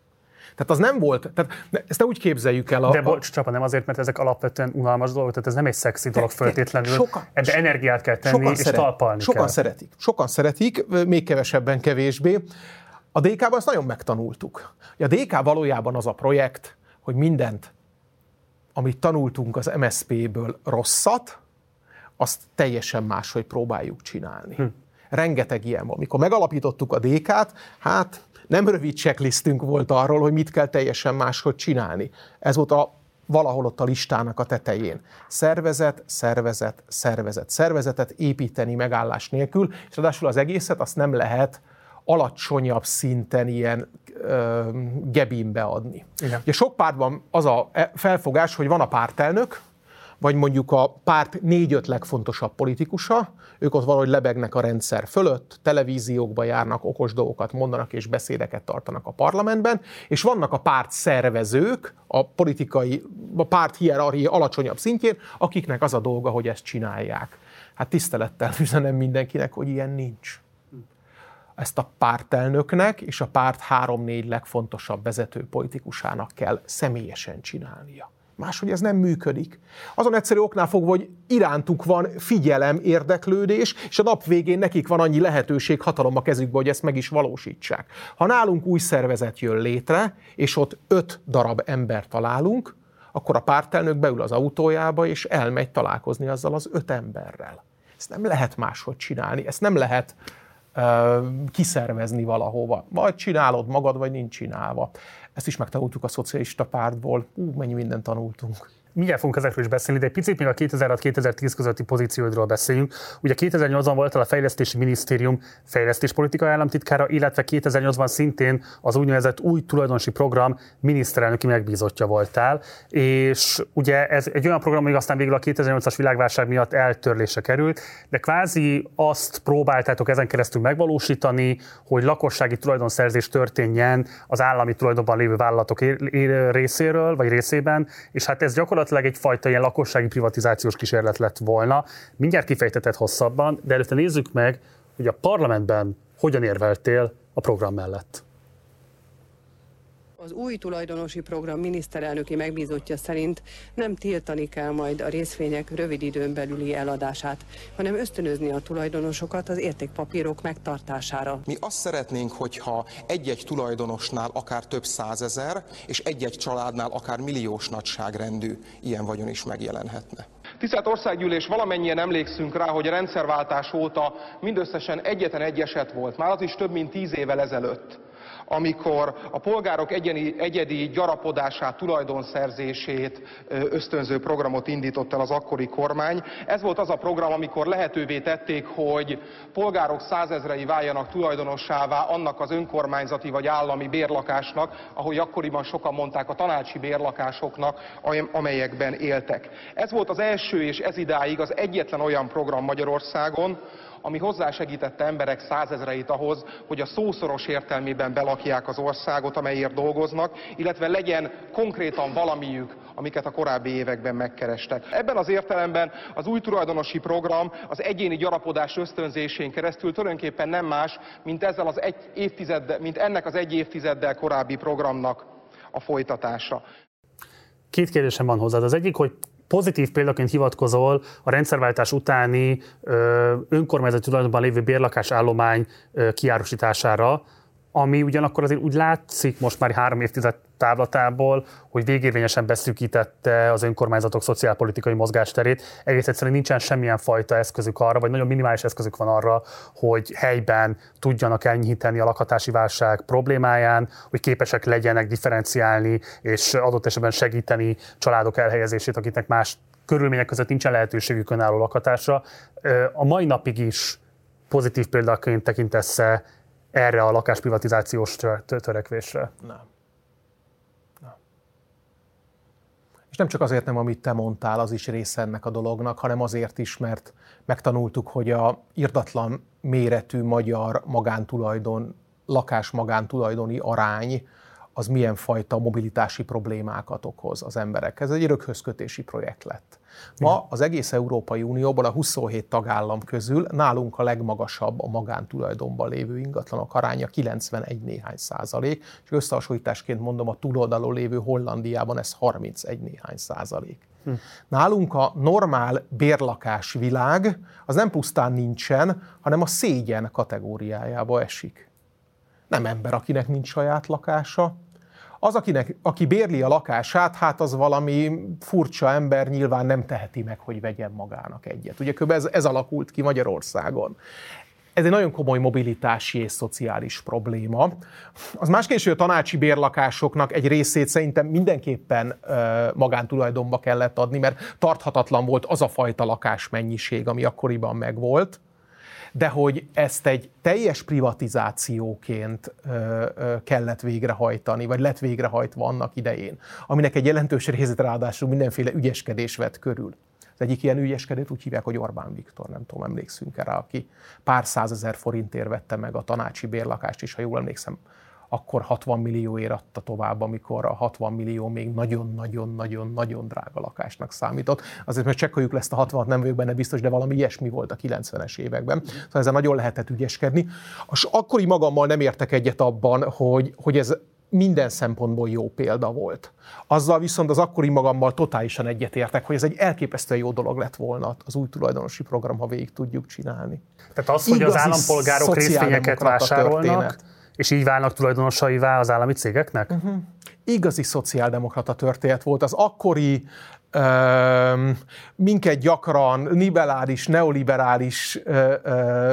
Tehát az nem volt, tehát ezt ne úgy képzeljük el. A, De bocs, Csapa, nem azért, mert ezek alapvetően unalmas dolgok, tehát ez nem egy szexi dolog föltétlenül. Sokan, Ebbe energiát kell tenni, sokan és szeret, talpalni Sokan kell. szeretik. Sokan szeretik, még kevesebben kevésbé. A DK-ban ezt nagyon megtanultuk. A DK valójában az a projekt, hogy mindent, amit tanultunk az MSZP-ből rosszat, azt teljesen máshogy próbáljuk csinálni. Hm. Rengeteg ilyen van. Mikor megalapítottuk a DK-t, hát nem rövid checklistünk volt arról, hogy mit kell teljesen máshogy csinálni. Ez volt a valahol ott a listának a tetején. Szervezet, szervezet, szervezet. Szervezetet építeni megállás nélkül, és ráadásul az egészet azt nem lehet alacsonyabb szinten ilyen ö, gebinbe adni. Igen. Ugye sok pártban az a e, felfogás, hogy van a pártelnök, vagy mondjuk a párt négy-öt legfontosabb politikusa, ők ott valahogy lebegnek a rendszer fölött, televíziókba járnak, okos dolgokat mondanak és beszédeket tartanak a parlamentben, és vannak a párt szervezők, a politikai, a párt hierarchia alacsonyabb szintjén, akiknek az a dolga, hogy ezt csinálják. Hát tisztelettel üzenem mindenkinek, hogy ilyen nincs ezt a pártelnöknek és a párt három-négy legfontosabb vezető politikusának kell személyesen csinálnia. Máshogy ez nem működik. Azon egyszerű oknál fogva, hogy irántuk van figyelem, érdeklődés, és a nap végén nekik van annyi lehetőség, hatalom a kezükbe, hogy ezt meg is valósítsák. Ha nálunk új szervezet jön létre, és ott öt darab ember találunk, akkor a pártelnök beül az autójába, és elmegy találkozni azzal az öt emberrel. Ezt nem lehet máshogy csinálni, ezt nem lehet kiszervezni valahova. Vagy csinálod magad, vagy nincs csinálva. Ezt is megtanultuk a szocialista pártból. Ú, mennyi mindent tanultunk mindjárt fogunk ezekről is beszélni, de egy picit még a 2006-2010 közötti pozícióidról beszéljünk. Ugye 2008-ban volt a Fejlesztési Minisztérium fejlesztéspolitikai államtitkára, illetve 2008-ban szintén az úgynevezett új tulajdonosi program miniszterelnöki megbízottja voltál, és ugye ez egy olyan program, hogy aztán végül a 2008-as világválság miatt eltörlése került, de kvázi azt próbáltátok ezen keresztül megvalósítani, hogy lakossági tulajdonszerzés történjen az állami tulajdonban lévő vállalatok részéről, vagy részében, és hát ez gyakorlatilag gyakorlatilag egyfajta ilyen lakossági privatizációs kísérlet lett volna. Mindjárt kifejtetett hosszabban, de előtte nézzük meg, hogy a parlamentben hogyan érveltél a program mellett. Az új tulajdonosi program miniszterelnöki megbízottja szerint nem tiltani kell majd a részvények rövid időn belüli eladását, hanem ösztönözni a tulajdonosokat az értékpapírok megtartására. Mi azt szeretnénk, hogyha egy-egy tulajdonosnál akár több százezer, és egy-egy családnál akár milliós nagyságrendű ilyen vagyon is megjelenhetne. Tisztelt Országgyűlés, valamennyien emlékszünk rá, hogy a rendszerváltás óta mindösszesen egyetlen egy eset volt, már az is több mint tíz évvel ezelőtt amikor a polgárok egyeni, egyedi gyarapodását, tulajdonszerzését ösztönző programot indított el az akkori kormány. Ez volt az a program, amikor lehetővé tették, hogy polgárok százezrei váljanak tulajdonossává annak az önkormányzati vagy állami bérlakásnak, ahogy akkoriban sokan mondták a tanácsi bérlakásoknak, amelyekben éltek. Ez volt az első és ez idáig az egyetlen olyan program Magyarországon, ami hozzásegítette emberek százezreit ahhoz, hogy a szószoros értelmében belakják az országot, amelyért dolgoznak, illetve legyen konkrétan valamiük, amiket a korábbi években megkerestek. Ebben az értelemben az új tulajdonosi program az egyéni gyarapodás ösztönzésén keresztül tulajdonképpen nem más, mint, ezzel az egy évtizeddel, mint ennek az egy évtizeddel korábbi programnak a folytatása. Két kérdésem van hozzád. Az egyik, hogy pozitív példaként hivatkozol a rendszerváltás utáni önkormányzati tulajdonban lévő bérlakás állomány kiárusítására, ami ugyanakkor azért úgy látszik most már három évtized távlatából, hogy végérvényesen beszűkítette az önkormányzatok szociálpolitikai mozgásterét. Egész egyszerűen nincsen semmilyen fajta eszközük arra, vagy nagyon minimális eszközük van arra, hogy helyben tudjanak enyhíteni a lakhatási válság problémáján, hogy képesek legyenek differenciálni és adott esetben segíteni családok elhelyezését, akiknek más körülmények között nincsen lehetőségük önálló lakhatásra. A mai napig is pozitív példaként tekintesz erre a lakásprivatizációs törekvésre? Nem. És nem csak azért nem, amit te mondtál, az is része ennek a dolognak, hanem azért is, mert megtanultuk, hogy a irdatlan méretű magyar magántulajdon, lakás magántulajdoni arány az milyen fajta mobilitási problémákat okoz az emberekhez. Ez egy röghözkötési projekt lett. Ma az egész Európai Unióban a 27 tagállam közül nálunk a legmagasabb a magántulajdonban lévő ingatlanok aránya 91 néhány százalék, és összehasonlításként mondom, a túloldalon lévő Hollandiában ez 31 néhány százalék. Hm. Nálunk a normál bérlakás világ az nem pusztán nincsen, hanem a szégyen kategóriájába esik. Nem ember, akinek nincs saját lakása, az, akinek, aki bérli a lakását, hát az valami furcsa ember nyilván nem teheti meg, hogy vegyen magának egyet. Ugye kb. ez, ez alakult ki Magyarországon. Ez egy nagyon komoly mobilitási és szociális probléma. Az másképp, hogy a tanácsi bérlakásoknak egy részét szerintem mindenképpen magántulajdonba kellett adni, mert tarthatatlan volt az a fajta lakásmennyiség, ami akkoriban megvolt de hogy ezt egy teljes privatizációként kellett végrehajtani, vagy lett végrehajtva annak idején, aminek egy jelentős részét ráadásul mindenféle ügyeskedés vett körül. Az egyik ilyen ügyeskedőt úgy hívják, hogy Orbán Viktor, nem tudom, emlékszünk erre, aki pár százezer forintért vette meg a tanácsi bérlakást is, ha jól emlékszem, akkor 60 millióért adta tovább, amikor a 60 millió még nagyon-nagyon-nagyon-nagyon drága lakásnak számított. Azért mert csekkoljuk lesz a 60 nem vagyok benne biztos, de valami ilyesmi volt a 90-es években. Szóval ezzel nagyon lehetett ügyeskedni. És akkori magammal nem értek egyet abban, hogy, hogy ez minden szempontból jó példa volt. Azzal viszont az akkori magammal totálisan egyetértek, hogy ez egy elképesztően jó dolog lett volna az új tulajdonosi program, ha végig tudjuk csinálni. Tehát az, hogy Igazi az állampolgárok részvényeket vásárolnak, történet és így válnak tulajdonosaivá az állami cégeknek? Uh-huh. Igazi szociáldemokrata történet volt. Az akkori minket gyakran liberális, neoliberális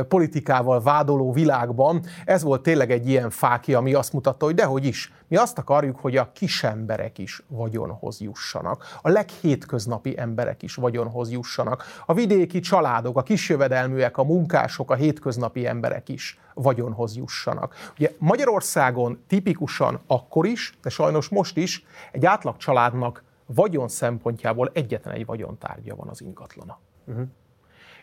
politikával vádoló világban ez volt tényleg egy ilyen fáki, ami azt mutatta, hogy dehogy is, mi azt akarjuk, hogy a kis emberek is vagyonhoz jussanak, a leghétköznapi emberek is vagyonhoz jussanak, a vidéki családok, a kisjövedelműek, a munkások, a hétköznapi emberek is vagyonhoz jussanak. Ugye Magyarországon tipikusan akkor is, de sajnos most is egy átlag családnak vagyon szempontjából egyetlen egy vagyontárgya van az ingatlana. Uh-huh.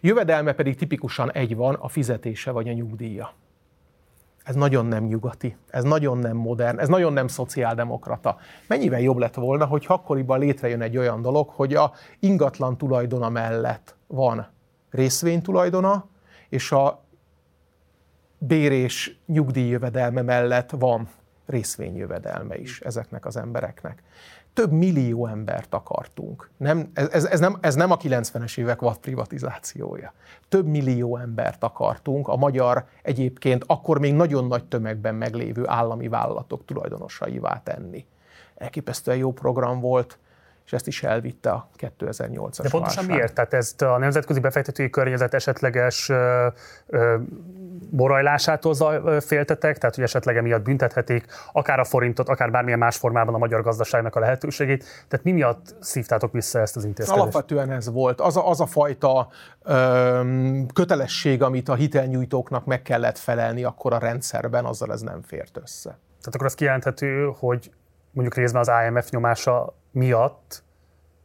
Jövedelme pedig tipikusan egy van, a fizetése vagy a nyugdíja. Ez nagyon nem nyugati, ez nagyon nem modern, ez nagyon nem szociáldemokrata. Mennyivel jobb lett volna, hogy akkoriban létrejön egy olyan dolog, hogy a ingatlan tulajdona mellett van részvénytulajdona, és a bér és nyugdíjjövedelme mellett van részvényjövedelme is ezeknek az embereknek több millió embert akartunk. Nem, ez, ez, nem, ez nem a 90-es évek vad privatizációja. Több millió embert akartunk a magyar egyébként akkor még nagyon nagy tömegben meglévő állami vállalatok tulajdonosaivá tenni. Elképesztően jó program volt, és ezt is elvitte a 2008-as De pontosan válság. miért? Tehát ezt a nemzetközi befektetői környezet esetleges ö, ö, borajlásától féltetek, tehát hogy esetleg emiatt büntethetik akár a forintot, akár bármilyen más formában a magyar gazdaságnak a lehetőségét. Tehát mi miatt szívtátok vissza ezt az intézkedést? Alapvetően ez volt. Az a, az a fajta ö, kötelesség, amit a hitelnyújtóknak meg kellett felelni akkor a rendszerben, azzal ez nem fért össze. Tehát akkor az kijelenthető, hogy mondjuk részben az IMF nyomása miatt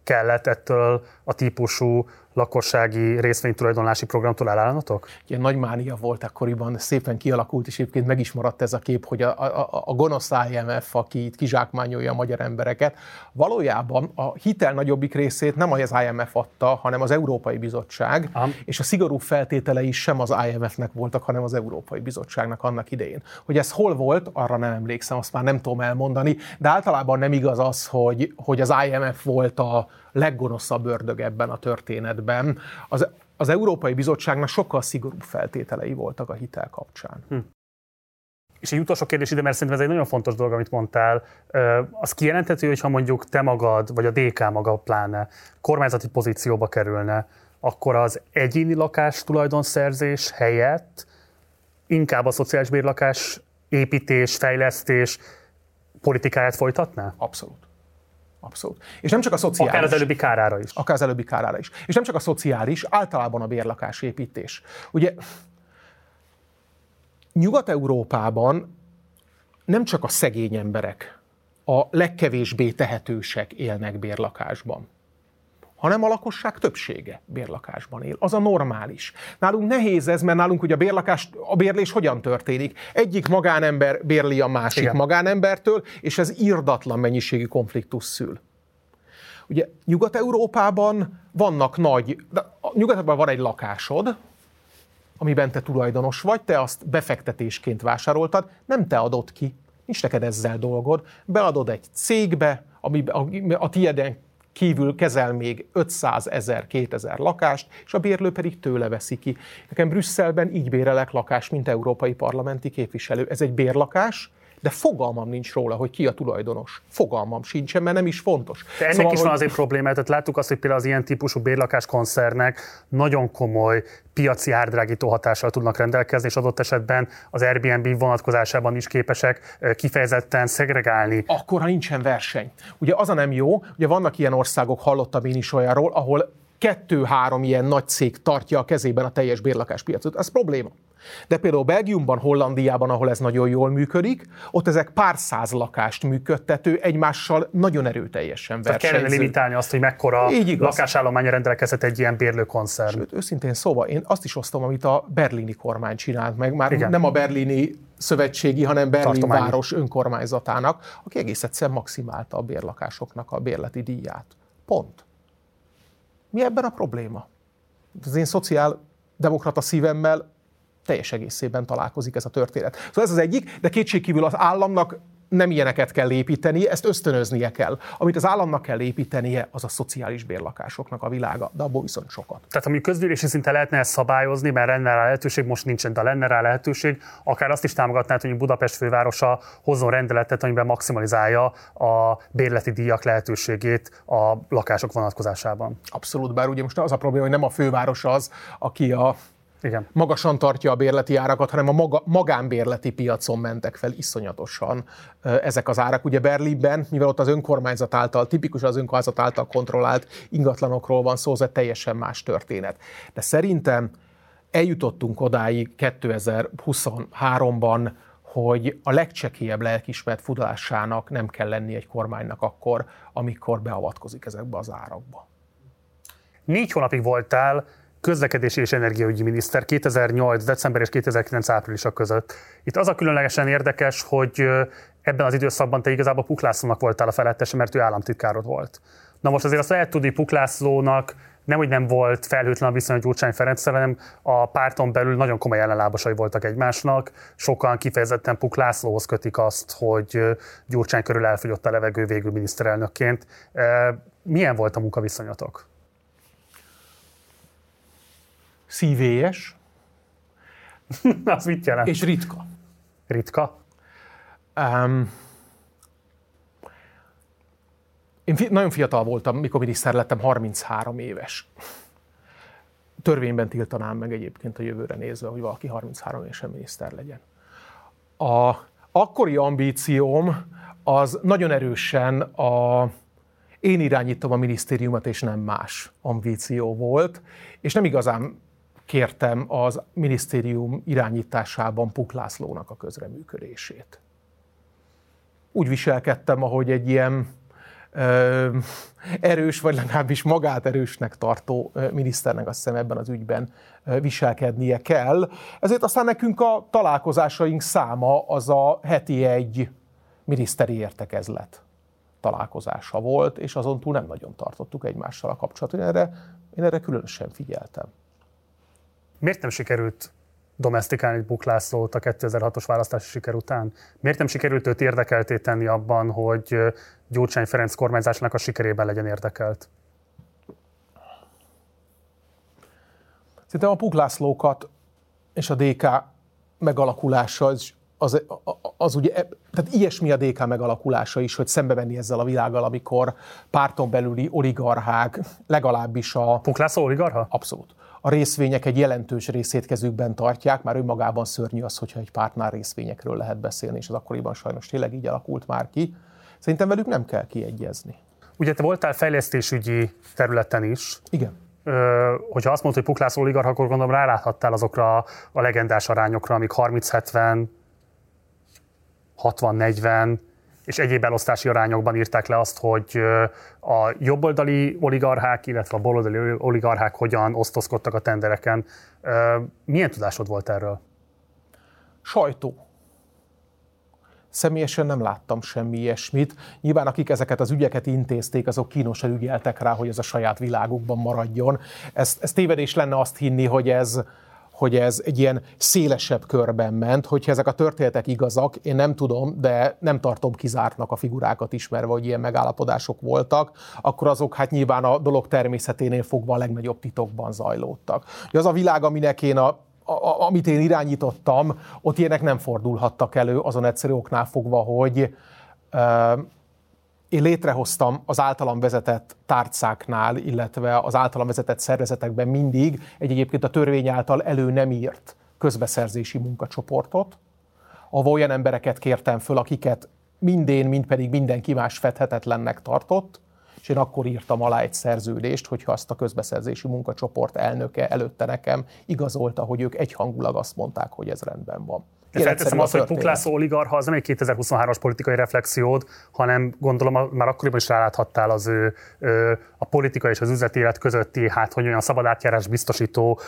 kellett ettől a típusú lakossági részvénytulajdonlási programtól elállnotok? Ilyen nagy mánia volt akkoriban, szépen kialakult, és egyébként meg is maradt ez a kép, hogy a, a, a gonosz IMF, aki itt kizsákmányolja a magyar embereket, valójában a hitel nagyobbik részét nem az IMF adta, hanem az Európai Bizottság, Am. és a szigorú feltételei sem az IMF-nek voltak, hanem az Európai Bizottságnak annak idején. Hogy ez hol volt, arra nem emlékszem, azt már nem tudom elmondani, de általában nem igaz az, hogy, hogy az IMF volt a leggonoszabb ördög ebben a történetben. Az, az Európai Bizottságnak sokkal szigorúbb feltételei voltak a hitel kapcsán. Hm. És egy utolsó kérdés ide, mert szerintem ez egy nagyon fontos dolog, amit mondtál. Az kijelenthető, hogy ha mondjuk te magad, vagy a DK maga pláne kormányzati pozícióba kerülne, akkor az egyéni lakás tulajdonszerzés helyett inkább a szociális bérlakás építés, fejlesztés politikáját folytatná? Abszolút. Abszolút. És nem csak a szociális. Akár az előbbi kárára is. Akár az előbbi kárára is. És nem csak a szociális, általában a bérlakásépítés. Ugye Nyugat-Európában nem csak a szegény emberek, a legkevésbé tehetősek élnek bérlakásban, hanem a lakosság többsége bérlakásban él. Az a normális. Nálunk nehéz ez, mert nálunk ugye a, bérlakás, a bérlés hogyan történik? Egyik magánember bérli a másik Igen. magánembertől, és ez irdatlan mennyiségű konfliktus szül. Ugye Nyugat-Európában vannak nagy, de Nyugat-Európában van egy lakásod, amiben te tulajdonos vagy, te azt befektetésként vásároltad, nem te adod ki, nincs neked ezzel dolgod, beadod egy cégbe, ami a, a tieden kívül kezel még 500 ezer, 2000 lakást, és a bérlő pedig tőle veszi ki. Nekem Brüsszelben így bérelek lakást, mint európai parlamenti képviselő. Ez egy bérlakás, de fogalmam nincs róla, hogy ki a tulajdonos. Fogalmam sincsen, mert nem is fontos. De ennek szóval, is van hogy... azért probléma, tehát láttuk azt, hogy például az ilyen típusú bérlakás koncernek nagyon komoly piaci árdrágító hatással tudnak rendelkezni, és adott esetben az Airbnb vonatkozásában is képesek kifejezetten szegregálni. Akkor, ha nincsen verseny. Ugye az a nem jó, ugye vannak ilyen országok, hallottam én is olyanról, ahol kettő-három ilyen nagy cég tartja a kezében a teljes bérlakáspiacot. Ez probléma. De például Belgiumban, Hollandiában, ahol ez nagyon jól működik, ott ezek pár száz lakást működtető, egymással nagyon erőteljesen versenyző. Tehát kellene limitálni azt, hogy mekkora lakásállománya rendelkezett egy ilyen bérlőkoncern. Sőt, őszintén szóval én azt is osztom, amit a berlini kormány csinált meg, már Igen. nem a berlini szövetségi, hanem Berlin Tartományi. város önkormányzatának, aki egész egyszerűen maximálta a bérlakásoknak a bérleti díját. Pont. Mi ebben a probléma? Az én szociáldemokrata szívemmel teljes egészében találkozik ez a történet. Szóval ez az egyik, de kétségkívül az államnak nem ilyeneket kell építeni, ezt ösztönöznie kell. Amit az államnak kell építenie, az a szociális bérlakásoknak a világa, de abból viszont sokat. Tehát ami közgyűlési szinten lehetne ezt szabályozni, mert lenne rá lehetőség, most nincsen, de lenne rá lehetőség, akár azt is támogatná, hogy Budapest fővárosa hozzon rendeletet, amiben maximalizálja a bérleti díjak lehetőségét a lakások vonatkozásában. Abszolút, bár ugye most az a probléma, hogy nem a főváros az, aki a igen. magasan tartja a bérleti árakat, hanem a maga, magánbérleti piacon mentek fel iszonyatosan ezek az árak. Ugye Berlinben, mivel ott az önkormányzat által, tipikus az önkormányzat által kontrollált ingatlanokról van szó, ez teljesen más történet. De szerintem eljutottunk odáig 2023-ban, hogy a legcsekélyebb lelkismert fudásának nem kell lenni egy kormánynak akkor, amikor beavatkozik ezekbe az árakba. Négy hónapig voltál közlekedési és energiaügyi miniszter 2008. december és 2009. áprilisa között. Itt az a különlegesen érdekes, hogy ebben az időszakban te igazából Puklászlónak voltál a felettese, mert ő államtitkárod volt. Na most azért azt lehet tudni, Puklászlónak nem, hogy nem volt felhőtlen a viszony Gyurcsány Ferenc, hanem a párton belül nagyon komoly ellenlábasai voltak egymásnak. Sokan kifejezetten Puk Lászlóhoz kötik azt, hogy Gyurcsány körül elfogyott a levegő végül miniszterelnökként. Milyen volt a munkaviszonyatok? Szívélyes. *laughs* Az mit jelent? És ritka. Ritka? Um, én fi- nagyon fiatal voltam, mikor miniszter lettem, 33 éves. Törvényben tiltanám meg egyébként a jövőre nézve, hogy valaki 33 évesen miniszter legyen. A akkori ambícióm az nagyon erősen a én irányítom a minisztériumot, és nem más ambíció volt, és nem igazán kértem az minisztérium irányításában Puk Lászlónak a közreműködését. Úgy viselkedtem, ahogy egy ilyen ö, erős, vagy legalábbis magát erősnek tartó miniszternek azt hiszem ebben az ügyben viselkednie kell. Ezért aztán nekünk a találkozásaink száma az a heti egy miniszteri értekezlet találkozása volt, és azon túl nem nagyon tartottuk egymással a kapcsolatot. Én erre, én erre különösen figyeltem. Miért nem sikerült domestikálni Buk Lászlót a 2006-os választási siker után? Miért nem sikerült őt érdekelté tenni abban, hogy Gyurcsány Ferenc kormányzásnak a sikerében legyen érdekelt? Szerintem a Puk Lászlókat és a DK megalakulása az, az, az ugye, tehát ilyesmi a DK megalakulása is, hogy szembe menni ezzel a világgal, amikor párton belüli oligarchák, legalábbis a... Puk László oligarha? Abszolút a részvények egy jelentős részét kezükben tartják, már önmagában szörnyű az, hogyha egy pártnál részvényekről lehet beszélni, és az akkoriban sajnos tényleg így alakult már ki. Szerintem velük nem kell kiegyezni. Ugye te voltál fejlesztésügyi területen is. Igen. Ö, hogyha azt mondod, hogy Puklász oligarch, akkor gondolom ráláthattál azokra a legendás arányokra, amik 30-70, 60-40, és egyéb elosztási arányokban írták le azt, hogy a jobboldali oligarchák, illetve a baloldali oligarchák hogyan osztozkodtak a tendereken. Milyen tudásod volt erről? Sajtó. Személyesen nem láttam semmi ilyesmit. Nyilván akik ezeket az ügyeket intézték, azok kínosan ügyeltek rá, hogy ez a saját világukban maradjon. Ez, ez tévedés lenne azt hinni, hogy ez, hogy ez egy ilyen szélesebb körben ment, hogyha ezek a történetek igazak, én nem tudom, de nem tartom kizártnak a figurákat ismerve, hogy ilyen megállapodások voltak, akkor azok hát nyilván a dolog természeténél fogva a legnagyobb titokban zajlódtak. Az a világ, aminek én a a, amit én irányítottam, ott ilyenek nem fordulhattak elő azon egyszerű oknál fogva, hogy én létrehoztam az általam vezetett tárcáknál, illetve az általam vezetett szervezetekben mindig egy egyébként a törvény által elő nem írt közbeszerzési munkacsoportot, ahol olyan embereket kértem föl, akiket mindén, mind pedig mindenki más fedhetetlennek tartott, és én akkor írtam alá egy szerződést, hogyha azt a közbeszerzési munkacsoport elnöke előtte nekem igazolta, hogy ők egyhangulag azt mondták, hogy ez rendben van. De felteszem azt, hogy Puklászó oligarha az nem egy 2023-as politikai reflexiód, hanem gondolom már akkoriban is ráláthattál az ő a politika és az üzleti élet közötti, hát hogy olyan szabad átjárás biztosító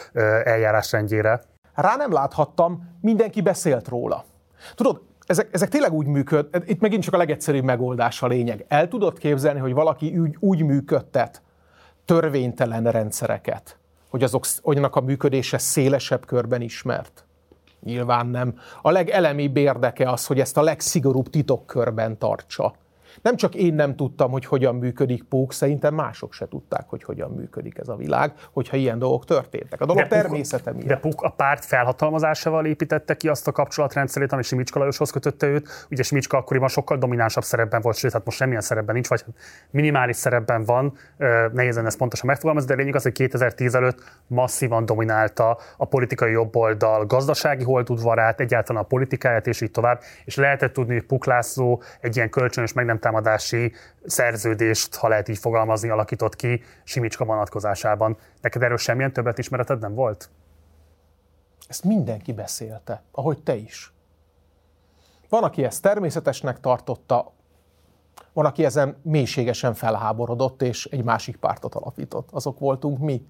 eljárásrendjére. Rá nem láthattam, mindenki beszélt róla. Tudod, ezek, ezek tényleg úgy működ, itt megint csak a legegyszerűbb megoldás a lényeg. El tudod képzelni, hogy valaki úgy, úgy működtet törvénytelen rendszereket, hogy azok, olyanak a működése szélesebb körben ismert? Nyilván nem. A legelemibb érdeke az, hogy ezt a legszigorúbb titokkörben tartsa. Nem csak én nem tudtam, hogy hogyan működik Pók, szerintem mások se tudták, hogy hogyan működik ez a világ, hogyha ilyen dolgok történtek. A dolog de természete miatt. De Pók a párt felhatalmazásával építette ki azt a kapcsolatrendszerét, ami Simicska Lajoshoz kötötte őt. Ugye Simicska akkoriban sokkal dominánsabb szerepben volt, sőt, hát most semmilyen szerepben nincs, vagy minimális szerepben van. Nehéz ezt pontosan megfogalmazni, de lényeg az, hogy 2010 előtt masszívan dominálta a politikai jobboldal gazdasági holdudvarát, egyáltalán a politikáját, és így tovább. És lehetett tudni, hogy Puk László egy ilyen kölcsönös meg nem támadási szerződést, ha lehet így fogalmazni, alakított ki Simicska vonatkozásában. Neked erről semmilyen többet ismereted nem volt? Ezt mindenki beszélte, ahogy te is. Van, aki ezt természetesnek tartotta, van, aki ezen mélységesen felháborodott, és egy másik pártot alapított. Azok voltunk mi.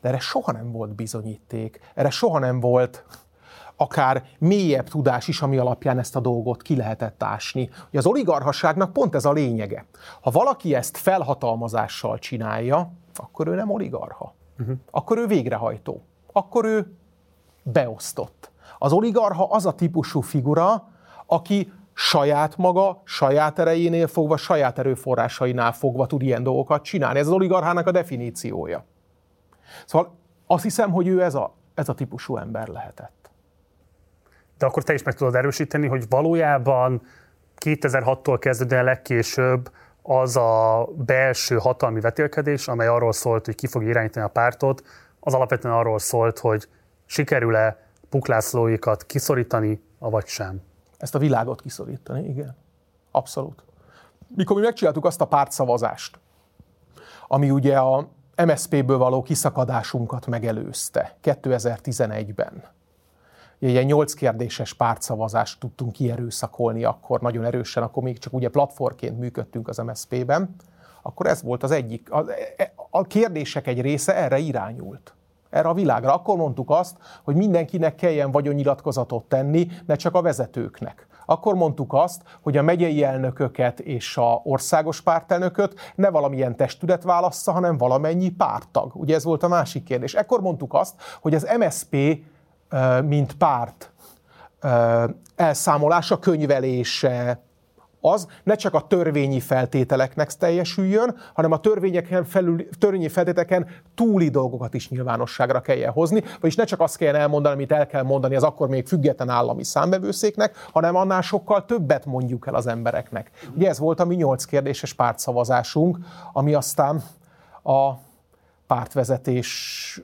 De erre soha nem volt bizonyíték, erre soha nem volt akár mélyebb tudás is, ami alapján ezt a dolgot ki lehetett ásni. Hogy az oligarhaságnak pont ez a lényege. Ha valaki ezt felhatalmazással csinálja, akkor ő nem oligarha. Uh-huh. Akkor ő végrehajtó. Akkor ő beosztott. Az oligarha az a típusú figura, aki saját maga, saját erejénél fogva, saját erőforrásainál fogva tud ilyen dolgokat csinálni. Ez az oligarchának a definíciója. Szóval azt hiszem, hogy ő ez a, ez a típusú ember lehetett de akkor te is meg tudod erősíteni, hogy valójában 2006-tól kezdődően legkésőbb az a belső hatalmi vetélkedés, amely arról szólt, hogy ki fog irányítani a pártot, az alapvetően arról szólt, hogy sikerül-e puklászlóikat kiszorítani, avagy sem. Ezt a világot kiszorítani, igen. Abszolút. Mikor mi megcsináltuk azt a pártszavazást, ami ugye a MSZP-ből való kiszakadásunkat megelőzte 2011-ben, ilyen nyolc kérdéses pártszavazást tudtunk kierőszakolni akkor nagyon erősen, akkor még csak ugye platformként működtünk az MSZP-ben, akkor ez volt az egyik. A, a kérdések egy része erre irányult erre a világra. Akkor mondtuk azt, hogy mindenkinek kelljen vagyonnyilatkozatot tenni, ne csak a vezetőknek. Akkor mondtuk azt, hogy a megyei elnököket és a országos pártelnököt ne valamilyen testület válassza, hanem valamennyi pártag. Ugye ez volt a másik kérdés. Ekkor mondtuk azt, hogy az MSP mint párt elszámolása, könyvelése, az ne csak a törvényi feltételeknek teljesüljön, hanem a törvényeken felül, törvényi feltételeken túli dolgokat is nyilvánosságra kelljen hozni, vagyis ne csak azt kell elmondani, amit el kell mondani az akkor még független állami számbevőszéknek, hanem annál sokkal többet mondjuk el az embereknek. Ugye ez volt a mi nyolc kérdéses pártszavazásunk, ami aztán a pártvezetés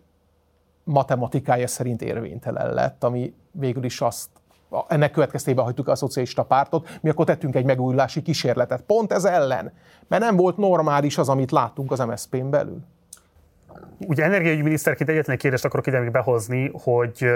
matematikája szerint érvénytelen lett, ami végül is azt ennek következtében hagytuk a szocialista pártot, mi akkor tettünk egy megújulási kísérletet. Pont ez ellen, mert nem volt normális az, amit láttunk az MSZP-n belül. Ugye energiaügyi miniszterként egyetlen egy kérdést akarok ide még behozni, hogy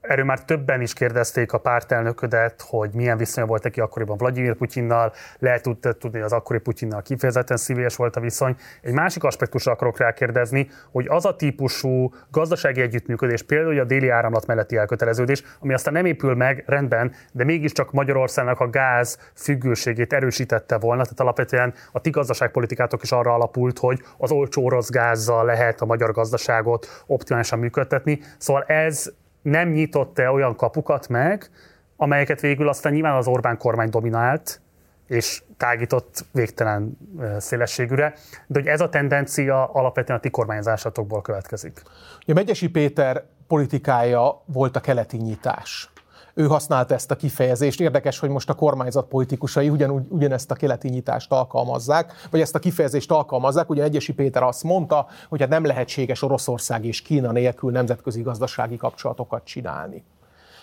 Erről már többen is kérdezték a pártelnöködet, hogy milyen viszonya volt neki akkoriban Vladimir Putyinnal, lehet tudni, az akkori Putyinnal kifejezetten szívélyes volt a viszony. Egy másik aspektusra akarok rákérdezni, hogy az a típusú gazdasági együttműködés, például a déli áramlat melletti elköteleződés, ami aztán nem épül meg rendben, de mégiscsak Magyarországnak a gáz függőségét erősítette volna, tehát alapvetően a ti gazdaságpolitikátok is arra alapult, hogy az olcsó orosz gázzal lehet a magyar gazdaságot optimálisan működtetni. Szóval ez nem nyitott-e olyan kapukat meg, amelyeket végül aztán nyilván az Orbán kormány dominált, és tágított végtelen szélességűre, de hogy ez a tendencia alapvetően a ti kormányzásatokból következik. Ugye Megyesi Péter politikája volt a keleti nyitás. Ő használta ezt a kifejezést. Érdekes, hogy most a kormányzat politikusai ugyanúgy, ugyanezt a keleti nyitást alkalmazzák, vagy ezt a kifejezést alkalmazzák. Ugye Egyesi Péter azt mondta, hogy hát nem lehetséges Oroszország és Kína nélkül nemzetközi gazdasági kapcsolatokat csinálni.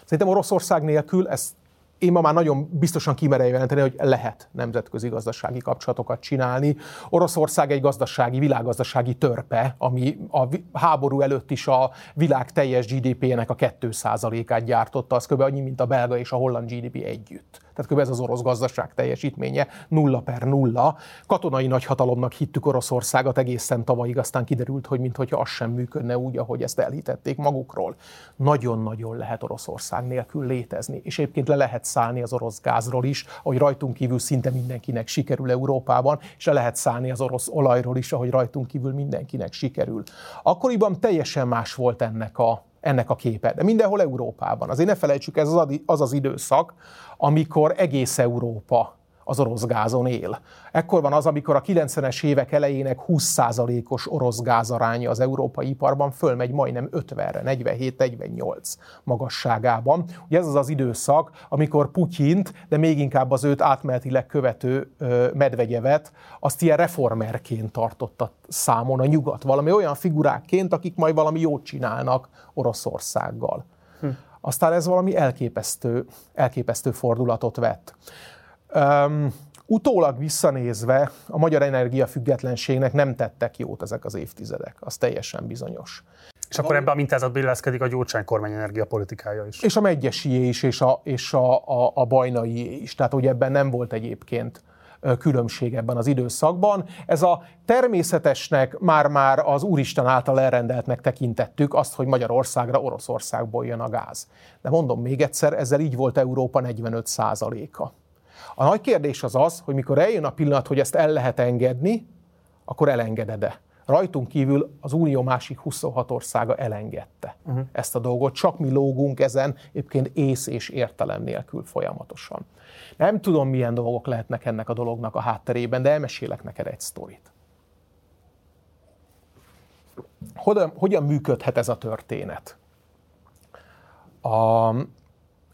Szerintem Oroszország nélkül ezt én ma már nagyon biztosan kimerem jelenteni, hogy lehet nemzetközi gazdasági kapcsolatokat csinálni. Oroszország egy gazdasági, világgazdasági törpe, ami a háború előtt is a világ teljes GDP-nek a 2%-át gyártotta, az kb. annyi, mint a belga és a holland GDP együtt tehát kb. ez az orosz gazdaság teljesítménye, nulla per nulla. Katonai nagyhatalomnak hittük Oroszországot egészen tavalyig, aztán kiderült, hogy mintha az sem működne úgy, ahogy ezt elhitették magukról. Nagyon-nagyon lehet Oroszország nélkül létezni, és egyébként le lehet szállni az orosz gázról is, ahogy rajtunk kívül szinte mindenkinek sikerül Európában, és le lehet szállni az orosz olajról is, ahogy rajtunk kívül mindenkinek sikerül. Akkoriban teljesen más volt ennek a ennek a képe. De mindenhol Európában. Azért ne felejtsük, ez az az, időszak, amikor egész Európa az orosz gázon él. Ekkor van az, amikor a 90-es évek elejének 20%-os orosz gázaránya az európai iparban fölmegy majdnem 50-re, 47-48 magasságában. Ugye ez az az időszak, amikor Putyint, de még inkább az őt átmenetileg követő Medvegyevet, azt ilyen reformerként tartotta számon a nyugat, valami olyan figurákként, akik majd valami jót csinálnak Oroszországgal. Hm. Aztán ez valami elképesztő, elképesztő fordulatot vett. Um, utólag visszanézve a magyar energiafüggetlenségnek nem tettek jót ezek az évtizedek, az teljesen bizonyos. És akkor ebben a mintázatban illeszkedik a Gyurcsány kormány energiapolitikája is. És a Megyesié is, és a, és a, a, a Bajnai is. Tehát, hogy ebben nem volt egyébként különbség ebben az időszakban. Ez a természetesnek már-már az Úristen által elrendeltnek tekintettük azt, hogy Magyarországra Oroszországból jön a gáz. De mondom még egyszer, ezzel így volt Európa 45 a A nagy kérdés az az, hogy mikor eljön a pillanat, hogy ezt el lehet engedni, akkor elengeded-e? Rajtunk kívül az Unió másik 26 országa elengedte uh-huh. ezt a dolgot. Csak mi lógunk ezen, egyébként ész és értelem nélkül folyamatosan. Nem tudom, milyen dolgok lehetnek ennek a dolognak a hátterében, de elmesélek neked egy sztorit. Hogyan, hogyan működhet ez a történet? A,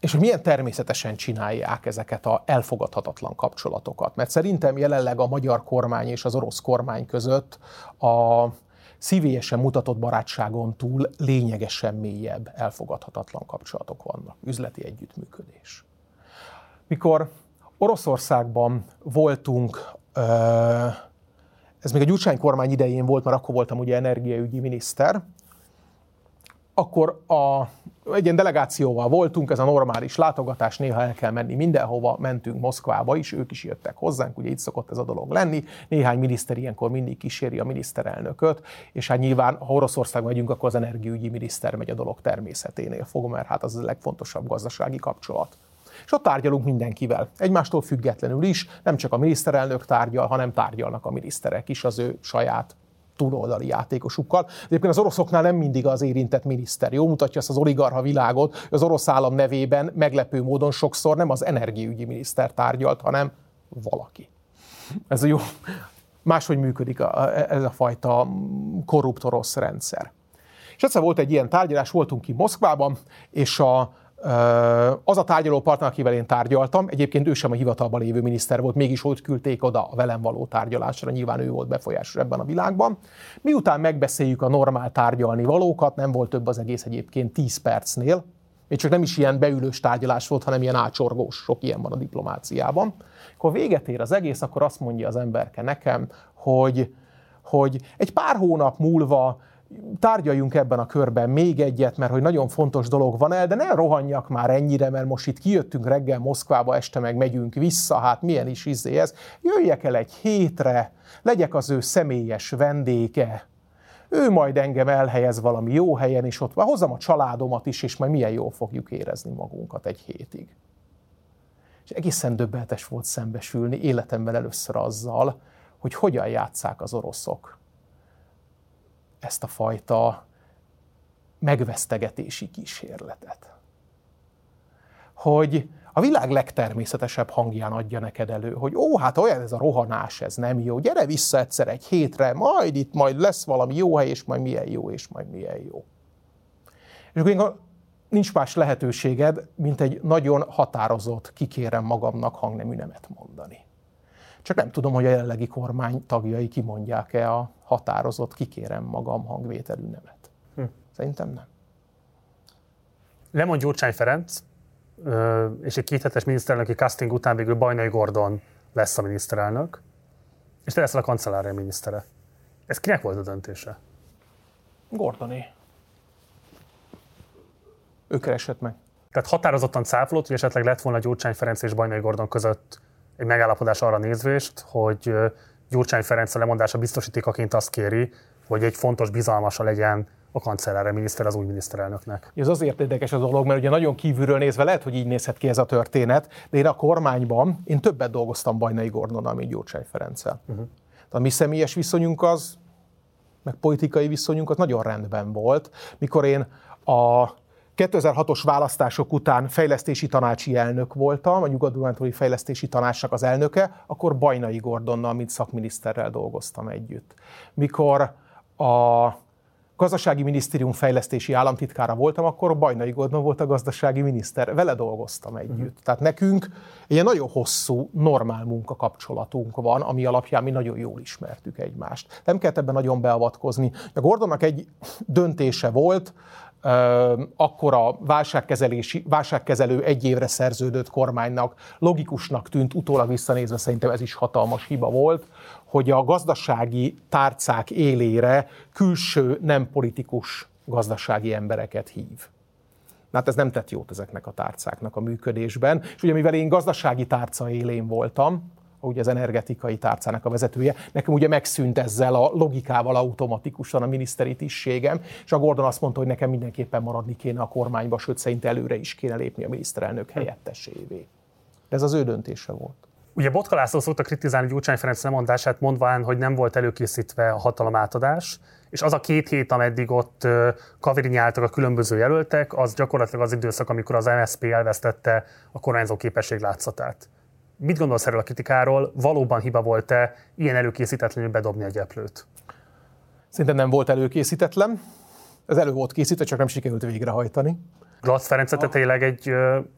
és hogy milyen természetesen csinálják ezeket a elfogadhatatlan kapcsolatokat. Mert szerintem jelenleg a magyar kormány és az orosz kormány között a szívélyesen mutatott barátságon túl lényegesen mélyebb, elfogadhatatlan kapcsolatok vannak. Üzleti együttműködés. Mikor Oroszországban voltunk, ez még a Gyurcsány kormány idején volt, mert akkor voltam ugye energiaügyi miniszter, akkor a, egy ilyen delegációval voltunk, ez a normális látogatás, néha el kell menni mindenhova, mentünk Moszkvába is, ők is jöttek hozzánk, ugye itt szokott ez a dolog lenni, néhány miniszter ilyenkor mindig kíséri a miniszterelnököt, és hát nyilván, ha Oroszországba megyünk, akkor az energiaügyi miniszter megy a dolog természeténél fog, mert hát az a legfontosabb gazdasági kapcsolat és ott tárgyalunk mindenkivel. Egymástól függetlenül is, nem csak a miniszterelnök tárgyal, hanem tárgyalnak a miniszterek is az ő saját túloldali játékosukkal. Egyébként az oroszoknál nem mindig az érintett miniszter. Jó mutatja azt az oligarha világot, az orosz állam nevében meglepő módon sokszor nem az energiaügyi miniszter tárgyalt, hanem valaki. Ez a jó, máshogy működik a, ez a fajta korrupt orosz rendszer. És egyszer volt egy ilyen tárgyalás, voltunk ki Moszkvában, és a, az a tárgyaló partner, akivel én tárgyaltam, egyébként ő sem a hivatalban lévő miniszter volt, mégis ott küldték oda a velem való tárgyalásra, nyilván ő volt befolyásos ebben a világban. Miután megbeszéljük a normál tárgyalni valókat, nem volt több az egész egyébként 10 percnél, még csak nem is ilyen beülős tárgyalás volt, hanem ilyen ácsorgós, sok ilyen van a diplomáciában. Akkor véget ér az egész, akkor azt mondja az emberke nekem, hogy, hogy egy pár hónap múlva tárgyaljunk ebben a körben még egyet, mert hogy nagyon fontos dolog van el, de ne rohanjak már ennyire, mert most itt kijöttünk reggel Moszkvába, este meg megyünk vissza, hát milyen is izé ez. Jöjjek el egy hétre, legyek az ő személyes vendége, ő majd engem elhelyez valami jó helyen, és ott hozzam a családomat is, és majd milyen jól fogjuk érezni magunkat egy hétig. És egészen döbbenetes volt szembesülni életemben először azzal, hogy hogyan játszák az oroszok ezt a fajta megvesztegetési kísérletet. Hogy a világ legtermészetesebb hangján adja neked elő, hogy ó, hát olyan ez a rohanás, ez nem jó, gyere vissza egyszer egy hétre, majd itt majd lesz valami jó hely, és majd milyen jó, és majd milyen jó. És akkor nincs más lehetőséged, mint egy nagyon határozott, kikérem magamnak hangnemű nemet mondani. Csak nem tudom, hogy a jelenlegi kormány tagjai kimondják-e a határozott, kikérem magam hangvételű nemet. Hm. Szerintem nem. Lemond Gyurcsány Ferenc, és egy kéthetes miniszterelnöki casting után végül Bajnai Gordon lesz a miniszterelnök, és te leszel a kancellária minisztere. Ez kinek volt a döntése? Gordoné. Ő keresett meg. Tehát határozottan cáfolott, hogy esetleg lett volna Gyurcsány Ferenc és Bajnai Gordon között egy megállapodás arra nézvést, hogy Gyurcsány Ferenc a lemondása biztosítékaként azt kéri, hogy egy fontos bizalmasa legyen a kancellárra miniszter az új miniszterelnöknek. Ez azért érdekes a dolog, mert ugye nagyon kívülről nézve lehet, hogy így nézhet ki ez a történet, de én a kormányban, én többet dolgoztam Bajnai Gordonnal, mint Gyurcsány Ferenccel. Uh-huh. A mi személyes viszonyunk az, meg politikai viszonyunk az nagyon rendben volt. Mikor én a 2006-os választások után fejlesztési tanácsi elnök voltam, a nyugat fejlesztési tanácsnak az elnöke, akkor Bajnai Gordonnal, mint szakminiszterrel dolgoztam együtt. Mikor a gazdasági minisztérium fejlesztési államtitkára voltam, akkor Bajnai Gordon volt a gazdasági miniszter. Vele dolgoztam együtt. Uh-huh. Tehát nekünk egy nagyon hosszú, normál munkakapcsolatunk van, ami alapján mi nagyon jól ismertük egymást. Nem kellett ebben nagyon beavatkozni. A Gordonnak egy döntése volt, akkor a válságkezelési, válságkezelő egy évre szerződött kormánynak logikusnak tűnt, utólag visszanézve szerintem ez is hatalmas hiba volt, hogy a gazdasági tárcák élére külső, nem politikus gazdasági embereket hív. Hát ez nem tett jót ezeknek a tárcáknak a működésben. És ugye mivel én gazdasági tárca élén voltam, ugye az energetikai tárcának a vezetője. Nekem ugye megszűnt ezzel a logikával automatikusan a miniszteri tisztségem, és a Gordon azt mondta, hogy nekem mindenképpen maradni kéne a kormányba, sőt szerint előre is kéne lépni a miniszterelnök helyettesévé. Ez az ő döntése volt. Ugye Botka László szokta kritizálni Gyurcsány Ferenc lemondását, mondván, hogy nem volt előkészítve a hatalom átadás, és az a két hét, ameddig ott kavirinyáltak a különböző jelöltek, az gyakorlatilag az időszak, amikor az MSZP elvesztette a kormányzó képesség látszatát. Mit gondolsz erről a kritikáról? Valóban hiba volt-e ilyen előkészítetlenül bedobni a gyeplőt? Szerintem nem volt előkészítetlen. Ez elő volt készítve, csak nem sikerült végrehajtani. Glatz Ferencet te tényleg egy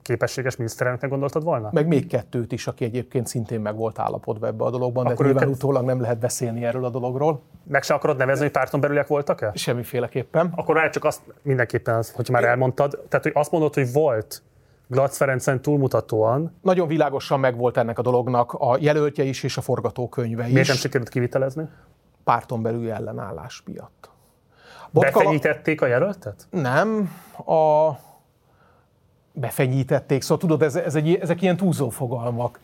képességes miniszterelnöknek gondoltad volna? Meg még kettőt is, aki egyébként szintén meg volt állapodva ebbe a dologban, Akkor de nyilván őket... utólag nem lehet beszélni erről a dologról. Meg se akarod nevezni, hogy párton belüliek voltak-e? Semmiféleképpen. Akkor már csak azt mindenképpen, hogy már elmondtad, tehát hogy azt mondod, hogy volt Glatz Ferencen túlmutatóan. Nagyon világosan megvolt ennek a dolognak a jelöltje is és a forgatókönyve is. Miért nem sikerült kivitelezni? Párton belül ellenállás miatt. Botka... Befenyítették a jelöltet? Nem. A... Befenyítették, szóval tudod, ez, ez egy, ezek ilyen túlzó fogalmak.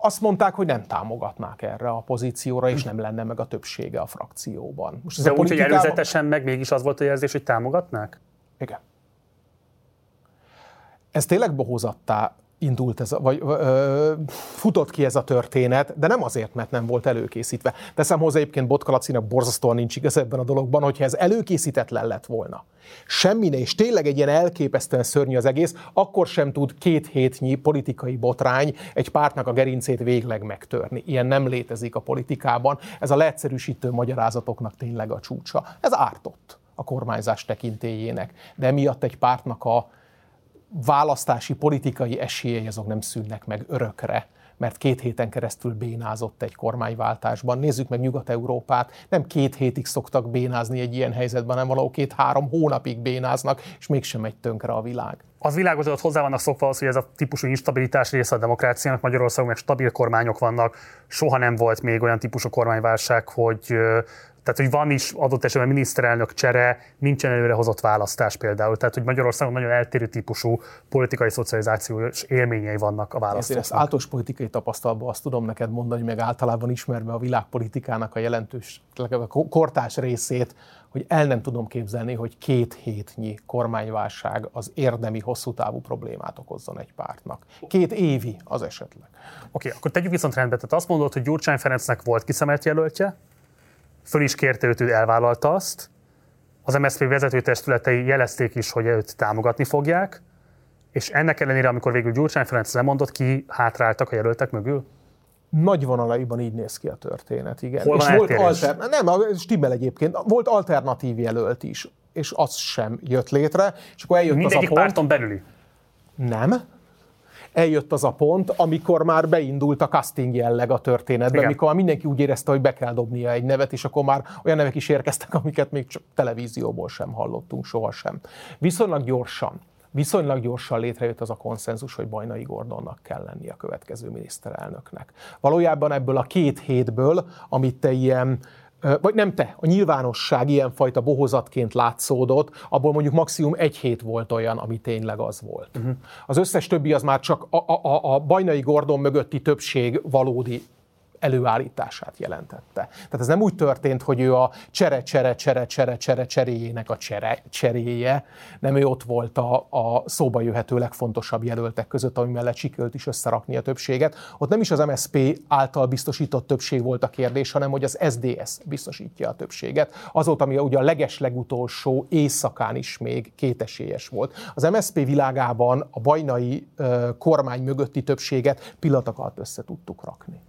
Azt mondták, hogy nem támogatnák erre a pozícióra, és nem lenne meg a többsége a frakcióban. Most ez De a úgy, hogy előzetesen meg mégis az volt a jelzés, hogy támogatnák? Igen ez tényleg bohózattá indult ez, vagy ö, futott ki ez a történet, de nem azért, mert nem volt előkészítve. Teszem hozzá egyébként Botkalacinak borzasztóan nincs igaz ebben a dologban, hogyha ez előkészítetlen lett volna. Semmi és tényleg egy ilyen elképesztően szörnyű az egész, akkor sem tud két hétnyi politikai botrány egy pártnak a gerincét végleg megtörni. Ilyen nem létezik a politikában. Ez a leegyszerűsítő magyarázatoknak tényleg a csúcsa. Ez ártott a kormányzás tekintélyének. De emiatt egy pártnak a választási politikai esélyei azok nem szűnnek meg örökre, mert két héten keresztül bénázott egy kormányváltásban. Nézzük meg Nyugat-Európát, nem két hétig szoktak bénázni egy ilyen helyzetben, hanem valahol két-három hónapig bénáznak, és mégsem megy tönkre a világ. Az világos, hogy hozzá vannak szokva az, hogy ez a típusú instabilitás része a demokráciának. Magyarországon meg stabil kormányok vannak, soha nem volt még olyan típusú kormányválság, hogy Tehát, hogy van is adott esetben miniszterelnök csere, nincsen előrehozott választás például. Tehát, hogy Magyarországon nagyon eltérő típusú politikai szocializációs élményei vannak a választóknak. Ezért ezt általános politikai tapasztalatban azt tudom neked mondani, meg általában ismerve a világpolitikának a jelentős, a kortás részét, hogy el nem tudom képzelni, hogy két hétnyi kormányválság az érdemi, hosszú távú problémát okozzon egy pártnak. Két évi az esetleg. Oké, okay, akkor tegyük viszont rendbe. Tehát azt mondod, hogy Gyurcsány Ferencnek volt kiszemelt jelöltje, föl is kérte őt, ő elvállalta azt, az MSZP vezetőtestületei jelezték is, hogy őt támogatni fogják, és ennek ellenére, amikor végül Gyurcsány Ferenc lemondott, ki hátráltak a jelöltek mögül? Nagy vonalaiban így néz ki a történet, igen. Hol és volt eltérés? alter... Nem, stimmel egyébként. Volt alternatív jelölt is, és az sem jött létre, és akkor eljött Mindegyik az a pont... párton belüli. Nem. Eljött az a pont, amikor már beindult a casting jelleg a történetben, amikor már mindenki úgy érezte, hogy be kell dobnia egy nevet, és akkor már olyan nevek is érkeztek, amiket még csak televízióból sem hallottunk sohasem. Viszonylag gyorsan, viszonylag gyorsan létrejött az a konszenzus, hogy Bajnai Gordonnak kell lenni a következő miniszterelnöknek. Valójában ebből a két hétből, amit te ilyen vagy nem te, a nyilvánosság ilyenfajta bohozatként látszódott, abból mondjuk maximum egy hét volt olyan, ami tényleg az volt. Uh-huh. Az összes többi az már csak a, a, a- Bajnai Gordon mögötti többség valódi előállítását jelentette. Tehát ez nem úgy történt, hogy ő a csere, csere, csere, csere, csere, cseréjének a csere, cseréje, nem ő ott volt a, a szóba jöhető legfontosabb jelöltek között, ami mellett sikerült is összerakni a többséget. Ott nem is az MSP által biztosított többség volt a kérdés, hanem hogy az SDS biztosítja a többséget. Az volt, ami ugye a leges legutolsó éjszakán is még kétesélyes volt. Az MSP világában a bajnai ö, kormány mögötti többséget pillanatok alatt össze tudtuk rakni.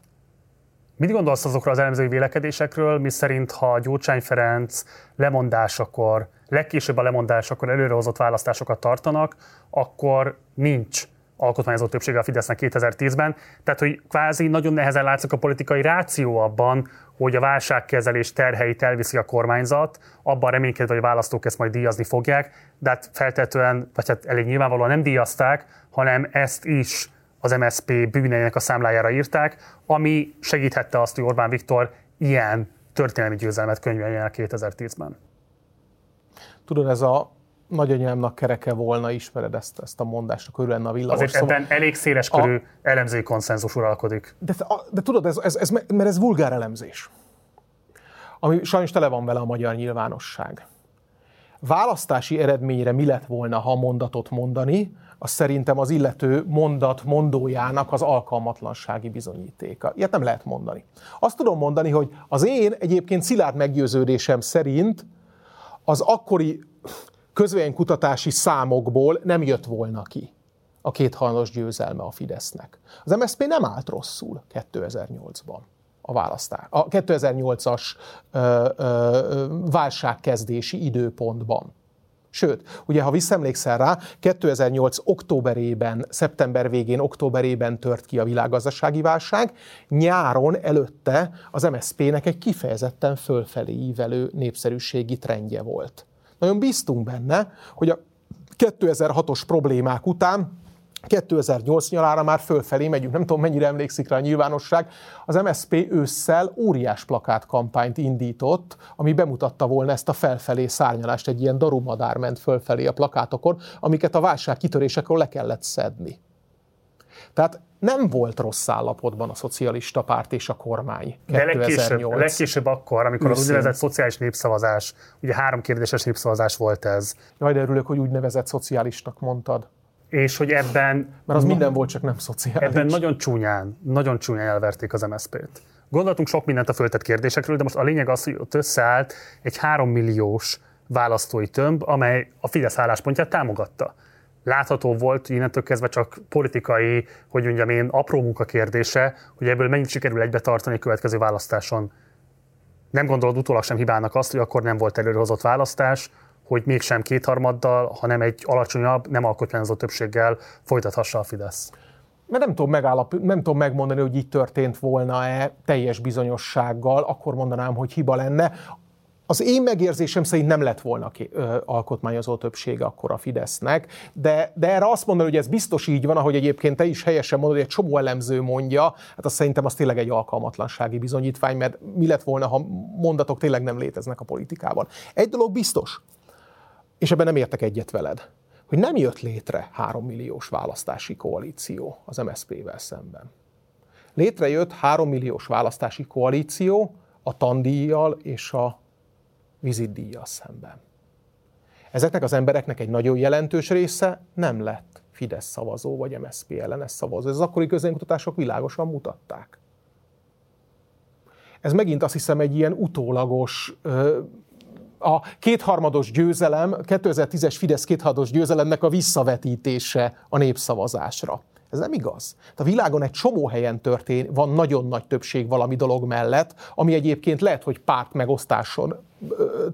Mit gondolsz azokról az elemzői vélekedésekről, mi szerint, ha Gyurcsány Ferenc lemondásakor, legkésőbb a lemondásakor előrehozott választásokat tartanak, akkor nincs alkotmányozó többsége a Fidesznek 2010-ben. Tehát, hogy kvázi nagyon nehezen látszik a politikai ráció abban, hogy a válságkezelés terheit elviszi a kormányzat, abban reménykedve, hogy a választók ezt majd díjazni fogják, de hát feltetően, vagy hát elég nyilvánvalóan nem díjazták, hanem ezt is az MSZP bűneinek a számlájára írták, ami segíthette azt, hogy Orbán Viktor ilyen történelmi győzelmet könyveljen el 2010-ben. Tudod, ez a nagyanyámnak kereke volna, ismered ezt, ezt a mondást, akkor ő lenne a villamos Azért szoba. ebben elég széles körű elemzői konszenzus uralkodik. De, de tudod, ez, ez, ez, mert ez vulgár elemzés. Ami sajnos tele van vele a magyar nyilvánosság. Választási eredményre mi lett volna, ha mondatot mondani, az szerintem az illető mondat mondójának az alkalmatlansági bizonyítéka. Ilyet nem lehet mondani. Azt tudom mondani, hogy az én egyébként szilárd meggyőződésem szerint az akkori közvéleménykutatási számokból nem jött volna ki a kétharmados győzelme a Fidesznek. Az MSZP nem állt rosszul 2008-ban a választás. A 2008-as ö, ö, válságkezdési időpontban. Sőt, ugye ha visszaemlékszel rá, 2008. októberében, szeptember végén, októberében tört ki a világgazdasági válság, nyáron előtte az MSZP-nek egy kifejezetten fölfelé ívelő népszerűségi trendje volt. Nagyon bíztunk benne, hogy a 2006-os problémák után 2008 nyalára már fölfelé megyünk, nem tudom mennyire emlékszik rá a nyilvánosság, az MSP ősszel óriás plakát kampányt indított, ami bemutatta volna ezt a felfelé szárnyalást, egy ilyen darumadár ment fölfelé a plakátokon, amiket a válság kitörésekor le kellett szedni. Tehát nem volt rossz állapotban a szocialista párt és a kormány. De legkésőbb, 2008. legkésőbb akkor, amikor az Őszén. úgynevezett szociális népszavazás, ugye három kérdéses népszavazás volt ez, Jaj, de örülök, hogy úgynevezett szocialistnak mondtad. És hogy ebben Mert az minden volt, csak nem szociális. Ebben nagyon csúnyán, nagyon csúnyán elverték az MSZP-t. Gondoltunk sok mindent a föltett kérdésekről, de most a lényeg az, hogy ott összeállt egy három milliós választói tömb, amely a Fidesz álláspontját támogatta. Látható volt, innentől kezdve csak politikai, hogy mondjam én, apró munka kérdése, hogy ebből mennyit sikerül egybe tartani a következő választáson. Nem gondolod utólag sem hibának azt, hogy akkor nem volt előrehozott választás, hogy mégsem kétharmaddal, hanem egy alacsonyabb, nem alkotmányozó többséggel folytathassa a Fidesz. mert nem tudom, megállap, nem tudom megmondani, hogy így történt volna-e teljes bizonyossággal, akkor mondanám, hogy hiba lenne. az én megérzésem szerint nem lett volna ki, ö, alkotmányozó többsége akkor a Fidesznek, de, de erre azt mondani, hogy ez biztos így van, ahogy egyébként te is helyesen mondod, hogy egy csomó elemző mondja, hát azt szerintem az tényleg egy alkalmatlansági bizonyítvány, mert mi lett volna, ha mondatok tényleg nem léteznek a politikában. Egy dolog biztos, és ebben nem értek egyet veled, hogy nem jött létre három milliós választási koalíció az MSZP-vel szemben. Létrejött három milliós választási koalíció a tandíjjal és a vizitdíjjal szemben. Ezeknek az embereknek egy nagyon jelentős része nem lett Fidesz szavazó vagy MSZP ellenes szavazó. Ez az akkori közönkutatások világosan mutatták. Ez megint azt hiszem egy ilyen utólagos, a kétharmados győzelem, 2010-es Fidesz kétharmados győzelemnek a visszavetítése a népszavazásra. Ez nem igaz. A világon egy csomó helyen történ, van nagyon nagy többség valami dolog mellett, ami egyébként lehet, hogy párt megosztáson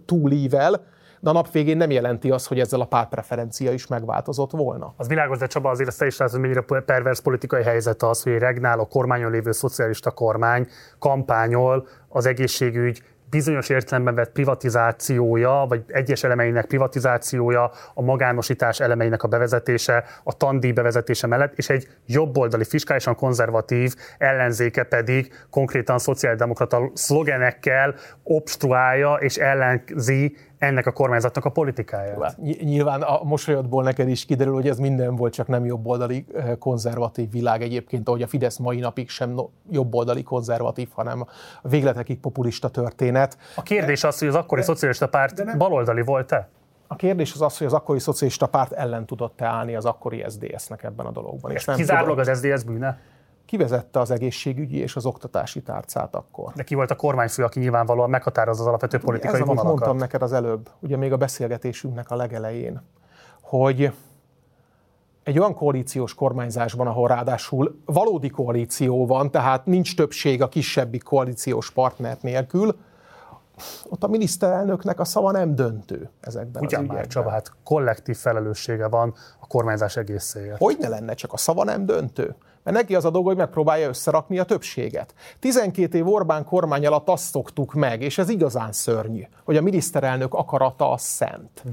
túlível, de a nap végén nem jelenti azt, hogy ezzel a pártpreferencia is megváltozott volna. Az világos, de Csaba azért ezt is látod, hogy mennyire pervers politikai helyzet az, hogy egy regnáló kormányon lévő szocialista kormány kampányol az egészségügy bizonyos értelemben vett privatizációja, vagy egyes elemeinek privatizációja, a magánosítás elemeinek a bevezetése, a tandíj bevezetése mellett, és egy jobboldali, fiskálisan konzervatív ellenzéke pedig konkrétan szociáldemokrata szlogenekkel obstruálja és ellenzi ennek a kormányzatnak a politikáját. Nyilván a mosolyodból neked is kiderül, hogy ez minden volt, csak nem jobboldali eh, konzervatív világ egyébként, ahogy a Fidesz mai napig sem jobboldali konzervatív, hanem a végletekig populista történet. A kérdés az, hogy az akkori de, szocialista párt nem, baloldali volt-e? A kérdés az az, hogy az akkori szocialista párt ellen tudott-e állni az akkori SDS-nek ebben a dologban. És nem kizárólag tudott. az SDS bűne? Kivezette az egészségügyi és az oktatási tárcát akkor. De ki volt a kormányfő, aki nyilvánvalóan meghatározza az alapvető politikai Ez, vonalakat? mondtam neked az előbb, ugye még a beszélgetésünknek a legelején, hogy egy olyan koalíciós kormányzásban, ahol ráadásul valódi koalíció van, tehát nincs többség a kisebbi koalíciós partner nélkül, ott a miniszterelnöknek a szava nem döntő ezekben Ugyan az már, Csaba, hát kollektív felelőssége van a kormányzás egészéért. Hogy ne lenne, csak a szava nem döntő? Mert neki az a dolga, hogy megpróbálja összerakni a többséget. 12 év Orbán kormány alatt azt szoktuk meg, és ez igazán szörnyű, hogy a miniszterelnök akarata a szent.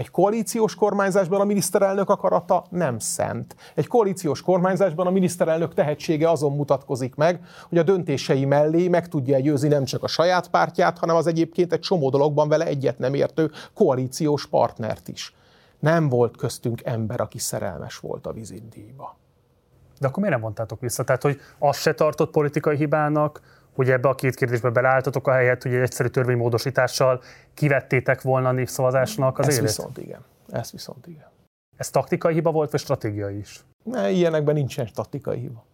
Egy koalíciós kormányzásban a miniszterelnök akarata nem szent. Egy koalíciós kormányzásban a miniszterelnök tehetsége azon mutatkozik meg, hogy a döntései mellé meg tudja győzni nem csak a saját pártját, hanem az egyébként egy csomó dologban vele egyet nem értő koalíciós partnert is. Nem volt köztünk ember, aki szerelmes volt a vizindíjba. De akkor miért nem mondtátok vissza? Tehát, hogy azt se tartott politikai hibának, hogy ebbe a két kérdésbe beleálltatok a helyet, hogy egy egyszerű törvénymódosítással kivettétek volna a népszavazásnak az Ez élét? viszont igen. Ez viszont igen. Ez taktikai hiba volt, vagy stratégiai is? Ne, ilyenekben nincsen taktikai hiba.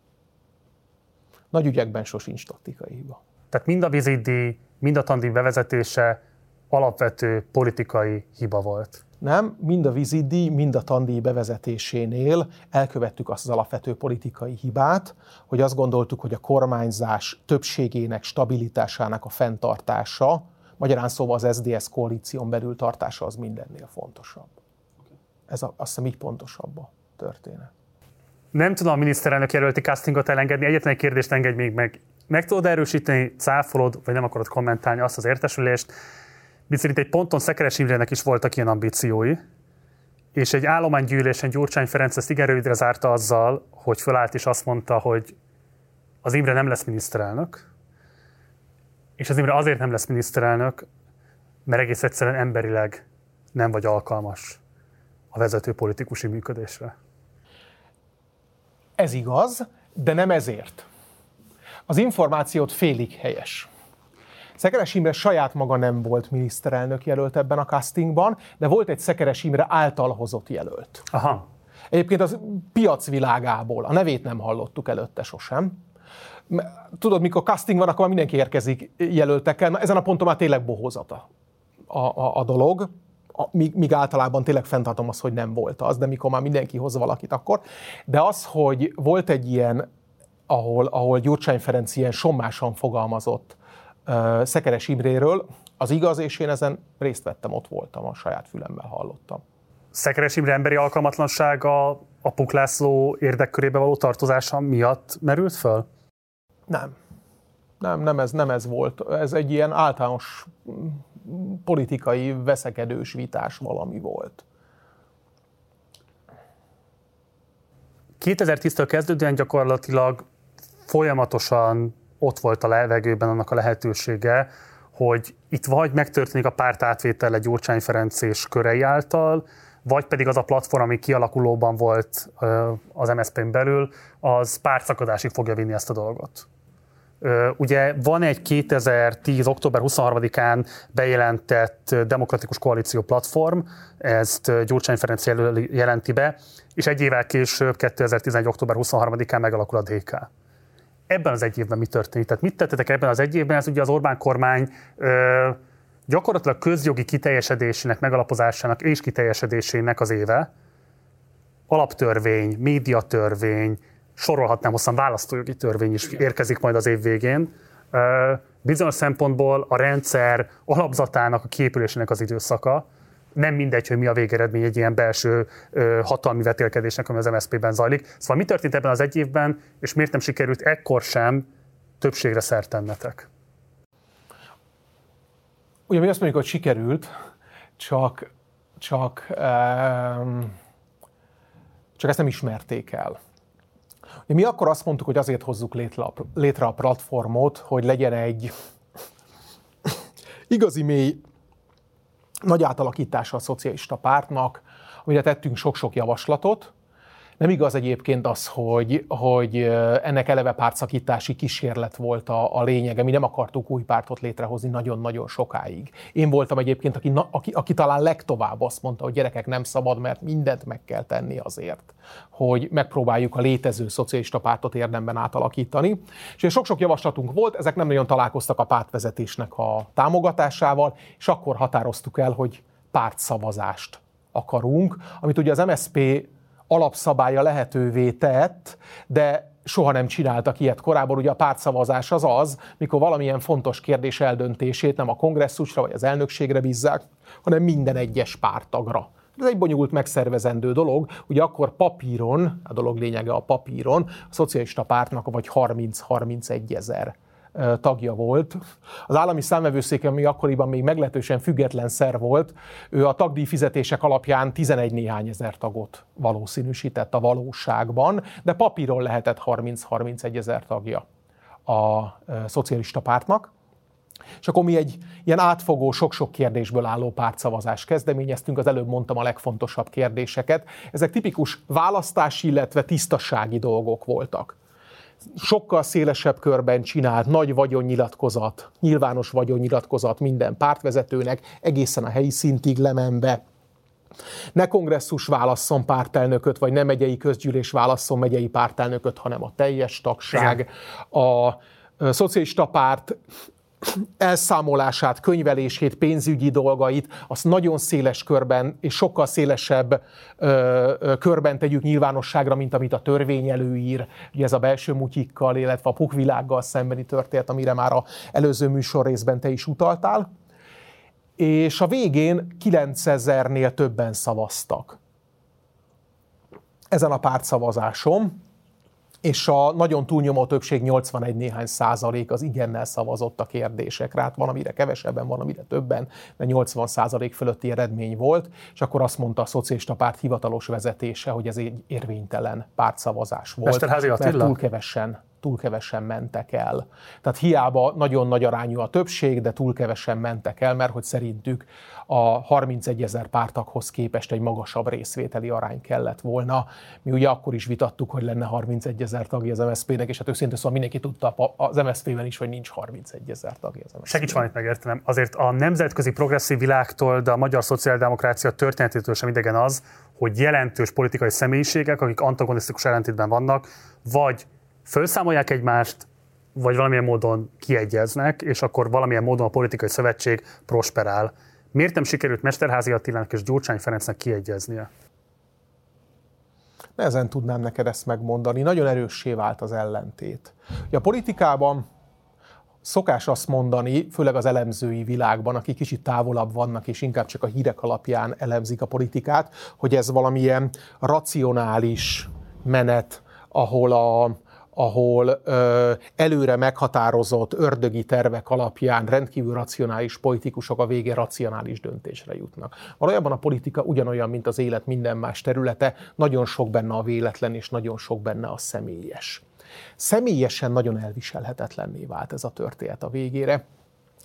Nagy ügyekben sosincs taktikai hiba. Tehát mind a vizidi, mind a tandíj bevezetése alapvető politikai hiba volt. Nem, mind a vizidi, mind a tandíj bevezetésénél elkövettük azt az alapvető politikai hibát, hogy azt gondoltuk, hogy a kormányzás többségének, stabilitásának a fenntartása, magyarán szóval az SDS koalíción belül tartása az mindennél fontosabb. Ez a, azt hiszem így pontosabb a történet. Nem tudom a miniszterelnök jelölti castingot elengedni, egyetlen egy kérdést engedj még meg. Meg tudod erősíteni, cáfolod, vagy nem akarod kommentálni azt az értesülést, Miszerint egy ponton Szekeres Imrének is voltak ilyen ambíciói, és egy állománygyűlésen Gyurcsány Ferenc ezt igen rövidre zárta azzal, hogy fölállt és azt mondta, hogy az Imre nem lesz miniszterelnök, és az Imre azért nem lesz miniszterelnök, mert egész egyszerűen emberileg nem vagy alkalmas a vezető politikusi működésre. Ez igaz, de nem ezért. Az információt félig helyes. Szekeres Imre saját maga nem volt miniszterelnök jelölt ebben a castingban, de volt egy Szekeres Imre által hozott jelölt. Aha. Egyébként az piacvilágából, a nevét nem hallottuk előtte sosem. Tudod, mikor casting van, akkor mindenki érkezik jelöltekkel. Na, ezen a ponton már tényleg bohózata a, a, a dolog. A, míg, míg általában tényleg fenntartom azt, hogy nem volt az, de mikor már mindenki hoz valakit akkor. De az, hogy volt egy ilyen, ahol, ahol Gyurcsány Ferenc ilyen sommásan fogalmazott, Szekeres Imréről. Az igaz, és én ezen részt vettem, ott voltam, a saját fülemmel hallottam. Szekeres Imre emberi alkalmatlansága a Puklászló érdekkörébe való tartozása miatt merült föl? Nem. Nem, nem ez, nem ez volt. Ez egy ilyen általános politikai veszekedős vitás valami volt. 2010-től kezdődően gyakorlatilag folyamatosan ott volt a levegőben annak a lehetősége, hogy itt vagy megtörténik a párt egy Gyurcsány Ferenc és körei által, vagy pedig az a platform, ami kialakulóban volt az MSZP-n belül, az pártszakadásig fogja vinni ezt a dolgot. Ugye van egy 2010. október 23-án bejelentett demokratikus koalíció platform, ezt Gyurcsány Ferenc jelenti be, és egy évvel később, 2011. október 23-án megalakul a DK. Ebben az egy évben mi történt? Tehát mit tettetek ebben az egy évben? Ez ugye az Orbán kormány ö, gyakorlatilag közjogi kiteljesedésének, megalapozásának és kiteljesedésének az éve. Alaptörvény, médiatörvény, sorolhatnám hosszan választójogi törvény is érkezik majd az év végén. Bizonyos szempontból a rendszer alapzatának a képülésének az időszaka, nem mindegy, hogy mi a végeredmény egy ilyen belső hatalmi vetélkedésnek, ami az MSZP-ben zajlik. Szóval mi történt ebben az egy évben, és miért nem sikerült ekkor sem többségre szert tennetek? Ugye mi azt mondjuk, hogy sikerült, csak, csak, um, csak ezt nem ismerték el. Mi akkor azt mondtuk, hogy azért hozzuk létre a, létre a platformot, hogy legyen egy *coughs* igazi mély nagy átalakítása a szocialista pártnak, amire tettünk sok-sok javaslatot, nem igaz egyébként az, hogy, hogy ennek eleve pártszakítási kísérlet volt a, a lényege. Mi nem akartuk új pártot létrehozni nagyon-nagyon sokáig. Én voltam egyébként, aki, aki, aki talán legtovább azt mondta, hogy gyerekek nem szabad, mert mindent meg kell tenni azért, hogy megpróbáljuk a létező szocialista pártot érdemben átalakítani. És sok-sok javaslatunk volt, ezek nem nagyon találkoztak a pártvezetésnek a támogatásával, és akkor határoztuk el, hogy pártszavazást akarunk, amit ugye az MSP alapszabálya lehetővé tett, de soha nem csináltak ilyet korábban. Ugye a pártszavazás az az, mikor valamilyen fontos kérdés eldöntését nem a kongresszusra vagy az elnökségre bízzák, hanem minden egyes pártagra. Ez egy bonyolult megszervezendő dolog. Ugye akkor papíron, a dolog lényege a papíron, a szocialista pártnak vagy 30-31 ezer tagja volt. Az állami számvevőszék, ami akkoriban még meglehetősen független szer volt, ő a tagdíj fizetések alapján 11 néhány ezer tagot valószínűsített a valóságban, de papíron lehetett 30-31 ezer tagja a szocialista pártnak. És akkor mi egy ilyen átfogó, sok-sok kérdésből álló pártszavazást kezdeményeztünk, az előbb mondtam a legfontosabb kérdéseket. Ezek tipikus választási, illetve tisztasági dolgok voltak sokkal szélesebb körben csinált nagy vagyonnyilatkozat, nyilvános vagyonnyilatkozat minden pártvezetőnek, egészen a helyi szintig lemenve. Ne kongresszus válasszon pártelnököt, vagy nem megyei közgyűlés válasszon megyei pártelnököt, hanem a teljes tagság. A szocialista párt elszámolását, könyvelését, pénzügyi dolgait, azt nagyon széles körben és sokkal szélesebb ö, ö, körben tegyük nyilvánosságra, mint amit a törvény előír. Ugye ez a belső mutyikkal, illetve a pukvilággal szembeni történet, amire már a előző műsor részben te is utaltál. És a végén 9000-nél többen szavaztak. Ezen a pártszavazásom, és a nagyon túlnyomó többség 81 néhány százalék az igennel szavazott a kérdésekre. Hát van, amire kevesebben, van, amire többen, de 80 százalék fölötti eredmény volt, és akkor azt mondta a szocialista párt hivatalos vezetése, hogy ez egy érvénytelen pártszavazás volt, mert túl kevesen túl kevesen mentek el. Tehát hiába nagyon nagy arányú a többség, de túl kevesen mentek el, mert hogy szerintük a 31 ezer pártakhoz képest egy magasabb részvételi arány kellett volna. Mi ugye akkor is vitattuk, hogy lenne 31 ezer tagja az MSZP-nek, és hát őszintén szóval mindenki tudta az MSZP-ben is, hogy nincs 31 ezer tagja az MSZP-nek. Segíts valamit megértenem. Azért a nemzetközi progresszív világtól, de a magyar szociáldemokrácia történetétől sem idegen az, hogy jelentős politikai személyiségek, akik antagonisztikus ellentétben vannak, vagy felszámolják egymást, vagy valamilyen módon kiegyeznek, és akkor valamilyen módon a politikai szövetség prosperál. Miért nem sikerült Mesterházi Attilának és Gyurcsány Ferencnek kiegyeznie? Nehezen tudnám neked ezt megmondani. Nagyon erőssé vált az ellentét. a politikában szokás azt mondani, főleg az elemzői világban, akik kicsit távolabb vannak, és inkább csak a hírek alapján elemzik a politikát, hogy ez valamilyen racionális menet, ahol a, ahol ö, előre meghatározott ördögi tervek alapján rendkívül racionális politikusok a vége racionális döntésre jutnak. Valójában a politika ugyanolyan, mint az élet minden más területe, nagyon sok benne a véletlen, és nagyon sok benne a személyes. Személyesen nagyon elviselhetetlenné vált ez a történet a végére.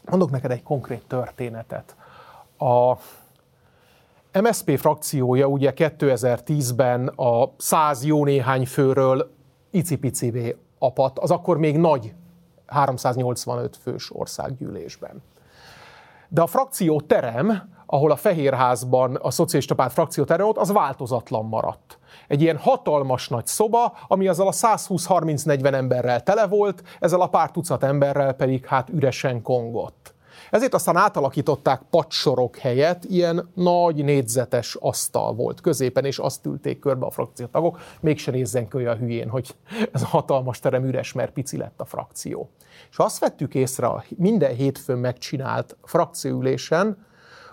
Mondok neked egy konkrét történetet. A MSP frakciója ugye 2010-ben a 100 jó néhány főről icipicivé apat, az akkor még nagy 385 fős országgyűlésben. De a frakció terem, ahol a Fehérházban a szocialista párt frakció terem volt, az változatlan maradt. Egy ilyen hatalmas nagy szoba, ami azzal a 120-30-40 emberrel tele volt, ezzel a pár tucat emberrel pedig hát üresen kongott. Ezért aztán átalakították padsorok helyett, ilyen nagy négyzetes asztal volt középen, és azt ülték körbe a frakciótagok, mégse nézzen ki olyan hülyén, hogy ez a hatalmas terem üres, mert pici lett a frakció. És azt vettük észre a minden hétfőn megcsinált frakcióülésen,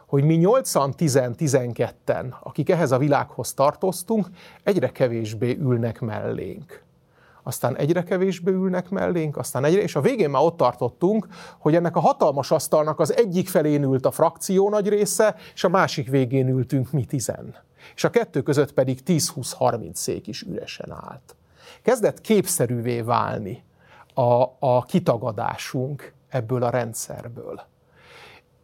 hogy mi 8-10-12-en, akik ehhez a világhoz tartoztunk, egyre kevésbé ülnek mellénk aztán egyre kevésbé ülnek mellénk, aztán egyre, és a végén már ott tartottunk, hogy ennek a hatalmas asztalnak az egyik felén ült a frakció nagy része, és a másik végén ültünk mi tizen. És a kettő között pedig 10-20-30 szék is üresen állt. Kezdett képszerűvé válni a, a kitagadásunk ebből a rendszerből.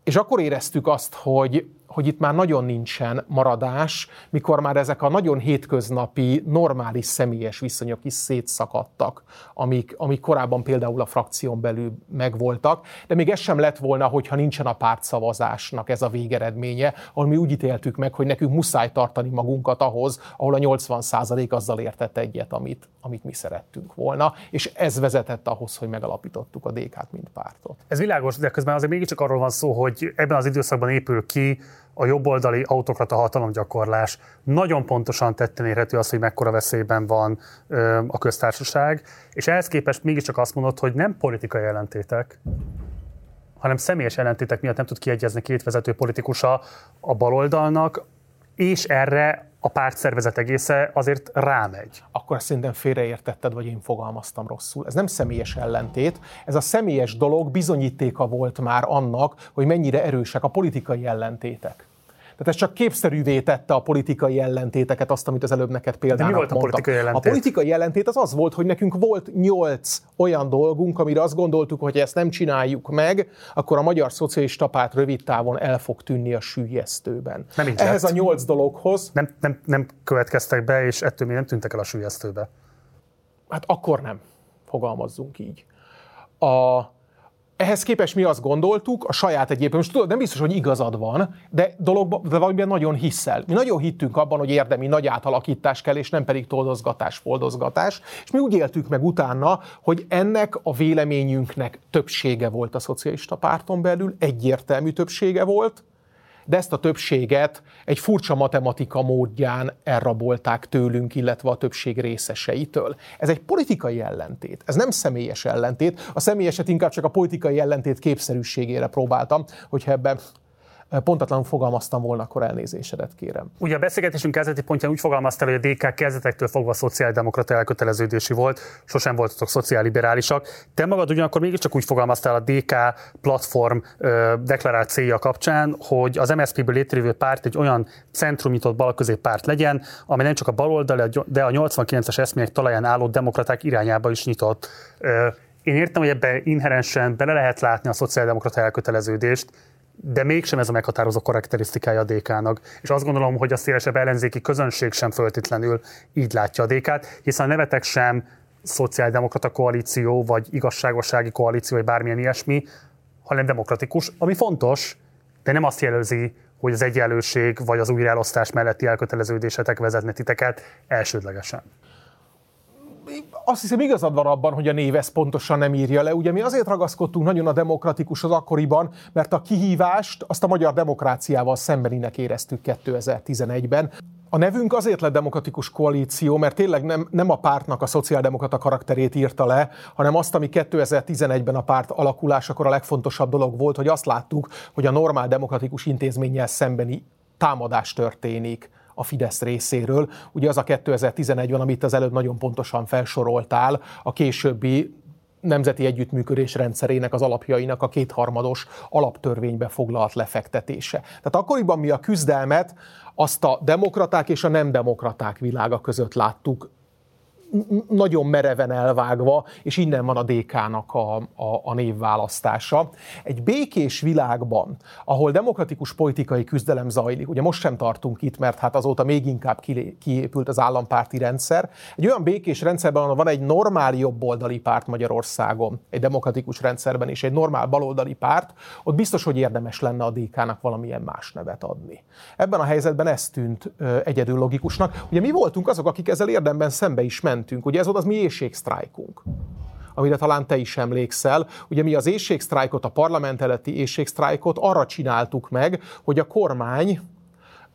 És akkor éreztük azt, hogy hogy itt már nagyon nincsen maradás, mikor már ezek a nagyon hétköznapi, normális személyes viszonyok is szétszakadtak, amik, amik korábban például a frakción belül megvoltak, de még ez sem lett volna, hogyha nincsen a pártszavazásnak ez a végeredménye, ahol mi úgy ítéltük meg, hogy nekünk muszáj tartani magunkat ahhoz, ahol a 80% azzal értett egyet, amit, amit mi szerettünk volna, és ez vezetett ahhoz, hogy megalapítottuk a DK-t, mint pártot. Ez világos, de közben azért mégiscsak arról van szó, hogy ebben az időszakban épül ki a jobboldali autokrata hatalomgyakorlás. Nagyon pontosan tetten érhető az, hogy mekkora veszélyben van ö, a köztársaság, és ehhez képest mégiscsak azt mondod, hogy nem politikai ellentétek, hanem személyes ellentétek miatt nem tud kiegyezni két vezető politikusa a baloldalnak, és erre a pártszervezet egésze azért rámegy. Akkor szerintem félreértetted, vagy én fogalmaztam rosszul. Ez nem személyes ellentét, ez a személyes dolog bizonyítéka volt már annak, hogy mennyire erősek a politikai ellentétek. Tehát ez csak képszerűvé tette a politikai ellentéteket, azt, amit az előbb neked például De mi volt a politikai ellentét? A politikai ellentét az az volt, hogy nekünk volt nyolc olyan dolgunk, amire azt gondoltuk, hogy ezt nem csináljuk meg, akkor a magyar szocialista párt rövid távon el fog tűnni a sűjesztőben. Nem így Ehhez lett. a nyolc dologhoz. Nem, nem, nem következtek be, és ettől még nem tűntek el a sűjesztőbe. Hát akkor nem, fogalmazzunk így. A, ehhez képest mi azt gondoltuk, a saját egyébként, most tudod, nem biztos, hogy igazad van, de dologban, de valamiben nagyon hiszel. Mi nagyon hittünk abban, hogy érdemi nagy átalakítás kell, és nem pedig toldozgatás, foldozgatás. És mi úgy éltük meg utána, hogy ennek a véleményünknek többsége volt a szocialista párton belül, egyértelmű többsége volt, de ezt a többséget egy furcsa matematika módján elrabolták tőlünk, illetve a többség részeseitől. Ez egy politikai ellentét, ez nem személyes ellentét. A személyeset inkább csak a politikai ellentét képszerűségére próbáltam, hogyha ebben pontatlanul fogalmaztam volna, akkor elnézésedet kérem. Ugye a beszélgetésünk kezdeti pontján úgy fogalmaztál, hogy a DK kezdetektől fogva szociáldemokrata elköteleződési volt, sosem voltatok szociálliberálisak. Te magad ugyanakkor mégiscsak úgy fogalmaztál a DK platform ö, deklarált célja kapcsán, hogy az MSZP-ből létrejövő párt egy olyan centrumnyitott balközép párt legyen, amely nem csak a baloldali, de a 89-es eszmények talaján álló demokraták irányába is nyitott. Én értem, hogy ebben inherensen bele lehet látni a szociáldemokrata elköteleződést, de mégsem ez a meghatározó karakterisztikája a DK-nak. És azt gondolom, hogy a szélesebb ellenzéki közönség sem föltétlenül így látja a DK-t, hiszen a nevetek sem szociáldemokrata koalíció, vagy igazságossági koalíció, vagy bármilyen ilyesmi, hanem demokratikus, ami fontos, de nem azt jelözi, hogy az egyenlőség vagy az újraelosztás melletti elköteleződésetek vezetne titeket elsődlegesen azt hiszem igazad van abban, hogy a név ezt pontosan nem írja le. Ugye mi azért ragaszkodtunk nagyon a demokratikus az akkoriban, mert a kihívást azt a magyar demokráciával szembeninek éreztük 2011-ben. A nevünk azért lett demokratikus koalíció, mert tényleg nem, nem a pártnak a szociáldemokrata karakterét írta le, hanem azt, ami 2011-ben a párt alakulásakor a legfontosabb dolog volt, hogy azt láttuk, hogy a normál demokratikus intézménnyel szembeni támadás történik a Fidesz részéről. Ugye az a 2011 van, amit az előbb nagyon pontosan felsoroltál, a későbbi nemzeti együttműködés rendszerének az alapjainak a kétharmados alaptörvénybe foglalt lefektetése. Tehát akkoriban mi a küzdelmet azt a demokraták és a nem demokraták világa között láttuk nagyon mereven elvágva, és innen van a DK-nak a, a, a névválasztása. Egy békés világban, ahol demokratikus politikai küzdelem zajlik, ugye most sem tartunk itt, mert hát azóta még inkább kiépült az állampárti rendszer, egy olyan békés rendszerben, ahol van egy normál jobboldali párt Magyarországon, egy demokratikus rendszerben és egy normál baloldali párt, ott biztos, hogy érdemes lenne a DK-nak valamilyen más nevet adni. Ebben a helyzetben ez tűnt egyedül logikusnak. Ugye mi voltunk azok, akik ezzel érdemben szembe is ment mentünk. Ugye ez volt az mi éjségsztrájkunk amire talán te is emlékszel. Ugye mi az éjségsztrájkot, a parlament előtti éjségsztrájkot arra csináltuk meg, hogy a kormány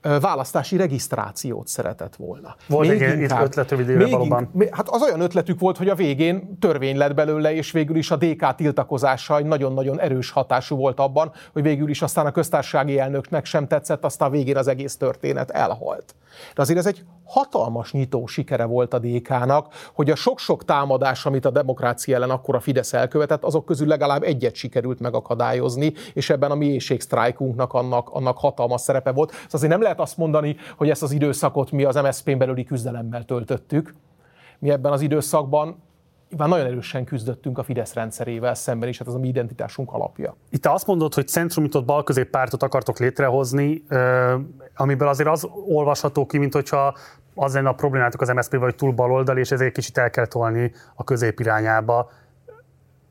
választási regisztrációt szeretett volna. Volt még egy inkább, ötlet rövid valóban. Hát az olyan ötletük volt, hogy a végén törvény lett belőle, és végül is a DK tiltakozása nagyon-nagyon erős hatású volt abban, hogy végül is aztán a köztársasági elnöknek sem tetszett, aztán a végén az egész történet elhalt. De azért ez egy hatalmas nyitó sikere volt a DK-nak, hogy a sok-sok támadás, amit a demokrácia ellen akkor a Fidesz elkövetett, azok közül legalább egyet sikerült megakadályozni, és ebben a mi éjségsztrájkunknak annak, annak hatalmas szerepe volt. Szóval azért nem lehet azt mondani, hogy ezt az időszakot mi az MSZP-n belüli küzdelemmel töltöttük. Mi ebben az időszakban már nagyon erősen küzdöttünk a Fidesz rendszerével szemben is, hát ez a mi identitásunk alapja. Itt azt mondod, hogy centrumitot balközép pártot akartok létrehozni, amiből azért az olvasható ki, mint hogyha az lenne a problémátok az MSZP vagy túl baloldali, és ezért kicsit el kell tolni a közép irányába.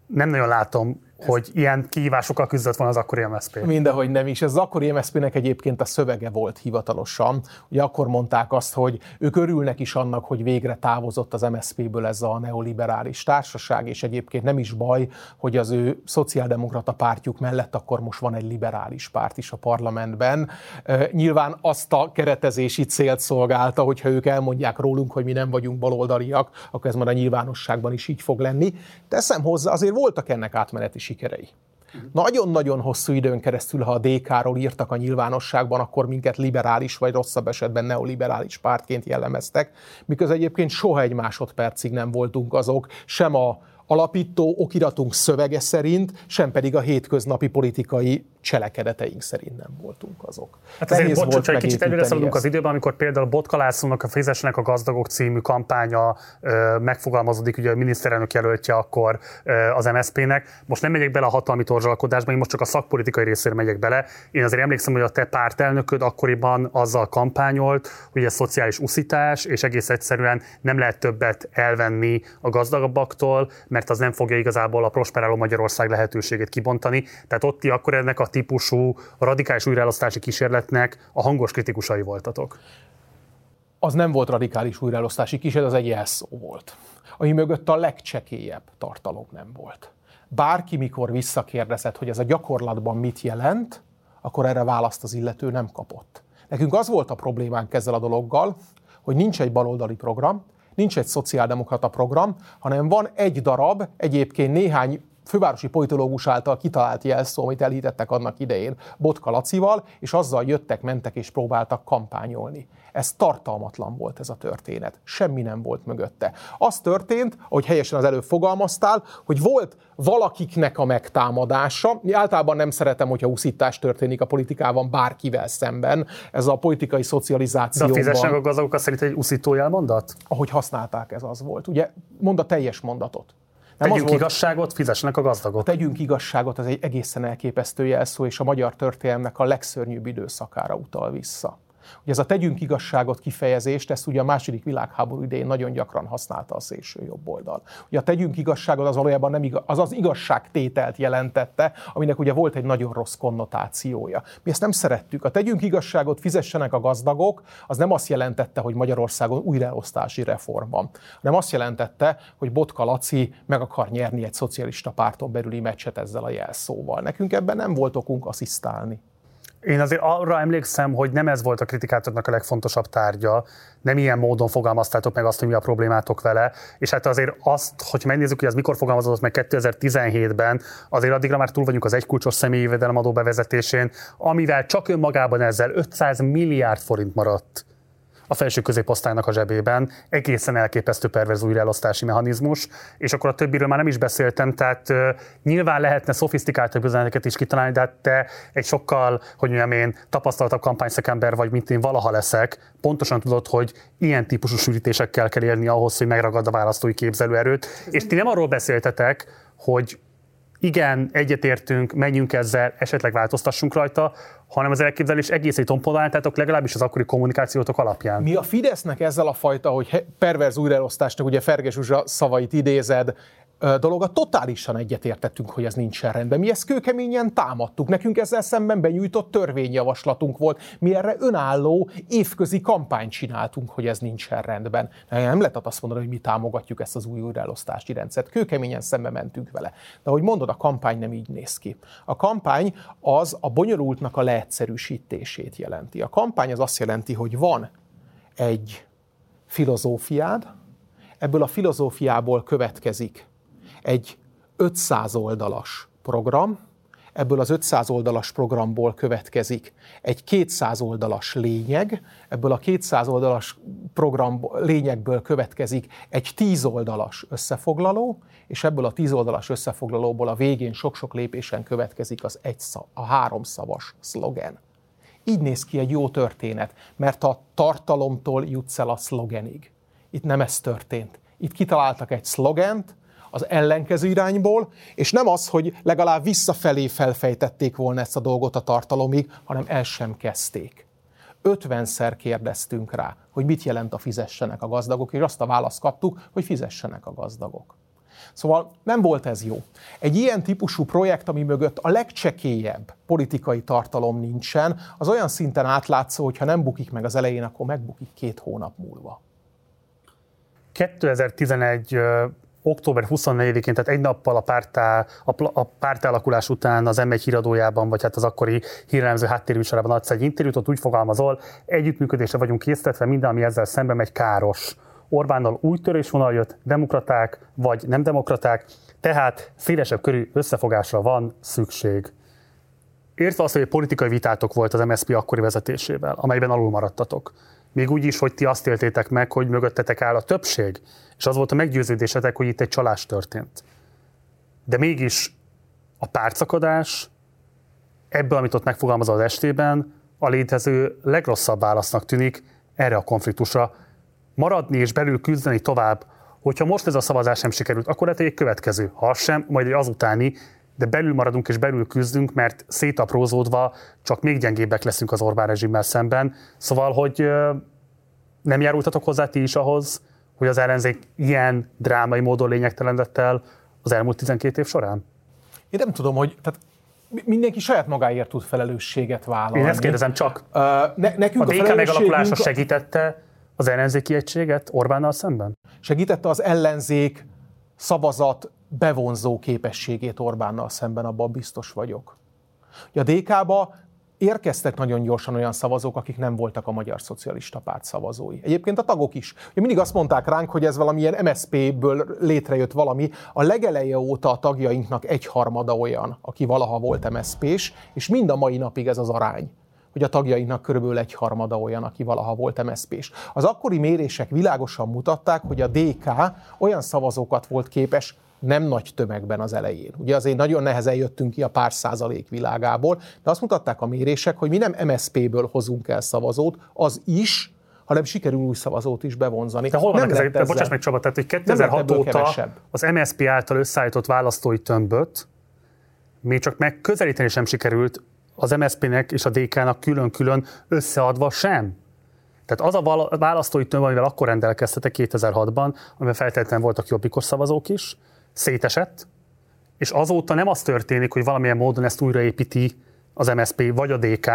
Nem nagyon látom hogy ilyen kihívásokkal küzdött volna az akkori MSZP. Mindenhogy nem is. Ez az akkori MSZP-nek egyébként a szövege volt hivatalosan. Ugye akkor mondták azt, hogy ők örülnek is annak, hogy végre távozott az MSZP-ből ez a neoliberális társaság, és egyébként nem is baj, hogy az ő szociáldemokrata pártjuk mellett akkor most van egy liberális párt is a parlamentben. Nyilván azt a keretezési célt szolgálta, hogyha ők elmondják rólunk, hogy mi nem vagyunk baloldaliak, akkor ez már a nyilvánosságban is így fog lenni. Teszem hozzá, azért voltak ennek átmeneti sikerei. Nagyon-nagyon hosszú időn keresztül, ha a DK-ról írtak a nyilvánosságban, akkor minket liberális, vagy rosszabb esetben neoliberális pártként jellemeztek, miközben egyébként soha egy másodpercig nem voltunk azok, sem a alapító okiratunk szövege szerint, sem pedig a hétköznapi politikai cselekedeteink szerint nem voltunk azok. Hát azért bocs, volt egy kicsit előre szaladunk az időben, amikor például Botka Lászlónak a Fizesnek a gazdagok című kampánya ö, megfogalmazódik, ugye a miniszterelnök jelöltje akkor ö, az MSZP-nek. Most nem megyek bele a hatalmi torzsalkodásba, én most csak a szakpolitikai részére megyek bele. Én azért emlékszem, hogy a te pártelnököd akkoriban azzal kampányolt, hogy ez szociális uszítás, és egész egyszerűen nem lehet többet elvenni a gazdagabbaktól, mert az nem fogja igazából a prosperáló Magyarország lehetőségét kibontani. Tehát ott ti akkor ennek a típusú radikális újraelosztási kísérletnek a hangos kritikusai voltatok? Az nem volt radikális újraelosztási kísérlet, az egy jelszó volt, ami mögött a legcsekélyebb tartalom nem volt. Bárki, mikor visszakérdezett, hogy ez a gyakorlatban mit jelent, akkor erre választ az illető nem kapott. Nekünk az volt a problémánk ezzel a dologgal, hogy nincs egy baloldali program, nincs egy szociáldemokrata program, hanem van egy darab, egyébként néhány fővárosi politológus által kitalált jelszó, amit elhitettek annak idején Botka Lacival, és azzal jöttek, mentek és próbáltak kampányolni. Ez tartalmatlan volt ez a történet. Semmi nem volt mögötte. Az történt, ahogy helyesen az előbb fogalmaztál, hogy volt valakiknek a megtámadása. Mi általában nem szeretem, hogyha uszítás történik a politikában bárkivel szemben. Ez a politikai szocializáció. De a fizessenek a gazdagokat szerint egy uszító jelmondat? Ahogy használták, ez az volt. Ugye, mond a teljes mondatot. Nem tegyünk volt, igazságot, fizessenek a gazdagok. Tegyünk igazságot, az egy egészen elképesztő jelszó, és a magyar történelmnek a legszörnyűbb időszakára utal vissza. Ugye ez a tegyünk igazságot kifejezést, ezt ugye a második világháború idején nagyon gyakran használta a szélső jobb oldal. Ugye a tegyünk igazságot az valójában nem igaz, az az igazságtételt jelentette, aminek ugye volt egy nagyon rossz konnotációja. Mi ezt nem szerettük. A tegyünk igazságot, fizessenek a gazdagok, az nem azt jelentette, hogy Magyarországon újraelosztási reform van, hanem azt jelentette, hogy Botka Laci meg akar nyerni egy szocialista párton belüli meccset ezzel a jelszóval. Nekünk ebben nem volt okunk asszisztálni. Én azért arra emlékszem, hogy nem ez volt a kritikátoknak a legfontosabb tárgya, nem ilyen módon fogalmaztátok meg azt, hogy mi a problémátok vele, és hát azért azt, hogy megnézzük, hogy az mikor fogalmazott meg 2017-ben, azért addigra már túl vagyunk az egykulcsos személyi jövedelemadó bevezetésén, amivel csak önmagában ezzel 500 milliárd forint maradt a felső középosztálynak a zsebében. Egészen elképesztő perverz újraelosztási mechanizmus, és akkor a többiről már nem is beszéltem, tehát uh, nyilván lehetne szofisztikáltabb üzeneteket is kitalálni, de hát te egy sokkal, hogy mondjam én, tapasztaltabb kampányszekember vagy, mint én valaha leszek, pontosan tudod, hogy ilyen típusú sűrítésekkel kell élni ahhoz, hogy megragad a választói képzelőerőt. És ti nem arról beszéltetek, hogy igen, egyetértünk, menjünk ezzel, esetleg változtassunk rajta, hanem az elképzelés egész egy tomponáltátok, legalábbis az akkori kommunikációtok alapján. Mi a Fidesznek ezzel a fajta, hogy perverz újraelosztásnak, ugye Ferges Zsuzsa szavait idézed, dolog, a totálisan egyetértettünk, hogy ez nincsen rendben. Mi ezt kőkeményen támadtuk. Nekünk ezzel szemben benyújtott törvényjavaslatunk volt. Mi erre önálló évközi kampányt csináltunk, hogy ez nincsen rendben. Nem lehet azt mondani, hogy mi támogatjuk ezt az új újraelosztási rendszert. Kőkeményen szembe mentünk vele. De ahogy mondod, a kampány nem így néz ki. A kampány az a bonyolultnak a leegyszerűsítését jelenti. A kampány az azt jelenti, hogy van egy filozófiád, ebből a filozófiából következik egy 500 oldalas program, ebből az 500 oldalas programból következik egy 200 oldalas lényeg, ebből a 200 oldalas program lényegből következik egy 10 oldalas összefoglaló, és ebből a 10 oldalas összefoglalóból a végén sok-sok lépésen következik az egy szav, a háromszavas szlogen. Így néz ki egy jó történet, mert a tartalomtól jutsz el a szlogenig. Itt nem ez történt. Itt kitaláltak egy szlogent, az ellenkező irányból, és nem az, hogy legalább visszafelé felfejtették volna ezt a dolgot a tartalomig, hanem el sem kezdték. 50-szer kérdeztünk rá, hogy mit jelent a fizessenek a gazdagok, és azt a választ kaptuk, hogy fizessenek a gazdagok. Szóval nem volt ez jó. Egy ilyen típusú projekt, ami mögött a legcsekélyebb politikai tartalom nincsen, az olyan szinten átlátszó, hogy ha nem bukik meg az elején, akkor megbukik két hónap múlva. 2011 október 24-én, tehát egy nappal a, pártá, a, a után az M1 híradójában, vagy hát az akkori hírelemző háttérműsorában adsz egy interjút, ott úgy fogalmazol, együttműködésre vagyunk készítve, minden, ami ezzel szemben megy káros. Orbánnal új törésvonal jött, demokraták vagy nem demokraták, tehát szélesebb körű összefogásra van szükség. Értve azt, hogy politikai vitátok volt az MSZP akkori vezetésével, amelyben alul maradtatok. Még úgy is, hogy ti azt éltétek meg, hogy mögöttetek áll a többség, és az volt a meggyőződésetek, hogy itt egy csalás történt. De mégis a párcakadás ebből, amit ott megfogalmazol az estében, a létező legrosszabb válasznak tűnik erre a konfliktusra. Maradni és belül küzdeni tovább, hogyha most ez a szavazás sem sikerült, akkor lehet egy következő. Ha sem, majd egy azutáni, de belül maradunk és belül küzdünk, mert szétaprózódva csak még gyengébbek leszünk az Orbán rezsimmel szemben. Szóval, hogy nem járultatok hozzá ti is ahhoz, hogy az ellenzék ilyen drámai módon lényegtelen lett el az elmúlt 12 év során? Én nem tudom, hogy tehát mindenki saját magáért tud felelősséget vállalni. Én ezt kérdezem csak. Uh, ne, nekünk a, DK megalakulása segítette az ellenzéki egységet Orbánnal szemben? Segítette az ellenzék szavazat bevonzó képességét Orbánnal szemben, abban biztos vagyok. a DK-ba érkeztek nagyon gyorsan olyan szavazók, akik nem voltak a Magyar Szocialista Párt szavazói. Egyébként a tagok is. Ugye mindig azt mondták ránk, hogy ez valamilyen MSZP-ből létrejött valami. A legeleje óta a tagjainknak egyharmada olyan, aki valaha volt MSZP-s, és mind a mai napig ez az arány hogy a tagjainak körülbelül egy harmada olyan, aki valaha volt MSZP-s. Az akkori mérések világosan mutatták, hogy a DK olyan szavazókat volt képes nem nagy tömegben az elején. Ugye azért nagyon nehezen jöttünk ki a pár százalék világából, de azt mutatták a mérések, hogy mi nem MSZP-ből hozunk el szavazót, az is, hanem sikerül új szavazót is bevonzani. De hol vannak ezek? Ezzel, bocsáss meg Csaba, tehát hogy 2006 óta kevesebb. az MSZP által összeállított választói tömböt még csak megközelíteni sem sikerült az MSZP-nek és a DK-nak külön-külön összeadva sem. Tehát az a választói tömb, amivel akkor rendelkeztetek 2006-ban, amivel feltétlenül voltak jobbikos szavazók is, szétesett, és azóta nem az történik, hogy valamilyen módon ezt újraépíti az MSP vagy a DK,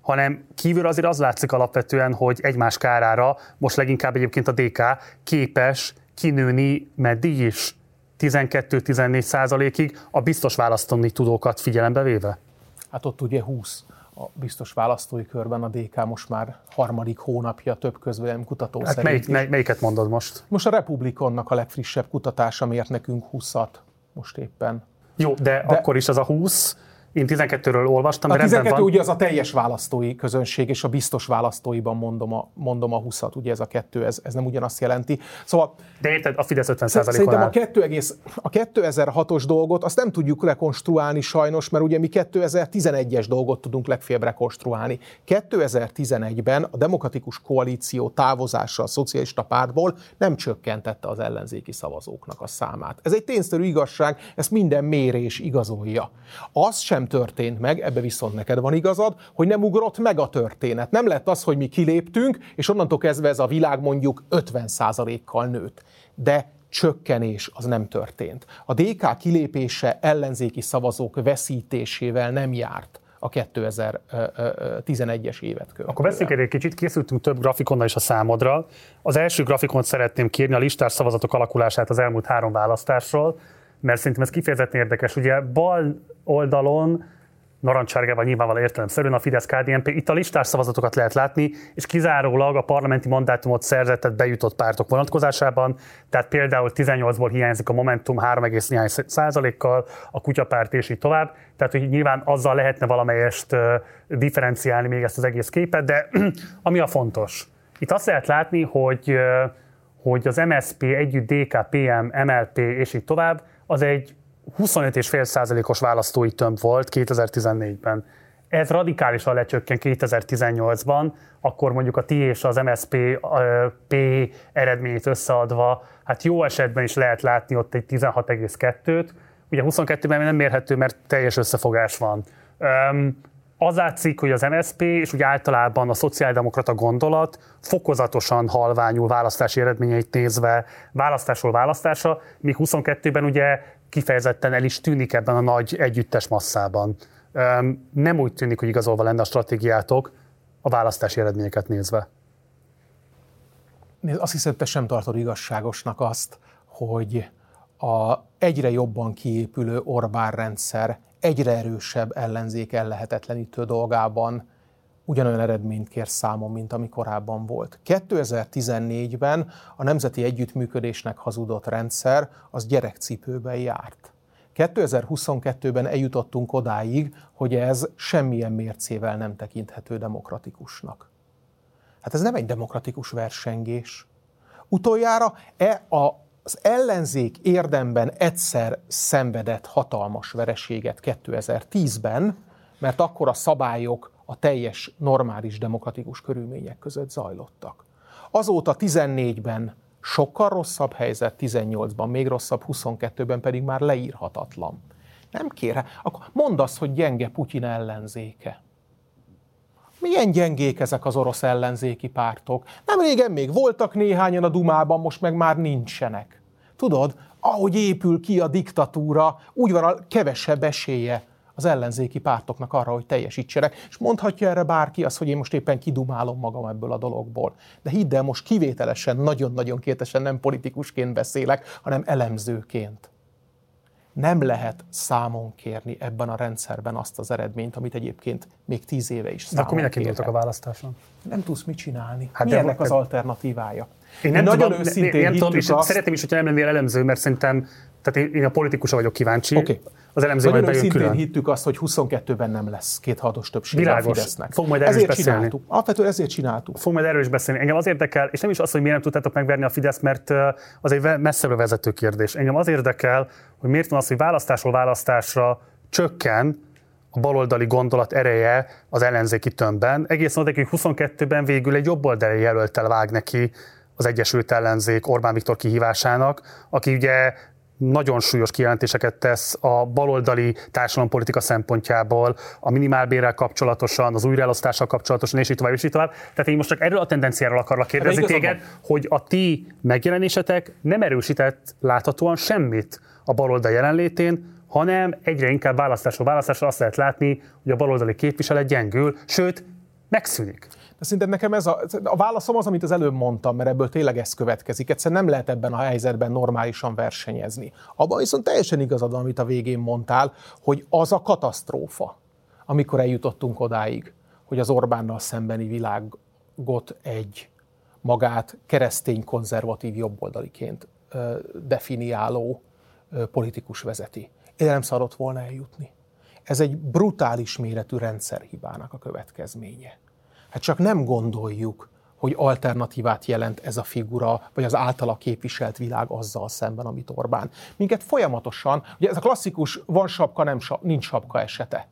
hanem kívül azért az látszik alapvetően, hogy egymás kárára most leginkább egyébként a DK képes kinőni meddig is 12-14 százalékig a biztos választani tudókat figyelembe véve? Hát ott ugye 20 a biztos választói körben a DK most már harmadik hónapja több közvélemény kutató hát szerint. Melyik, melyiket mondod most? Most a Republikonnak a legfrissebb kutatása mért nekünk 20 most éppen. Jó, de, de akkor is az a 20, Én 12-ről olvastam, A de rendben 12 van. ugye az a teljes választói közönség, és a biztos választóiban mondom a, mondom a 20-at, ugye ez a kettő, ez, ez nem ugyanazt jelenti. Szóval De érted, a Fidesz 50 Szerintem áll. a, 2, egész- a 2006-os dolgot azt nem tudjuk lekonstruálni sajnos, mert ugye mi 2011-es dolgot tudunk legfeljebb rekonstruálni. 2011-ben a demokratikus koalíció távozása a szocialista pártból nem csökkentette az ellenzéki szavazóknak a számát. Ez egy tényszerű igazság, ezt minden mérés igazolja. Az sem történt meg, ebbe viszont neked van igazad, hogy nem ugrott meg a történet. Nem lett az, hogy mi kiléptünk, és onnantól kezdve ez a világ mondjuk 50%-kal nőtt. De csökkenés az nem történt. A DK kilépése ellenzéki szavazók veszítésével nem járt a 2011-es évet követően. Akkor beszéljünk egy kicsit, készültünk több grafikonnal is a számodra. Az első grafikont szeretném kérni a listás szavazatok alakulását az elmúlt három választásról, mert szerintem ez kifejezetten érdekes. Ugye bal oldalon narancsárgával nyilvánvalóan értelemszerűen a fidesz KDNP. Itt a listás szavazatokat lehet látni, és kizárólag a parlamenti mandátumot szerzett, tehát bejutott pártok vonatkozásában. Tehát például 18-ból hiányzik a Momentum 3, néhány százalékkal, a kutyapárt és így tovább. Tehát, hogy nyilván azzal lehetne valamelyest differenciálni még ezt az egész képet, de *clears throat* ami a fontos. Itt azt lehet látni, hogy hogy az MSP együtt DK, PM, MLP és így tovább, az egy 25,5%-os választói tömb volt 2014-ben. Ez radikálisan lecsökken 2018-ban, akkor mondjuk a TI és az MSP P eredményét összeadva, hát jó esetben is lehet látni ott egy 16,2-t, ugye 22-ben nem mérhető, mert teljes összefogás van. Az látszik, hogy az MSP és úgy általában a szociáldemokrata gondolat fokozatosan halványul választási eredményeit nézve választásról választásra, míg 22-ben ugye kifejezetten el is tűnik ebben a nagy együttes masszában. Nem úgy tűnik, hogy igazolva lenne a stratégiátok a választási eredményeket nézve. Nézd, azt hiszem, te sem tartod igazságosnak azt, hogy a egyre jobban kiépülő Orbán rendszer egyre erősebb ellenzék ellehetetlenítő dolgában ugyanolyan eredményt kér számon, mint ami korábban volt. 2014-ben a nemzeti együttműködésnek hazudott rendszer az gyerekcipőben járt. 2022-ben eljutottunk odáig, hogy ez semmilyen mércével nem tekinthető demokratikusnak. Hát ez nem egy demokratikus versengés. Utoljára e a, az ellenzék érdemben egyszer szenvedett hatalmas vereséget 2010-ben, mert akkor a szabályok a teljes normális demokratikus körülmények között zajlottak. Azóta 14-ben sokkal rosszabb helyzet, 18-ban még rosszabb, 22-ben pedig már leírhatatlan. Nem kérhe, akkor mondd azt, hogy gyenge Putyin ellenzéke. Milyen gyengék ezek az orosz ellenzéki pártok? Nem régen még voltak néhányan a Dumában, most meg már nincsenek. Tudod, ahogy épül ki a diktatúra, úgy van a kevesebb esélye az ellenzéki pártoknak arra, hogy teljesítsenek. És mondhatja erre bárki azt, hogy én most éppen kidumálom magam ebből a dologból. De hidd el, most kivételesen, nagyon-nagyon kétesen nem politikusként beszélek, hanem elemzőként nem lehet számon kérni ebben a rendszerben azt az eredményt, amit egyébként még tíz éve is De számon akkor minek indultak a választáson? Nem tudsz mit csinálni. Hát de Milyennek van- az alternatívája? Én nem nagyon tudom, őszintén nem tudom, és azt, szeretném is, hogyha nem lennél elemző, mert szerintem, tehát én, én a politikusa vagyok kíváncsi. Oké. Az elemző majd nagyon bejön őszintén külön. hittük azt, hogy 22-ben nem lesz kéthatos többség a Világos. Fidesznek. Fog majd erről ezért beszélni. csináltuk. Alapvetően ezért csináltuk. Fog majd erről is beszélni. Engem az érdekel, és nem is az, hogy miért nem tudtátok megverni a Fideszt, mert az egy messzebbre vezető kérdés. Engem az érdekel, hogy miért van az, hogy választásról választásra csökken a baloldali gondolat ereje az ellenzéki tömbben. Egészen odaig, hogy 22-ben végül egy jobboldali jelöltel vág neki az Egyesült Ellenzék Orbán Viktor kihívásának, aki ugye nagyon súlyos kijelentéseket tesz a baloldali társadalompolitika szempontjából, a minimálbérrel kapcsolatosan, az újraelosztással kapcsolatosan, és így tovább, és így tovább. Tehát én most csak erről a tendenciáról akarlak kérdezni Ebben igazad téged, hogy a ti megjelenésetek nem erősített láthatóan semmit a baloldal jelenlétén, hanem egyre inkább választásról választásra azt lehet látni, hogy a baloldali képviselet gyengül, sőt, megszűnik. De szerintem nekem ez a, a válaszom az, amit az előbb mondtam, mert ebből tényleg ez következik. Egyszerűen nem lehet ebben a helyzetben normálisan versenyezni. Abban viszont teljesen igazad van, amit a végén mondtál, hogy az a katasztrófa, amikor eljutottunk odáig, hogy az Orbánnal szembeni világot egy magát keresztény konzervatív jobboldaliként definiáló politikus vezeti. Ide nem szarott volna eljutni. ez egy brutális méretű rendszerhibának a következménye. Hát csak nem gondoljuk, hogy alternatívát jelent ez a figura, vagy az általa képviselt világ azzal szemben, amit Orbán. Minket folyamatosan, ugye ez a klasszikus van sapka, nem sa, nincs sapka esete.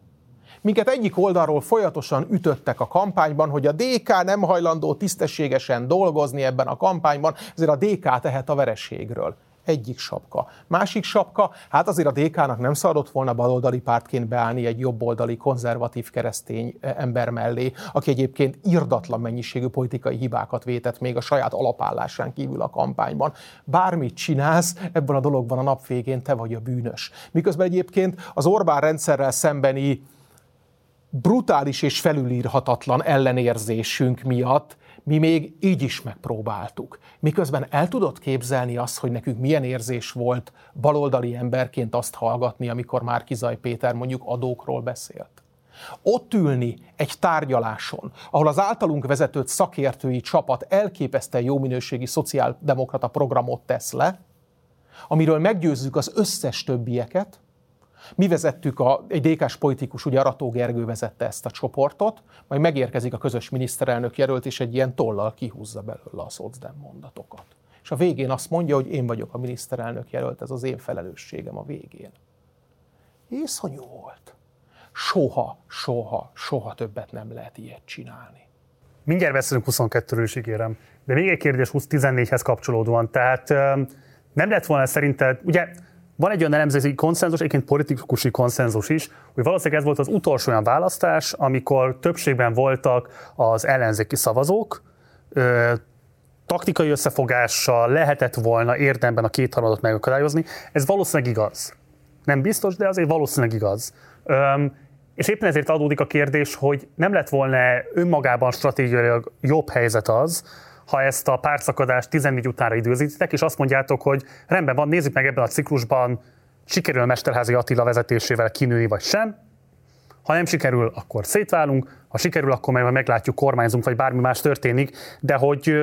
Minket egyik oldalról folyamatosan ütöttek a kampányban, hogy a DK nem hajlandó tisztességesen dolgozni ebben a kampányban, ezért a DK tehet a vereségről egyik sapka. Másik sapka, hát azért a DK-nak nem szabadott volna baloldali pártként beállni egy jobboldali, konzervatív keresztény eh, ember mellé, aki egyébként irdatlan mennyiségű politikai hibákat vétett még a saját alapállásán kívül a kampányban. Bármit csinálsz, ebben a dologban a nap végén te vagy a bűnös. Miközben egyébként az Orbán rendszerrel szembeni brutális és felülírhatatlan ellenérzésünk miatt mi még így is megpróbáltuk. Miközben el tudod képzelni azt, hogy nekünk milyen érzés volt baloldali emberként azt hallgatni, amikor már Kizaj Péter mondjuk adókról beszélt. Ott ülni egy tárgyaláson, ahol az általunk vezetett szakértői csapat elképesztően jó minőségi szociáldemokrata programot tesz le, amiről meggyőzzük az összes többieket, mi vezettük, a, egy DK-s politikus, ugye Arató Gergő vezette ezt a csoportot, majd megérkezik a közös miniszterelnök jelölt, és egy ilyen tollal kihúzza belőle a szocdem mondatokat. És a végén azt mondja, hogy én vagyok a miniszterelnök jelölt, ez az én felelősségem a végén. Észonyú volt. Soha, soha, soha többet nem lehet ilyet csinálni. Mindjárt beszélünk 22-ről is ígérem. De még egy kérdés 20-14-hez kapcsolódóan. Tehát nem lett volna szerinted, ugye van egy olyan elemzői konszenzus, egyébként politikusi konszenzus is, hogy valószínűleg ez volt az utolsó olyan választás, amikor többségben voltak az ellenzéki szavazók, ö, taktikai összefogással lehetett volna érdemben a kétharmadot megakadályozni. Ez valószínűleg igaz. Nem biztos, de azért valószínűleg igaz. Öm, és éppen ezért adódik a kérdés, hogy nem lett volna önmagában stratégiailag jobb helyzet az, ha ezt a párszakadást 14 utánra időzítitek, és azt mondjátok, hogy rendben van, nézzük meg ebben a ciklusban, sikerül a Mesterházi Attila vezetésével kinőni, vagy sem. Ha nem sikerül, akkor szétválunk, ha sikerül, akkor majd meglátjuk, kormányzunk, vagy bármi más történik, de hogy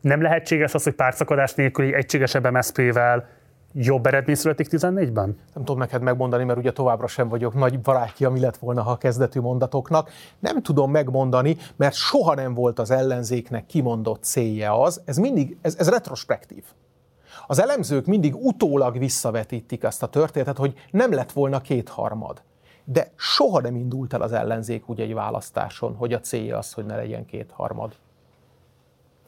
nem lehetséges az, hogy párszakadás nélküli egységesebb MSZP-vel jobb eredmény születik 14-ben? Nem tudom neked megmondani, mert ugye továbbra sem vagyok nagy barátja, mi lett volna, ha a kezdetű mondatoknak. Nem tudom megmondani, mert soha nem volt az ellenzéknek kimondott célja az, ez mindig, ez, ez retrospektív. Az elemzők mindig utólag visszavetítik ezt a történetet, hogy nem lett volna kétharmad. De soha nem indult el az ellenzék úgy egy választáson, hogy a célja az, hogy ne legyen kétharmad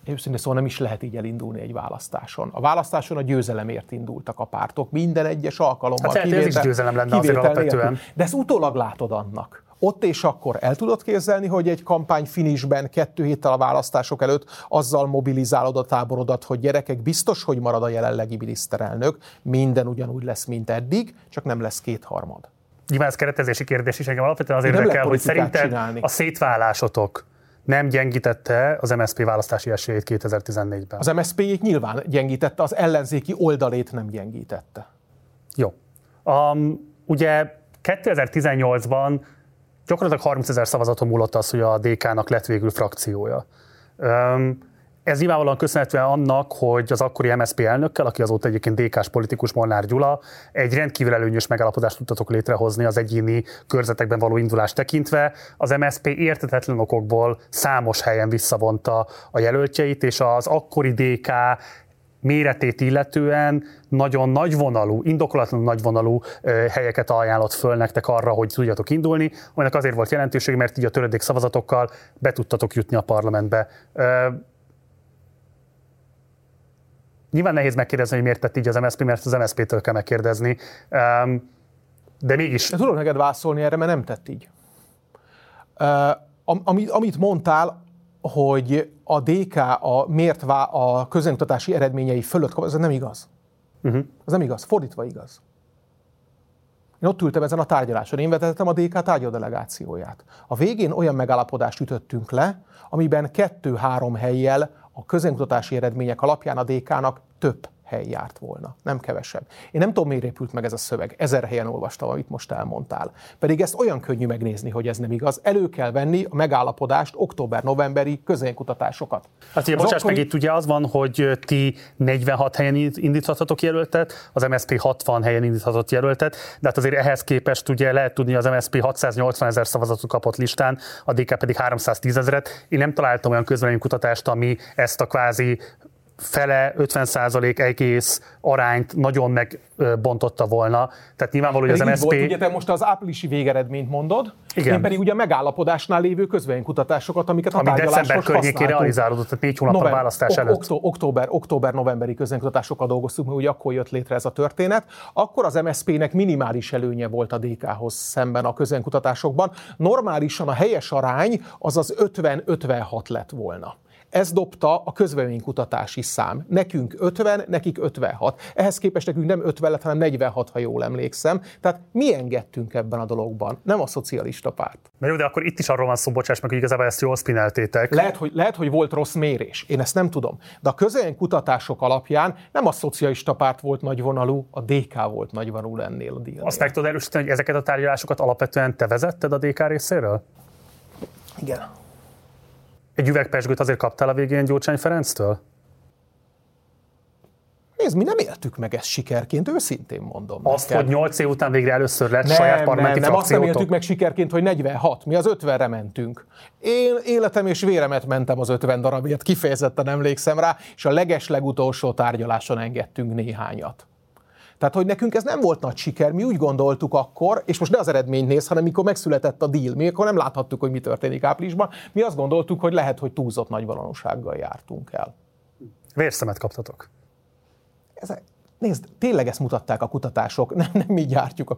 őszintén szóval nem is lehet így elindulni egy választáson. A választáson a győzelemért indultak a pártok, minden egyes alkalommal. Hát kivétel, ez is győzelem lenne azért alapvetően. De ezt utólag látod annak. Ott és akkor el tudod képzelni, hogy egy kampány finisben kettő héttel a választások előtt azzal mobilizálod a táborodat, hogy gyerekek, biztos, hogy marad a jelenlegi miniszterelnök, minden ugyanúgy lesz, mint eddig, csak nem lesz kétharmad. Nyilván ez keretezési kérdés is engem alapvetően azért érdekel, hogy szerinted csinálni. a szétválásotok nem gyengítette az MSZP választási esélyét 2014-ben. Az MSZP-jét nyilván gyengítette, az ellenzéki oldalét nem gyengítette. Jó. Um, ugye 2018-ban gyakorlatilag 30 ezer szavazaton múlott az, hogy a DK-nak lett végül frakciója. Um, ez nyilvánvalóan köszönhetően annak, hogy az akkori MSZP elnökkel, aki azóta egyébként DK-s politikus Molnár Gyula, egy rendkívül előnyös megállapodást tudtatok létrehozni az egyéni körzetekben való indulást tekintve. Az MSZP értetetlen okokból számos helyen visszavonta a jelöltjeit, és az akkori DK méretét illetően nagyon nagyvonalú, indokolatlan nagyvonalú helyeket ajánlott föl nektek arra, hogy tudjatok indulni, aminek azért volt jelentőség, mert így a töredék szavazatokkal be tudtatok jutni a parlamentbe. Nyilván nehéz megkérdezni, hogy miért tett így az MSZP, mert az MSZP-től kell megkérdezni. De mégis. De tudom neked válaszolni erre, mert nem tett így. Amit, amit mondtál, hogy a DK a mért vá, a közönkutatási eredményei fölött, ez nem igaz. Uh-huh. Ez nem igaz, fordítva igaz. Én ott ültem ezen a tárgyaláson, én vezettem a DK tárgyadelegációját. A végén olyan megállapodást ütöttünk le, amiben kettő-három helyjel a közönkutatási eredmények alapján a DK-nak több hely járt volna, nem kevesebb. Én nem tudom, miért épült meg ez a szöveg. Ezer helyen olvastam, amit most elmondtál. Pedig ezt olyan könnyű megnézni, hogy ez nem igaz. Elő kell venni a megállapodást, október-novemberi közénkutatásokat. Hát ugye, bocsáss akkori... meg, itt ugye az van, hogy ti 46 helyen indíthatatok jelöltet, az MSP 60 helyen indíthatott jelöltet, de hát azért ehhez képest ugye lehet tudni, az MSP 680 ezer szavazatot kapott listán, a DK pedig 310 ezeret. Én nem találtam olyan közvéleménykutatást, ami ezt a kvázi fele, 50 százalék egész arányt nagyon megbontotta volna. Tehát nyilvánvaló, hogy az MSZP... Volt, ugye te most az áprilisi végeredményt mondod, Igen. én pedig ugye a megállapodásnál lévő közvénykutatásokat, amiket a Ami december környékén realizálódott, tehát négy hónap a választás előtt. Októ, október, október-novemberi közvénykutatásokkal dolgoztuk, mert ugye akkor jött létre ez a történet. Akkor az MSZP-nek minimális előnye volt a DK-hoz szemben a közvénykutatásokban. Normálisan a helyes arány az az 50-56 lett volna. Ez dobta a közvéleménykutatási szám. Nekünk 50, nekik 56. Ehhez képest nekünk nem 50 lett, hanem 46, ha jól emlékszem. Tehát mi engedtünk ebben a dologban, nem a szocialista párt. Na jó, de akkor itt is arról van szó, bocsáss meg, hogy igazából ezt jól spineltétek. Lehet hogy, lehet, hogy volt rossz mérés, én ezt nem tudom. De a kutatások alapján nem a szocialista párt volt nagyvonalú, a DK volt nagyvonalú ennél a díjnél. Azt meg tudod erősíteni, hogy ezeket a tárgyalásokat alapvetően te vezetted a DK részéről? Igen. Egy üvegpesgőt azért kaptál a végén Gyurcsány Ferenctől? Nézd, mi nem éltük meg ezt sikerként, őszintén mondom. Azt, neked. hogy 8 év után végre először lett nem, saját parlamenti nem, nem, azt nem éltük meg sikerként, hogy 46, mi az 50-re mentünk. Én életem és véremet mentem az 50 darabért, kifejezetten emlékszem rá, és a leges legutolsó tárgyaláson engedtünk néhányat. Tehát, hogy nekünk ez nem volt nagy siker, mi úgy gondoltuk akkor, és most ne az eredmény néz, hanem mikor megszületett a deal, mi akkor nem láthattuk, hogy mi történik áprilisban, mi azt gondoltuk, hogy lehet, hogy túlzott nagy valósággal jártunk el. Vérszemet kaptatok. Ezek, Nézd, tényleg ezt mutatták a kutatások, *laughs* nem, nem mi gyártjuk a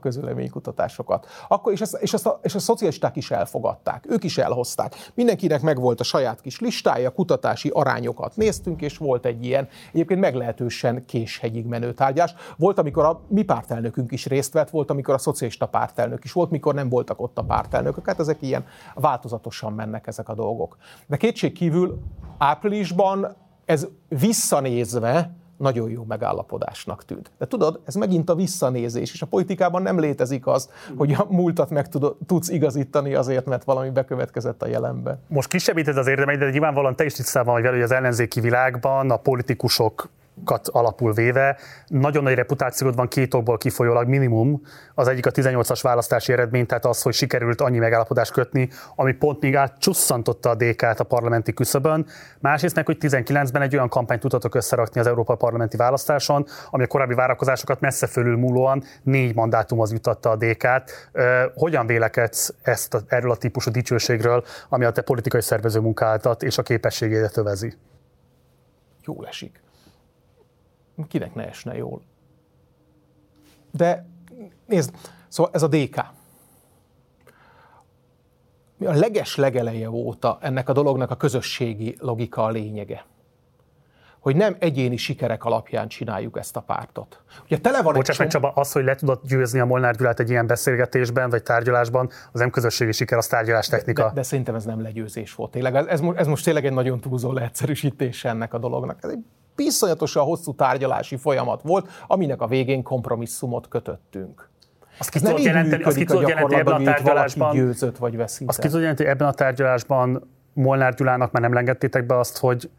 kutatásokat. Akkor, és, ezt, és, ezt a, és a szocialisták is elfogadták, ők is elhozták. Mindenkinek megvolt a saját kis listája, kutatási arányokat néztünk, és volt egy ilyen, egyébként meglehetősen késhegyig menő tárgyás. Volt, amikor a mi pártelnökünk is részt vett, volt, amikor a szocialista pártelnök is volt, mikor nem voltak ott a pártelnökök. Hát ezek ilyen változatosan mennek ezek a dolgok. De kétség kívül áprilisban ez visszanézve, nagyon jó megállapodásnak tűnt. De tudod, ez megint a visszanézés, és a politikában nem létezik az, hogy a múltat meg tudsz igazítani azért, mert valami bekövetkezett a jelenbe. Most kisebbíted az érdemeid, de nyilvánvalóan te is tisztában vagy vele, hogy az ellenzéki világban a politikusok kat alapul véve. Nagyon nagy reputációd van két okból kifolyólag minimum. Az egyik a 18-as választási eredmény, tehát az, hogy sikerült annyi megállapodást kötni, ami pont még átcsusszantotta a DK-t a parlamenti küszöbön. Másrészt meg, hogy 19-ben egy olyan kampányt tudtatok összerakni az Európa parlamenti választáson, ami a korábbi várakozásokat messze fölül múlóan négy mandátumhoz jutatta a DK-t. Hogyan vélekedsz ezt a, erről a típusú dicsőségről, ami a te politikai szervező munkáltat és a képességédet övezi? Jól esik kinek ne esne jól. De nézd, szóval ez a DK. A leges legeleje óta ennek a dolognak a közösségi logika a lényege hogy nem egyéni sikerek alapján csináljuk ezt a pártot. Ugye tele van Bocsáss meg Csaba, az, hogy le tudod győzni a Molnár Gyulát egy ilyen beszélgetésben vagy tárgyalásban, az nem közösségi siker, az tárgyalás technika. De, de, de szerintem ez nem legyőzés volt. Tényleg, ez, ez most tényleg egy nagyon túlzó leegyszerűsítése ennek a dolognak. Ez egy viszonyatosan hosszú tárgyalási folyamat volt, aminek a végén kompromisszumot kötöttünk. Azt ki tudod jelenteni, azt ki tudod jelenteni ebben a tárgyalásban, győzött vagy veszített. Azt ki tudod jelenteni, ebben a tárgyalásban Molnár Gyulának már nem engedtétek be azt, hogy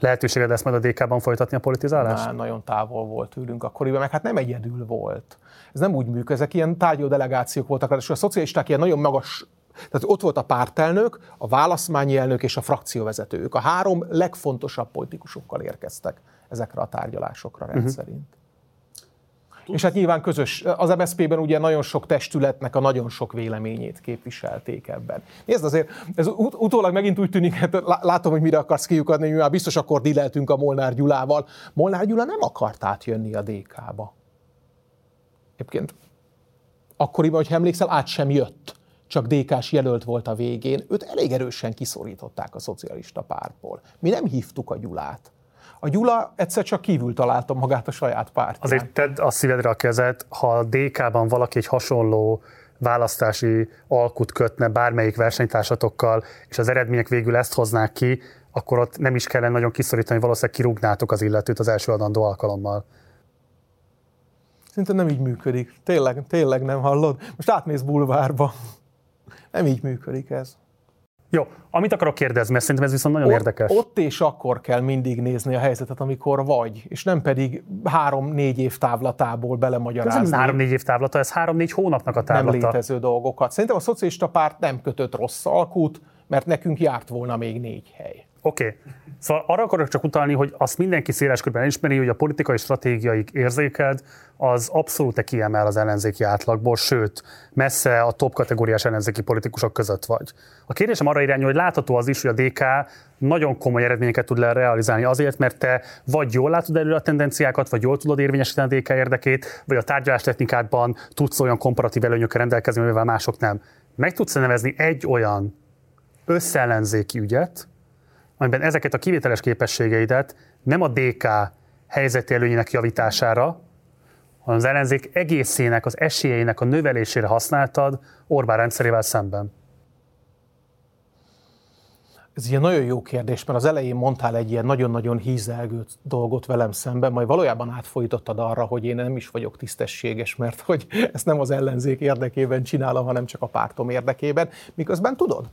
lehetőséged lesz majd a DK-ban folytatni a politizálást? Már nagyon távol volt tőlünk akkoriban, meg hát nem egyedül volt. Ez nem úgy működik, ezek ilyen tárgyaló delegációk voltak, és a szocialisták ilyen nagyon magas tehát ott volt a pártelnök, a válaszmányi elnök és a frakcióvezető. Ők a három legfontosabb politikusokkal érkeztek ezekre a tárgyalásokra rendszerint. Uh-huh. És hát nyilván közös, az MSZP-ben ugye nagyon sok testületnek a nagyon sok véleményét képviselték ebben. Nézd azért, ez ut- utólag megint úgy tűnik, hát látom, hogy mire akarsz kiukadni, mi már biztos akkor dileltünk a Molnár Gyulával. Molnár Gyula nem akart átjönni a DK-ba. Egyébként akkoriban, hogyha emlékszel, át sem jött csak DK-s jelölt volt a végén, őt elég erősen kiszorították a szocialista pártból. Mi nem hívtuk a Gyulát. A Gyula egyszer csak kívül találta magát a saját pártján. Azért tedd a szívedre a kezed, ha a DK-ban valaki egy hasonló választási alkut kötne bármelyik versenytársatokkal, és az eredmények végül ezt hoznák ki, akkor ott nem is kellene nagyon kiszorítani, valószínűleg kirúgnátok az illetőt az első adandó alkalommal. Szinte nem így működik. Tényleg, tényleg nem hallod? Most átmész bulvárba. Nem így működik ez. Jó, amit akarok kérdezni, mert szerintem ez viszont nagyon ott, érdekes. Ott és akkor kell mindig nézni a helyzetet, amikor vagy, és nem pedig három-négy év távlatából belemagyarázni. Ez nem három-négy év távlata, ez három-négy hónapnak a távlata. Nem létező dolgokat. Szerintem a szocialista párt nem kötött rossz alkut, mert nekünk járt volna még négy hely. Oké. Okay. Szóval arra akarok csak utalni, hogy azt mindenki széles körben ismeri, hogy a politikai stratégiaik érzéked az abszolút kiemel az ellenzéki átlagból, sőt, messze a top kategóriás ellenzéki politikusok között vagy. A kérdésem arra irányul, hogy látható az is, hogy a DK nagyon komoly eredményeket tud realizálni azért, mert te vagy jól látod előre a tendenciákat, vagy jól tudod érvényesíteni a DK érdekét, vagy a tárgyalás technikádban tudsz olyan komparatív előnyökkel rendelkezni, mivel mások nem. Meg tudsz nevezni egy olyan összellenzéki ügyet, amiben ezeket a kivételes képességeidet nem a DK helyzeti előnyének javítására, hanem az ellenzék egészének, az esélyeinek a növelésére használtad Orbán rendszerével szemben? Ez ilyen nagyon jó kérdés, mert az elején mondtál egy ilyen nagyon-nagyon hízelgő dolgot velem szemben, majd valójában átfolyítottad arra, hogy én nem is vagyok tisztességes, mert hogy ezt nem az ellenzék érdekében csinálom, hanem csak a pártom érdekében. Miközben tudod,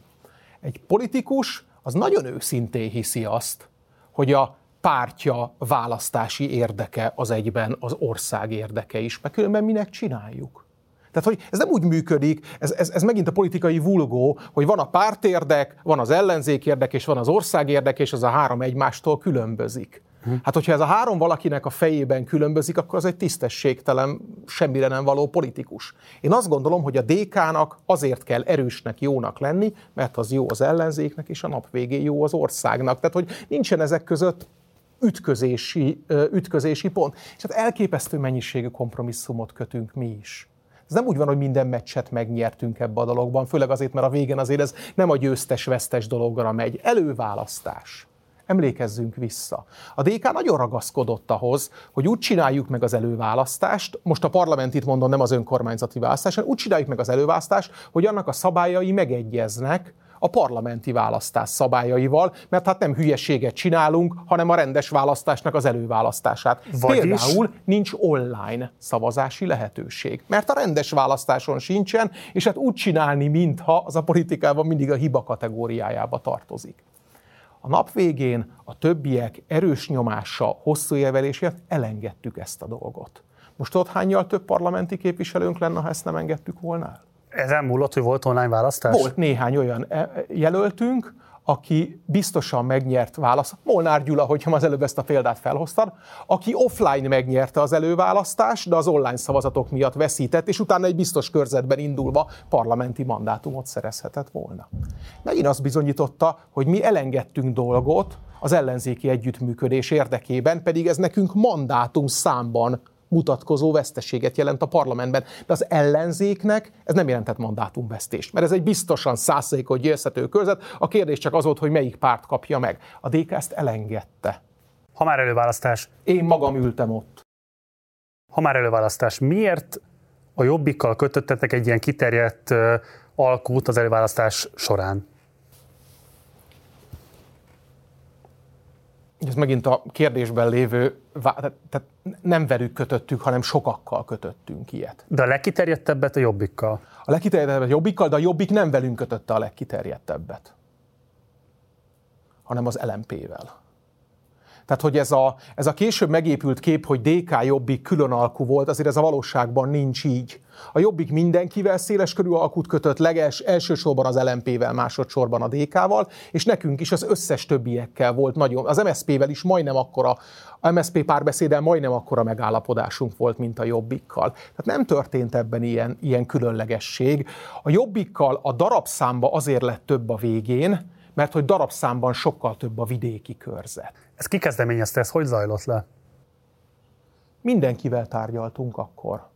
egy politikus az nagyon őszintén hiszi azt, hogy a pártja választási érdeke az egyben az ország érdeke is, mert különben minek csináljuk. Tehát, hogy ez nem úgy működik, ez, ez, ez megint a politikai vulgó, hogy van a pártérdek, van az ellenzék érdek, és van az ország érdek, és az a három egymástól különbözik. Hát, hogyha ez a három valakinek a fejében különbözik, akkor az egy tisztességtelen, semmire nem való politikus. Én azt gondolom, hogy a DK-nak azért kell erősnek, jónak lenni, mert az jó az ellenzéknek, és a nap végén jó az országnak. Tehát, hogy nincsen ezek között ütközési, ütközési pont. És hát elképesztő mennyiségű kompromisszumot kötünk mi is. Ez nem úgy van, hogy minden meccset megnyertünk ebbe a dologban, főleg azért, mert a végén azért ez nem a győztes-vesztes dologra megy. Előválasztás Emlékezzünk vissza. A DK nagyon ragaszkodott ahhoz, hogy úgy csináljuk meg az előválasztást, most a parlamentit mondom, nem az önkormányzati választás, hanem úgy csináljuk meg az előválasztást, hogy annak a szabályai megegyeznek a parlamenti választás szabályaival, mert hát nem hülyeséget csinálunk, hanem a rendes választásnak az előválasztását. Vagyis? Például nincs online szavazási lehetőség, mert a rendes választáson sincsen, és hát úgy csinálni, mintha az a politikában mindig a hiba kategóriájába tartozik. A nap végén a többiek erős nyomása, hosszú érvelésért elengedtük ezt a dolgot. Most tudod, hányjal több parlamenti képviselőnk lenne, ha ezt nem engedtük volna el? Ezen múlott, hogy volt online választás? Volt néhány olyan e, jelöltünk, aki biztosan megnyert választ, Molnár Gyula, hogyha az előbb ezt a példát felhoztad, aki offline megnyerte az előválasztást, de az online szavazatok miatt veszített, és utána egy biztos körzetben indulva parlamenti mandátumot szerezhetett volna. Megint azt bizonyította, hogy mi elengedtünk dolgot az ellenzéki együttműködés érdekében, pedig ez nekünk mandátum számban mutatkozó veszteséget jelent a parlamentben. De az ellenzéknek ez nem jelentett mandátumvesztést, mert ez egy biztosan százszerékot győzhető körzet. A kérdés csak az volt, hogy melyik párt kapja meg. A DK ezt elengedte. Ha már előválasztás. Én magam ültem ott. Ha már előválasztás, miért a jobbikkal kötöttetek egy ilyen kiterjedt alkút az előválasztás során? Ez megint a kérdésben lévő, tehát nem velük kötöttük, hanem sokakkal kötöttünk ilyet. De a legkiterjedtebbet a jobbikkal? A legkiterjedtebbet a jobbikkal, de a jobbik nem velünk kötötte a legkiterjedtebbet, hanem az LMP-vel. Tehát, hogy ez a, ez a később megépült kép, hogy DK Jobbik külön volt, azért ez a valóságban nincs így. A Jobbik mindenkivel széles körű alkut kötött, leges, elsősorban az LMP-vel, másodszorban a DK-val, és nekünk is az összes többiekkel volt nagyon, az MSZP-vel is majdnem akkora, a MSZP párbeszéddel majdnem akkora megállapodásunk volt, mint a Jobbikkal. Tehát nem történt ebben ilyen, ilyen különlegesség. A Jobbikkal a darabszámba azért lett több a végén, mert hogy darabszámban sokkal több a vidéki körzet. Ez ki kezdeményezte, ez hogy zajlott le? Mindenkivel tárgyaltunk akkor.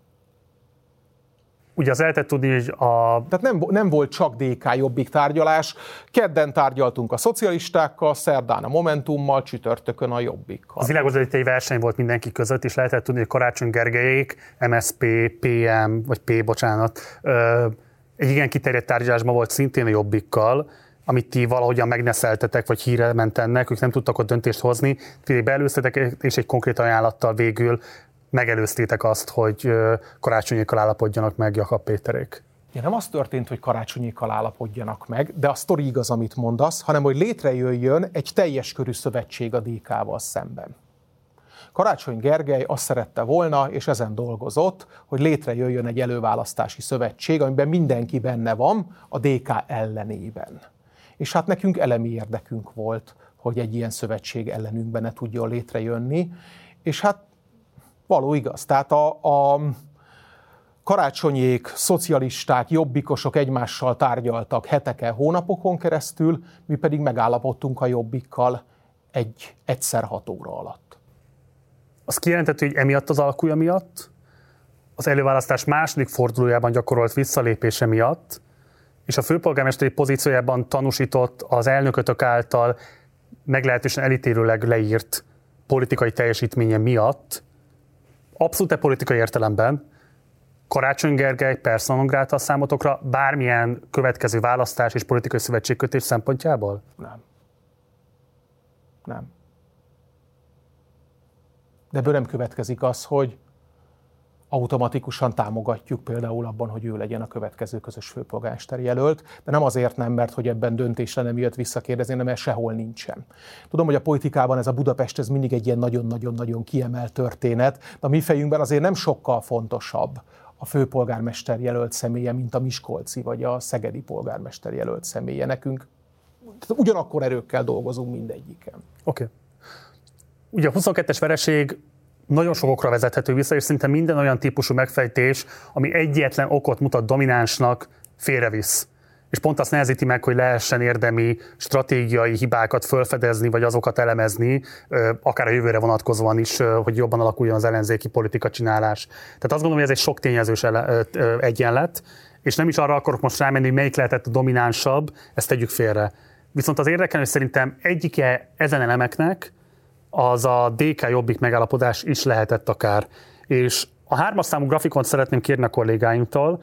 Ugye az lehetett tudni, hogy a... Tehát nem, nem volt csak DK jobbik tárgyalás. Kedden tárgyaltunk a szocialistákkal, szerdán a Momentummal, csütörtökön a jobbikkal. Az világos, hogy egy verseny volt mindenki között, és lehetett tudni, hogy Karácsony Gergelyék, MSP, PM, vagy P, bocsánat, egy igen kiterjedt tárgyalásban volt szintén a jobbikkal, amit ti valahogyan megneszeltetek, vagy híre ment ennek, ők nem tudtak ott döntést hozni, ti beelőztetek, és egy konkrét ajánlattal végül megelőztétek azt, hogy karácsonyékkal állapodjanak meg Jakab Péterék. Ja, nem az történt, hogy karácsonyékkal állapodjanak meg, de a sztori igaz, amit mondasz, hanem hogy létrejöjjön egy teljes körű szövetség a DK-val szemben. Karácsony Gergely azt szerette volna, és ezen dolgozott, hogy létrejöjjön egy előválasztási szövetség, amiben mindenki benne van a DK ellenében. És hát nekünk elemi érdekünk volt, hogy egy ilyen szövetség ellenünkben ne tudjon létrejönni, és hát való igaz. Tehát a, a karácsonyék, szocialisták, jobbikosok egymással tárgyaltak heteken, hónapokon keresztül, mi pedig megállapodtunk a jobbikkal egy egyszer hat óra alatt. Az kijelentett, hogy emiatt az alkúja miatt, az előválasztás második fordulójában gyakorolt visszalépése miatt, és a főpolgármesteri pozíciójában tanúsított az elnökötök által meglehetősen elítélőleg leírt politikai teljesítménye miatt, abszolút politikai értelemben, Karácsony Gergely personongráta számotokra bármilyen következő választás és politikai szövetségkötés szempontjából? Nem. Nem. De ebből nem következik az, hogy automatikusan támogatjuk például abban, hogy ő legyen a következő közös főpolgármester jelölt, de nem azért nem, mert hogy ebben döntésre nem jött visszakérdezni, hanem mert sehol nincsen. Tudom, hogy a politikában ez a Budapest ez mindig egy ilyen nagyon-nagyon-nagyon kiemelt történet, de a mi fejünkben azért nem sokkal fontosabb a főpolgármester jelölt személye, mint a Miskolci vagy a Szegedi polgármester jelölt személye. Nekünk ugyanakkor erőkkel dolgozunk mindegyiken. Oké. Okay. Ugye a 22-es vereség nagyon sokokra vezethető vissza, és szinte minden olyan típusú megfejtés, ami egyetlen okot mutat dominánsnak, félrevisz. És pont azt nehezíti meg, hogy lehessen érdemi stratégiai hibákat felfedezni, vagy azokat elemezni, akár a jövőre vonatkozóan is, hogy jobban alakuljon az ellenzéki politika csinálás. Tehát azt gondolom, hogy ez egy sok tényezős egyenlet, és nem is arra akarok most rámenni, hogy melyik lehetett a dominánsabb, ezt tegyük félre. Viszont az érdekel, hogy szerintem egyike ezen elemeknek az a DK Jobbik megállapodás is lehetett akár. És a hármas számú grafikont szeretném kérni a kollégáimtól.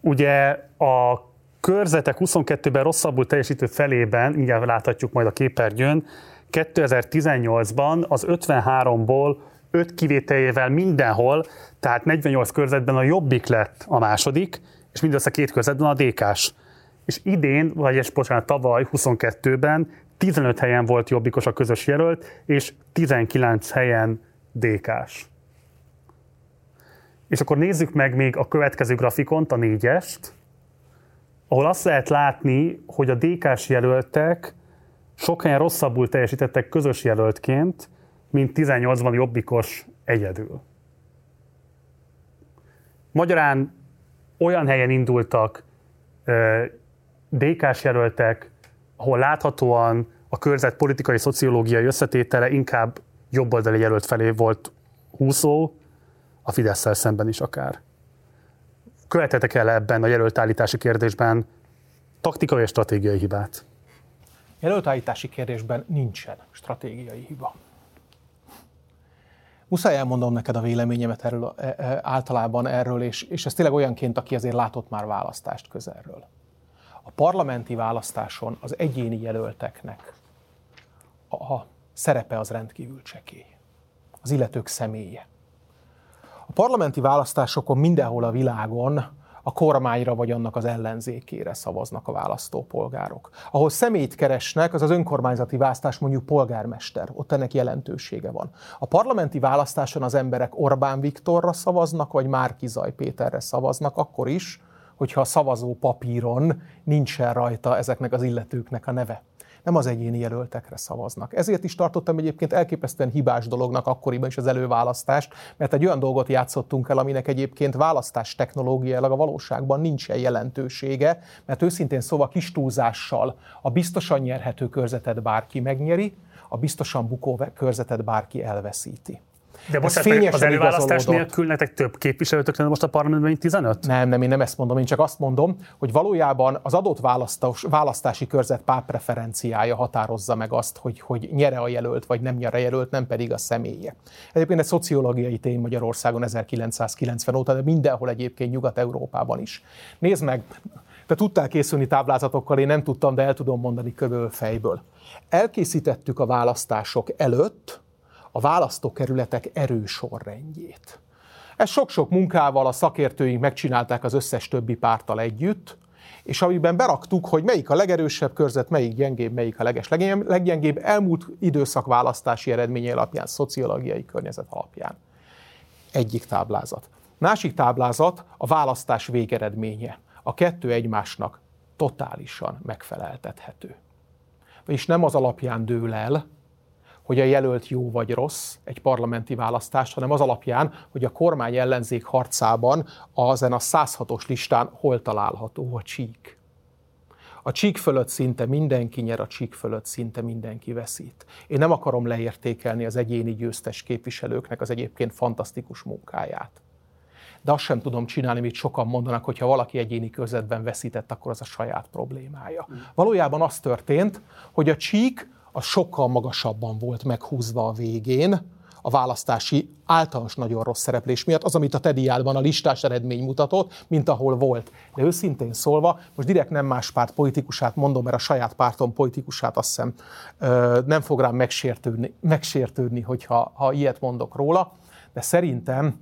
Ugye a körzetek 22-ben rosszabbul teljesítő felében, mindjárt láthatjuk majd a képernyőn, 2018-ban az 53-ból 5 kivételével mindenhol, tehát 48 körzetben a Jobbik lett a második, és mindössze két körzetben a DK-s. És idén, vagy és bocsánat, tavaly 22-ben 15 helyen volt jobbikos a közös jelölt, és 19 helyen DK-s. És akkor nézzük meg még a következő grafikont, a négyest, ahol azt lehet látni, hogy a DK-s jelöltek sok helyen rosszabbul teljesítettek közös jelöltként, mint 18-ban jobbikos egyedül. Magyarán olyan helyen indultak DK-s jelöltek, ahol láthatóan a körzet politikai szociológiai összetétele inkább jobboldali jelölt felé volt húszó, a fidesz szemben is akár. Követetek el ebben a jelöltállítási kérdésben taktikai és stratégiai hibát? Jelöltállítási kérdésben nincsen stratégiai hiba. Muszáj elmondom neked a véleményemet erről, e, e, általában erről, és, és ez tényleg olyanként, aki azért látott már választást közelről. A parlamenti választáson az egyéni jelölteknek a szerepe az rendkívül csekély. Az illetők személye. A parlamenti választásokon mindenhol a világon a kormányra vagy annak az ellenzékére szavaznak a választópolgárok. Ahol személyt keresnek, az az önkormányzati választás, mondjuk polgármester, ott ennek jelentősége van. A parlamenti választáson az emberek Orbán Viktorra szavaznak, vagy Márkizaj Péterre szavaznak, akkor is, hogyha a szavazó papíron nincsen rajta ezeknek az illetőknek a neve nem az egyéni jelöltekre szavaznak. Ezért is tartottam egyébként elképesztően hibás dolognak akkoriban is az előválasztást, mert egy olyan dolgot játszottunk el, aminek egyébként választás technológiailag a valóságban nincsen jelentősége, mert őszintén szóval kis túlzással a biztosan nyerhető körzetet bárki megnyeri, a biztosan bukó körzetet bárki elveszíti. De most az előválasztás nélkül nektek több képviselőtök lenne most a parlamentben, mint 15? Nem, nem, én nem ezt mondom, én csak azt mondom, hogy valójában az adott választás, választási körzet párpreferenciája határozza meg azt, hogy, hogy nyere a jelölt, vagy nem nyere a jelölt, nem pedig a személye. Egyébként egy szociológiai tény Magyarországon 1990 óta, de mindenhol egyébként Nyugat-Európában is. Nézd meg, Te tudtál készülni táblázatokkal, én nem tudtam, de el tudom mondani körül fejből. Elkészítettük a választások előtt a választókerületek erősorrendjét. Ez sok-sok munkával a szakértőink megcsinálták az összes többi pártal együtt, és amiben beraktuk, hogy melyik a legerősebb körzet, melyik gyengébb, melyik a leges leggyengébb, elmúlt időszak választási eredménye alapján, szociológiai környezet alapján. Egyik táblázat. Másik táblázat a választás végeredménye. A kettő egymásnak totálisan megfeleltethető. És nem az alapján dől el, hogy a jelölt jó vagy rossz egy parlamenti választást, hanem az alapján, hogy a kormány ellenzék harcában azen a 106-os listán hol található a csík. A csík fölött szinte mindenki nyer, a csík fölött szinte mindenki veszít. Én nem akarom leértékelni az egyéni győztes képviselőknek az egyébként fantasztikus munkáját. De azt sem tudom csinálni, amit sokan mondanak, hogy ha valaki egyéni körzetben veszített, akkor az a saját problémája. Valójában az történt, hogy a csík az sokkal magasabban volt meghúzva a végén, a választási általános nagyon rossz szereplés miatt, az, amit a Tediádban a listás eredmény mutatott, mint ahol volt. De őszintén szólva, most direkt nem más párt politikusát mondom, mert a saját pártom politikusát azt hiszem nem fog rám megsértődni, megsértődni hogyha ha ilyet mondok róla, de szerintem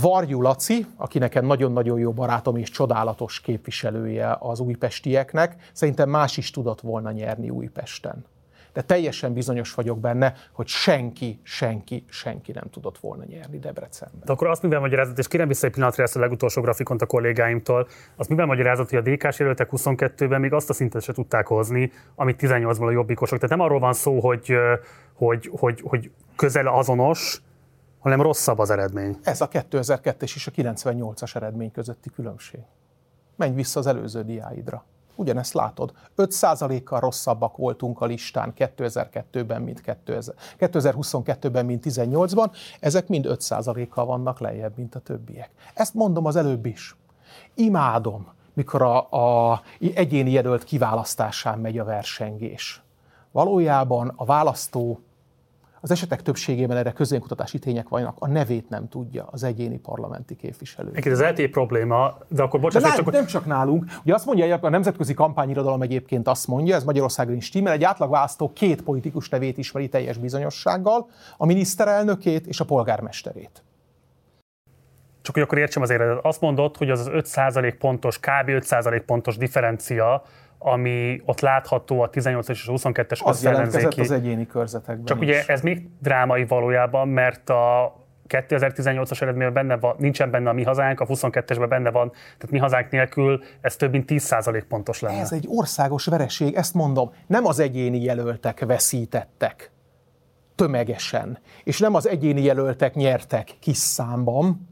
Varjú Laci, aki nekem nagyon-nagyon jó barátom és csodálatos képviselője az újpestieknek, szerintem más is tudott volna nyerni Újpesten. De teljesen bizonyos vagyok benne, hogy senki, senki, senki nem tudott volna nyerni Debrecenben. De akkor azt mivel magyarázat, és kérem vissza egy pillanatra ezt a legutolsó grafikont a kollégáimtól, azt mivel magyarázat, hogy a DK-s jelöltek 22-ben még azt a szintet se tudták hozni, amit 18-ban a jobbikosok. Tehát nem arról van szó, hogy, hogy, hogy, hogy közel azonos, hanem rosszabb az eredmény. Ez a 2002-es és a 98-as eredmény közötti különbség. Menj vissza az előző diáidra. Ugyanezt látod. 5%-kal rosszabbak voltunk a listán 2002-ben, mint 2000, 2022-ben, mint 18-ban. Ezek mind 5%-kal vannak lejjebb, mint a többiek. Ezt mondom az előbb is. Imádom, mikor a, a egyéni jelölt kiválasztásán megy a versengés. Valójában a választó az esetek többségében erre közönkutatási tények vannak, a nevét nem tudja az egyéni parlamenti képviselő. Egyébként ez LT probléma, de akkor bocsánat, de csak... nem csak nálunk. Ugye azt mondja, a nemzetközi kampányirodalom egyébként azt mondja, ez Magyarországon is stimmel, egy átlagválasztó két politikus nevét ismeri teljes bizonyossággal, a miniszterelnökét és a polgármesterét. Csak hogy akkor értsem azért, azt mondod, hogy az az 5% pontos, kb. 5% pontos differencia ami ott látható a 18 és a 22-es Az jelentkezett az egyéni körzetekben Csak is. ugye ez még drámai valójában, mert a 2018-as eredményben benne van, nincsen benne a mi hazánk, a 22-esben benne van, tehát mi hazánk nélkül ez több mint 10% pontos lenne. Ez egy országos vereség, ezt mondom, nem az egyéni jelöltek veszítettek tömegesen, és nem az egyéni jelöltek nyertek kis számban,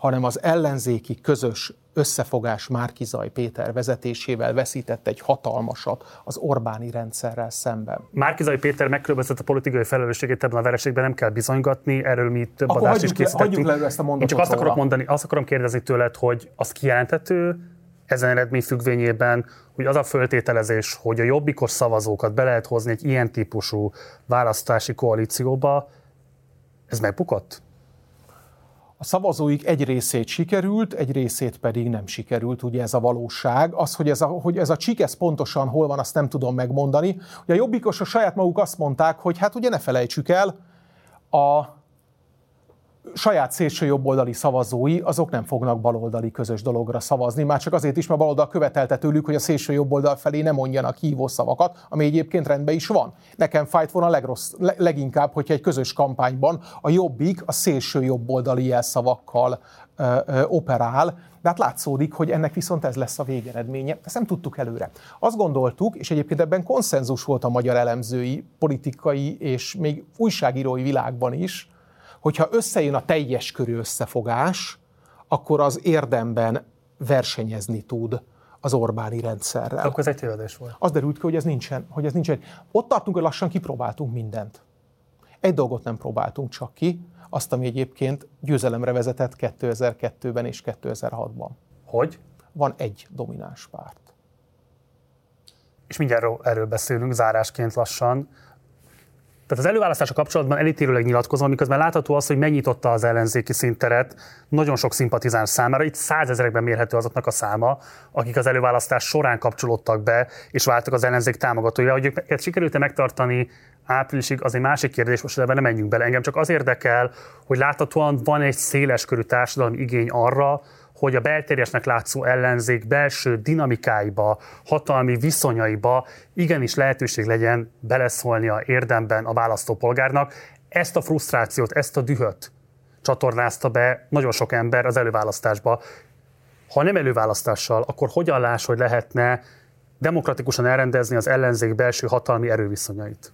hanem az ellenzéki közös összefogás Márkizaj Péter vezetésével veszített egy hatalmasat az Orbáni rendszerrel szemben. Márkizaj Péter megkülönböztet a politikai felelősségét ebben a vereségben nem kell bizonygatni, erről mi több Akkor adást is készítettünk. Le, ezt a mondatot Én csak azt akarok mondani, azt akarom kérdezni tőled, hogy az kijelentető ezen eredmény függvényében, hogy az a föltételezés, hogy a jobbikos szavazókat be lehet hozni egy ilyen típusú választási koalícióba, ez megbukott? A szavazóik egy részét sikerült, egy részét pedig nem sikerült, ugye ez a valóság. Az, hogy ez a, hogy ez a csík, ez pontosan hol van, azt nem tudom megmondani. Ugye a jobbikosok saját maguk azt mondták, hogy hát ugye ne felejtsük el, a saját szélső jobboldali szavazói, azok nem fognak baloldali közös dologra szavazni, már csak azért is, mert baloldal követelte tőlük, hogy a szélső jobboldal felé nem mondjanak hívó szavakat, ami egyébként rendben is van. Nekem fájt volna legrossz, leginkább, hogyha egy közös kampányban a jobbik a szélső jobboldali jelszavakkal ö, ö, operál, de hát látszódik, hogy ennek viszont ez lesz a végeredménye. Ezt nem tudtuk előre. Azt gondoltuk, és egyébként ebben konszenzus volt a magyar elemzői, politikai és még újságírói világban is, hogyha összejön a teljes körű összefogás, akkor az érdemben versenyezni tud az Orbáni rendszerrel. Akkor ez egy tévedés volt. Az derült ki, hogy ez nincsen. Hogy ez nincsen. Ott tartunk, hogy lassan kipróbáltunk mindent. Egy dolgot nem próbáltunk csak ki, azt, ami egyébként győzelemre vezetett 2002-ben és 2006-ban. Hogy? Van egy domináns párt. És mindjárt erről beszélünk zárásként lassan Tehát az előválasztása kapcsolatban elítélőleg nyilatkozom, miközben látható az, hogy megnyitotta az ellenzéki szinteret nagyon sok szimpatizáns számára. Itt százezerekben mérhető azoknak a száma, akik az előválasztás során kapcsolódtak be, és váltak az ellenzék támogatója. Hogy őket sikerült-e megtartani áprilisig, az egy másik kérdés, most ebben nem menjünk bele. Engem csak az érdekel, hogy láthatóan van egy széles körű társadalmi igény arra, hogy a belterjesnek látszó ellenzék belső dinamikáiba, hatalmi viszonyaiba igenis lehetőség legyen beleszólnia érdemben a választópolgárnak. Ezt a frusztrációt, ezt a dühöt csatornázta be nagyon sok ember az előválasztásba. Ha nem előválasztással, akkor hogyan láss, hogy lehetne demokratikusan elrendezni az ellenzék belső hatalmi erőviszonyait?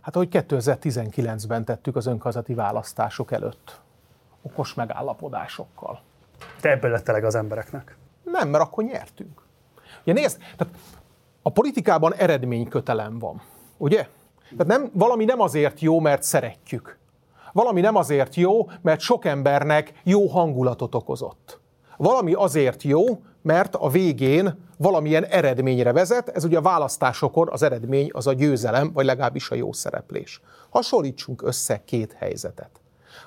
Hát ahogy 2019-ben tettük az önkormányzati választások előtt, okos megállapodásokkal. Te ebből lett az embereknek? Nem, mert akkor nyertünk. Ugye nézd, tehát a politikában eredménykötelem van, ugye? Tehát nem, valami nem azért jó, mert szeretjük. Valami nem azért jó, mert sok embernek jó hangulatot okozott. Valami azért jó, mert a végén valamilyen eredményre vezet, ez ugye a választásokon az eredmény az a győzelem, vagy legalábbis a jó szereplés. Hasonlítsunk össze két helyzetet.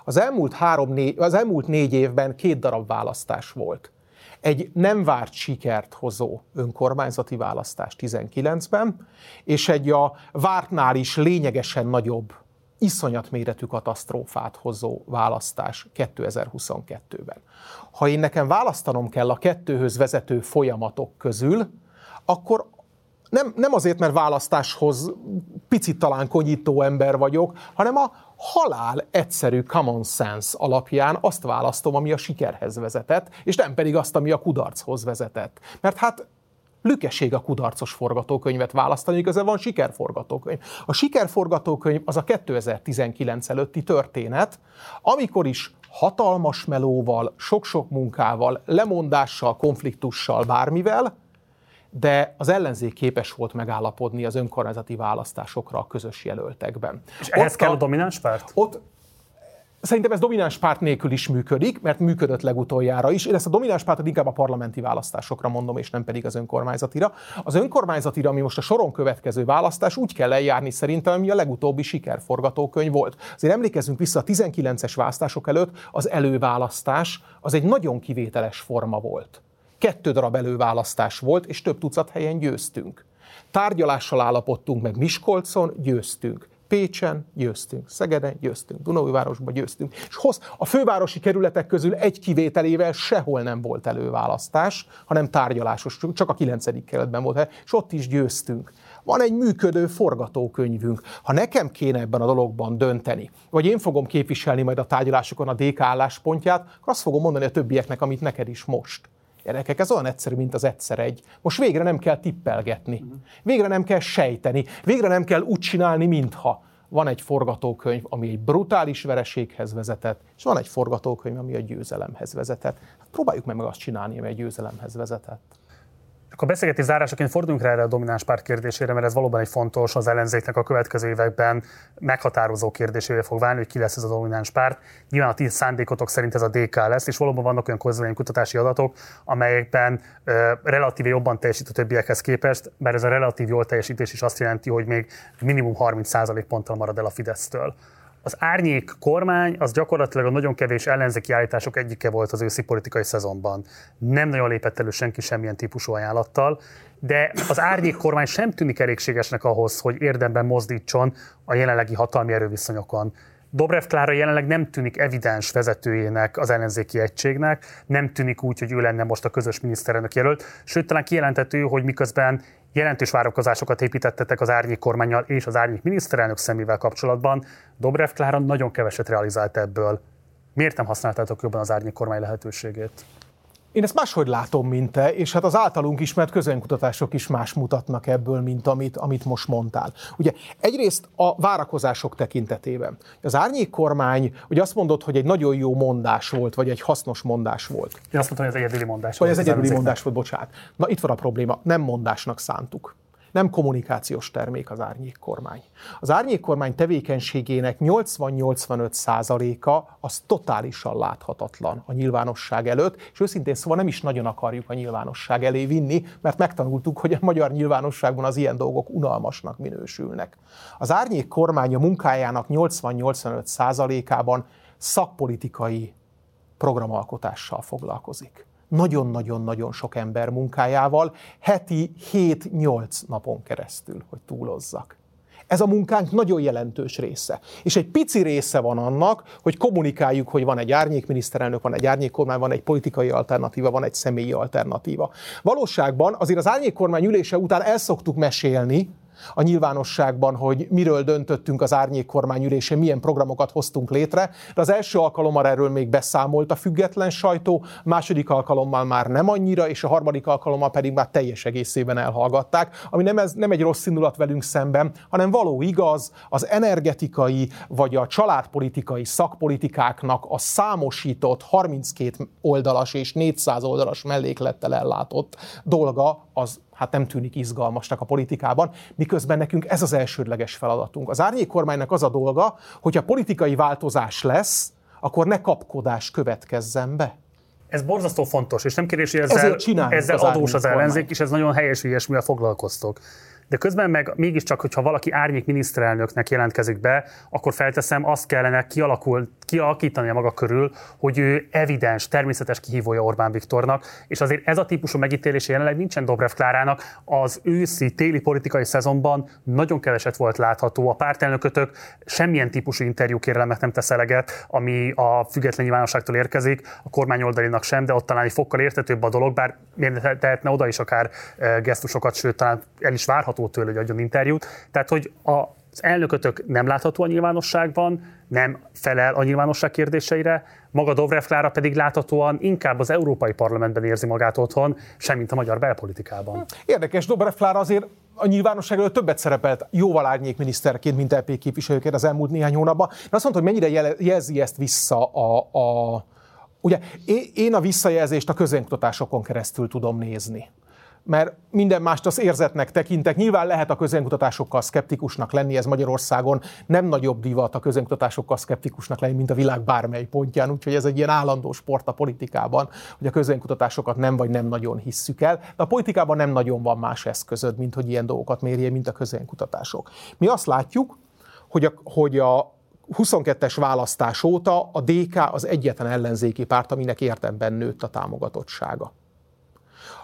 Az elmúlt, három, négy, az elmúlt négy évben két darab választás volt. Egy nem várt sikert hozó önkormányzati választás 19-ben, és egy a vártnál is lényegesen nagyobb, iszonyat méretű katasztrófát hozó választás 2022-ben. Ha én nekem választanom kell a kettőhöz vezető folyamatok közül, akkor nem, nem azért, mert választáshoz picit talán konyító ember vagyok, hanem a halál egyszerű common sense alapján azt választom, ami a sikerhez vezetett, és nem pedig azt, ami a kudarchoz vezetett. Mert hát lükeség a kudarcos forgatókönyvet választani, igazán van sikerforgatókönyv. A sikerforgatókönyv az a 2019 előtti történet, amikor is hatalmas melóval, sok-sok munkával, lemondással, konfliktussal, bármivel, de az ellenzék képes volt megállapodni az önkormányzati választásokra a közös jelöltekben. És ehhez ott kell a, a domináns párt? Ott Szerintem ez domináns párt nélkül is működik, mert működött legutoljára is. Én ezt a domináns pártot inkább a parlamenti választásokra mondom, és nem pedig az önkormányzatira. Az önkormányzatira, ami most a soron következő választás, úgy kell eljárni szerintem, ami a legutóbbi sikerforgatókönyv volt. Azért emlékezzünk vissza a 19-es választások előtt, az előválasztás az egy nagyon kivételes forma volt. Kettő darab előválasztás volt, és több tucat helyen győztünk. Tárgyalással állapodtunk meg Miskolcon, győztünk. Pécsen győztünk, Szegeden győztünk, Dunaújvárosban győztünk. És hoz, a fővárosi kerületek közül egy kivételével sehol nem volt előválasztás, hanem tárgyalásos, csak a 9. kerületben volt, és ott is győztünk. Van egy működő forgatókönyvünk. Ha nekem kéne ebben a dologban dönteni, vagy én fogom képviselni majd a tárgyalásokon a DK álláspontját, akkor azt fogom mondani a többieknek, amit neked is most. Gyerekek, ez olyan egyszerű, mint az egyszer egy. Most végre nem kell tippelgetni. Végre nem kell sejteni. Végre nem kell úgy csinálni, mintha. Van egy forgatókönyv, ami egy brutális vereséghez vezetett, és van egy forgatókönyv, ami a győzelemhez vezetett. Hát próbáljuk meg, azt csinálni, ami a győzelemhez vezetett. Akkor beszélgetés zárásaként forduljunk rá erre a domináns párt kérdésére, mert ez valóban egy fontos az ellenzéknek a következő években meghatározó kérdésévé fog válni, hogy ki lesz ez a domináns párt. Nyilván a ti szándékotok szerint ez a DK lesz, és valóban vannak olyan kutatási adatok, amelyekben ö, relatíve jobban teljesít a többiekhez képest, mert ez a relatív jól teljesítés is azt jelenti, hogy még minimum 30% ponttal marad el a Fidesztől. Az árnyék kormány az gyakorlatilag a nagyon kevés ellenzéki állítások egyike volt az őszi politikai szezonban. Nem nagyon lépett elő senki semmilyen típusú ajánlattal, de az árnyék kormány sem tűnik elégségesnek ahhoz, hogy érdemben mozdítson a jelenlegi hatalmi erőviszonyokon. Dobrev Klára jelenleg nem tűnik evidens vezetőjének az ellenzéki egységnek, nem tűnik úgy, hogy ő lenne most a közös miniszterelnök jelölt, sőt talán kijelentető, hogy miközben jelentős várakozásokat építettetek az árnyék kormányjal és az árnyék miniszterelnök szemével kapcsolatban, Dobrev Klára nagyon keveset realizált ebből. Miért nem használtátok jobban az árnyék kormány lehetőségét? Én ezt máshogy látom, mint te, és hát az általunk ismert közönkutatások is más mutatnak ebből, mint amit, amit most mondtál. Ugye egyrészt a várakozások tekintetében. Az árnyék kormány, ugye azt mondod, hogy egy nagyon jó mondás volt, vagy egy hasznos mondás volt. Én azt mondtam, hogy ez egyedüli mondás vagy volt. Vagy ez egyedüli mondás volt, bocsánat. Na itt van a probléma, nem mondásnak szántuk. Nem kommunikációs termék az árnyékkormány. Az árnyékkormány tevékenységének 80-85%-a az totálisan láthatatlan a nyilvánosság előtt, és őszintén szóval nem is nagyon akarjuk a nyilvánosság elé vinni, mert megtanultuk, hogy a magyar nyilvánosságban az ilyen dolgok unalmasnak minősülnek. Az árnyékkormány a munkájának 80-85%-ában szakpolitikai programalkotással foglalkozik nagyon-nagyon-nagyon sok ember munkájával, heti 7-8 napon keresztül, hogy túlozzak. Ez a munkánk nagyon jelentős része. És egy pici része van annak, hogy kommunikáljuk, hogy van egy árnyékminiszterelnök, van egy árnyékkormány, van egy politikai alternatíva, van egy személyi alternatíva. Valóságban azért az árnyékkormány ülése után el szoktuk mesélni, a nyilvánosságban, hogy miről döntöttünk az árnyék kormányülésén, milyen programokat hoztunk létre, de az első alkalommal erről még beszámolt a független sajtó, második alkalommal már nem annyira, és a harmadik alkalommal pedig már teljes egészében elhallgatták, ami nem, ez, nem egy rossz indulat velünk szemben, hanem való igaz, az energetikai vagy a családpolitikai szakpolitikáknak a számosított 32 oldalas és 400 oldalas melléklettel ellátott dolga az hát nem tűnik izgalmasnak a politikában, miközben nekünk ez az elsődleges feladatunk. Az árnyék kormánynak az a dolga, hogyha politikai változás lesz, akkor ne kapkodás következzen be. Ez borzasztó fontos, és nem kérdés, hogy ezzel, ezzel az adós az ellenzék, és ez nagyon helyes, hogy ilyesmivel foglalkoztok de közben meg mégiscsak, hogyha valaki árnyék miniszterelnöknek jelentkezik be, akkor felteszem, azt kellene kialakul, kialakítani a maga körül, hogy ő evidens, természetes kihívója Orbán Viktornak, és azért ez a típusú megítélése jelenleg nincsen Dobrev Klárának. Az őszi, téli politikai szezonban nagyon keveset volt látható. A pártelnökötök semmilyen típusú interjúkérelmet nem tesz eleget, ami a független nyilvánosságtól érkezik, a kormány oldalinak sem, de ott talán egy fokkal értetőbb a dolog, bár miért tehetne oda is akár eh, gesztusokat, sőt, talán el is várható várható tőle, hogy adjon interjút. Tehát, hogy az elnökötök nem látható a nyilvánosságban, nem felel a nyilvánosság kérdéseire, maga Dobrev Klára pedig láthatóan inkább az Európai Parlamentben érzi magát otthon, semmint a magyar belpolitikában. Érdekes, Dobrev Klára azért a nyilvánosság előtt többet szerepelt jóval árnyék miniszterként, mint LP képviselőként az elmúlt néhány hónapban. De azt mondta, hogy mennyire jelzi ezt vissza a, a Ugye én a visszajelzést a közönkutatásokon keresztül tudom nézni mert minden mást az érzetnek tekintek. Nyilván lehet a közönkutatásokkal szkeptikusnak lenni, ez Magyarországon nem nagyobb divat a közönkutatásokkal szkeptikusnak lenni, mint a világ bármely pontján, úgyhogy ez egy ilyen állandó sport a politikában, hogy a közönkutatásokat nem vagy nem nagyon hisszük el, de a politikában nem nagyon van más eszközöd, mint hogy ilyen dolgokat mérje, mint a közönkutatások. Mi azt látjuk, hogy a, hogy a 22-es választás óta a DK az egyetlen ellenzéki párt, aminek értemben nőtt a támogatottsága.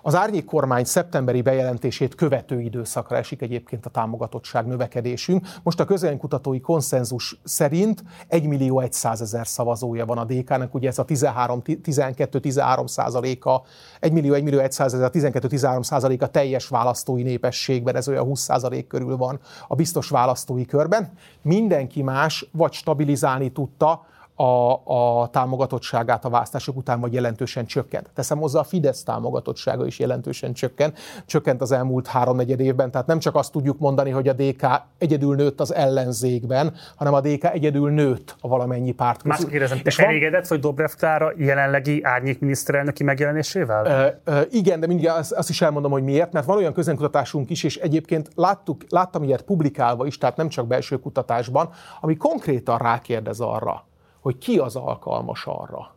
Az árnyék kormány szeptemberi bejelentését követő időszakra esik egyébként a támogatottság növekedésünk. Most a közönkutatói konszenzus szerint 1 millió 100 ezer szavazója van a DK-nek, ugye ez a 12-13 százaléka, 1 millió 1 millió 100 ezer, 12-13 százaléka teljes választói népességben, ez olyan 20 százalék körül van a biztos választói körben. Mindenki más vagy stabilizálni tudta, a, a támogatottságát a választások után vagy jelentősen csökkent. Teszem hozzá, a Fidesz támogatottsága is jelentősen csökkent, csökkent az elmúlt háromnegyed évben, tehát nem csak azt tudjuk mondani, hogy a DK egyedül nőtt az ellenzékben, hanem a DK egyedül nőtt a valamennyi párt közül. Másik kérdezem, te van... elégedett vagy Dobrev Klára jelenlegi árnyék miniszterelnöki megjelenésével? Ö, ö, igen, de mindig azt, azt is elmondom, hogy miért, mert van olyan közönkutatásunk is, és egyébként láttuk, láttam ilyet publikálva is, tehát nem csak belső kutatásban, ami konkrétan rákérdez arra, hogy ki az alkalmas arra,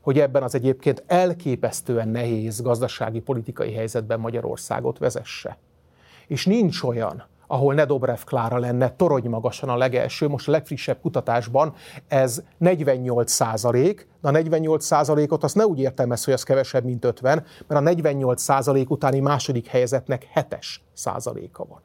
hogy ebben az egyébként elképesztően nehéz gazdasági politikai helyzetben Magyarországot vezesse. És nincs olyan, ahol ne Dobrev Klára lenne torony magasan a legelső, most a legfrissebb kutatásban ez 48 százalék, de a 48 százalékot azt ne úgy értelmez, hogy az kevesebb, mint 50, mert a 48 százalék utáni második helyezetnek 7-es százaléka van.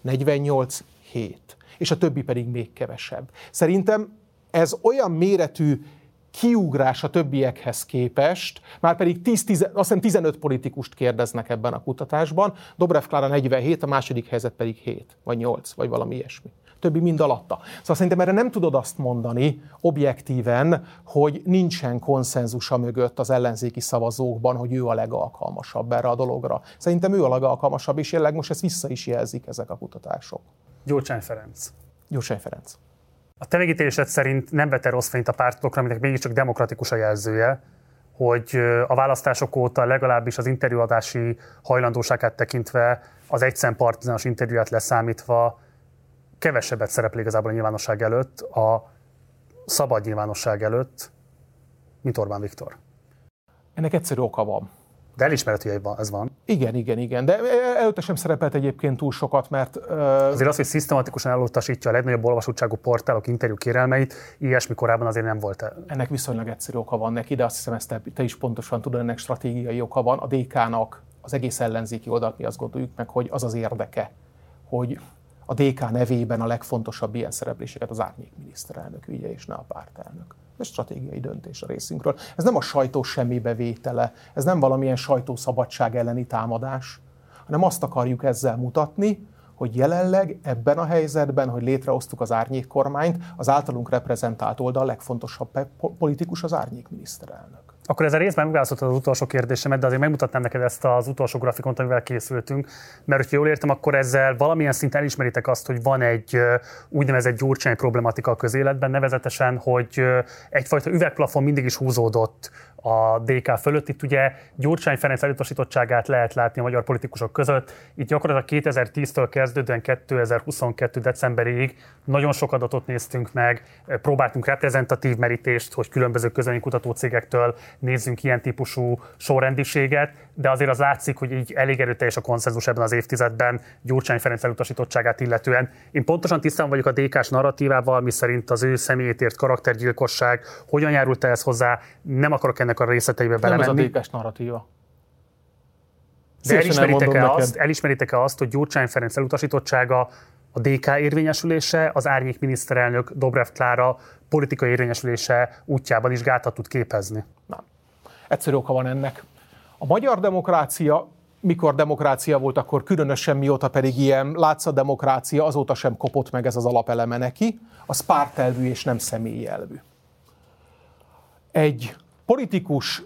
48 7. És a többi pedig még kevesebb. Szerintem ez olyan méretű kiugrás a többiekhez képest, már pedig 10, 10, azt hiszem 15 politikust kérdeznek ebben a kutatásban, Dobrev Klára 47, a második helyzet pedig 7, vagy 8, vagy valami ilyesmi. Többi mind alatta. Szóval szerintem erre nem tudod azt mondani objektíven, hogy nincsen konszenzusa mögött az ellenzéki szavazókban, hogy ő a legalkalmasabb erre a dologra. Szerintem ő a legalkalmasabb, és jelenleg most ezt vissza is jelzik ezek a kutatások. Gyurcsány Ferenc. Gyurcsány Ferenc. A te megítélésed szerint nem vette rossz fényt a pártokra, aminek mégiscsak demokratikus a jelzője, hogy a választások óta legalábbis az interjúadási hajlandóságát tekintve az egyszem partizános interjúját leszámítva kevesebbet szerepel igazából a nyilvánosság előtt, a szabad nyilvánosság előtt, mint Orbán Viktor. Ennek egyszerű oka van. De elismerhető, hogy ez van. Igen, igen, igen. De előtte sem szerepelt egyébként túl sokat, mert... Uh... Azért az, hogy szisztematikusan elutasítja a legnagyobb olvasottságu portálok interjú kérelmeit, ilyesmi korábban azért nem volt. Ennek viszonylag egyszerű oka van neki, de azt hiszem, ezt te, te is pontosan tudod, ennek stratégiai oka van. A DK-nak, az egész ellenzéki oldalt mi azt gondoljuk meg, hogy az az érdeke, hogy a DK nevében a legfontosabb ilyen szerepléseket az árnyék miniszterelnök vigye, és ne a pártelnök. Ez stratégiai döntés a részünkről. Ez nem a sajtó semmibe vétele, ez nem valamilyen sajtószabadság elleni támadás, hanem azt akarjuk ezzel mutatni, hogy jelenleg ebben a helyzetben, hogy létrehoztuk az árnyék kormányt, az általunk reprezentált oldal legfontosabb politikus az árnyék Akkor ezzel részben megválaszoltad az utolsó kérdésemet, de azért megmutatnám neked ezt az utolsó grafikont, amivel készültünk, mert hogyha jól értem, akkor ezzel valamilyen szinten elismeritek azt, hogy van egy úgynevezett gyurcsány problematika a közéletben, nevezetesen, hogy egyfajta üvegplafon mindig is húzódott a DK fölött. Itt ugye Gyurcsány Ferenc elutasítottságát lehet látni a magyar politikusok között. Itt gyakorlatilag 2010-től kezdődően 2022. decemberig nagyon sok adatot néztünk meg, próbáltunk reprezentatív merítést, hogy különböző közönkutató cégektől nézzünk ilyen típusú sorrendiséget, de azért az látszik, hogy így elég erőteljes a konszenzus ebben az évtizedben Gyurcsány Ferenc elutasítottságát illetően. Én pontosan tisztán vagyok a DK-s narratívával, mi szerint az ő személyét ért karaktergyilkosság, hogyan járult ez hozzá, nem akarok ennek a részleteibe belemenni. Nem ez a DK-s narratíva. De elismeritek-e azt, elismeritek-e azt, hogy Gyurcsány Ferenc elutasítottsága a DK érvényesülése, az árnyék miniszterelnök Dobrev Klára politikai érvényesülése útjában is gátat tud képezni? Nem. Egyszerű oka van ennek. A magyar demokrácia, mikor demokrácia volt, akkor különösen mióta pedig ilyen látszat demokrácia, azóta sem kopott meg ez az alapeleme neki, az pártelvű és nem személyelvű. Egy politikus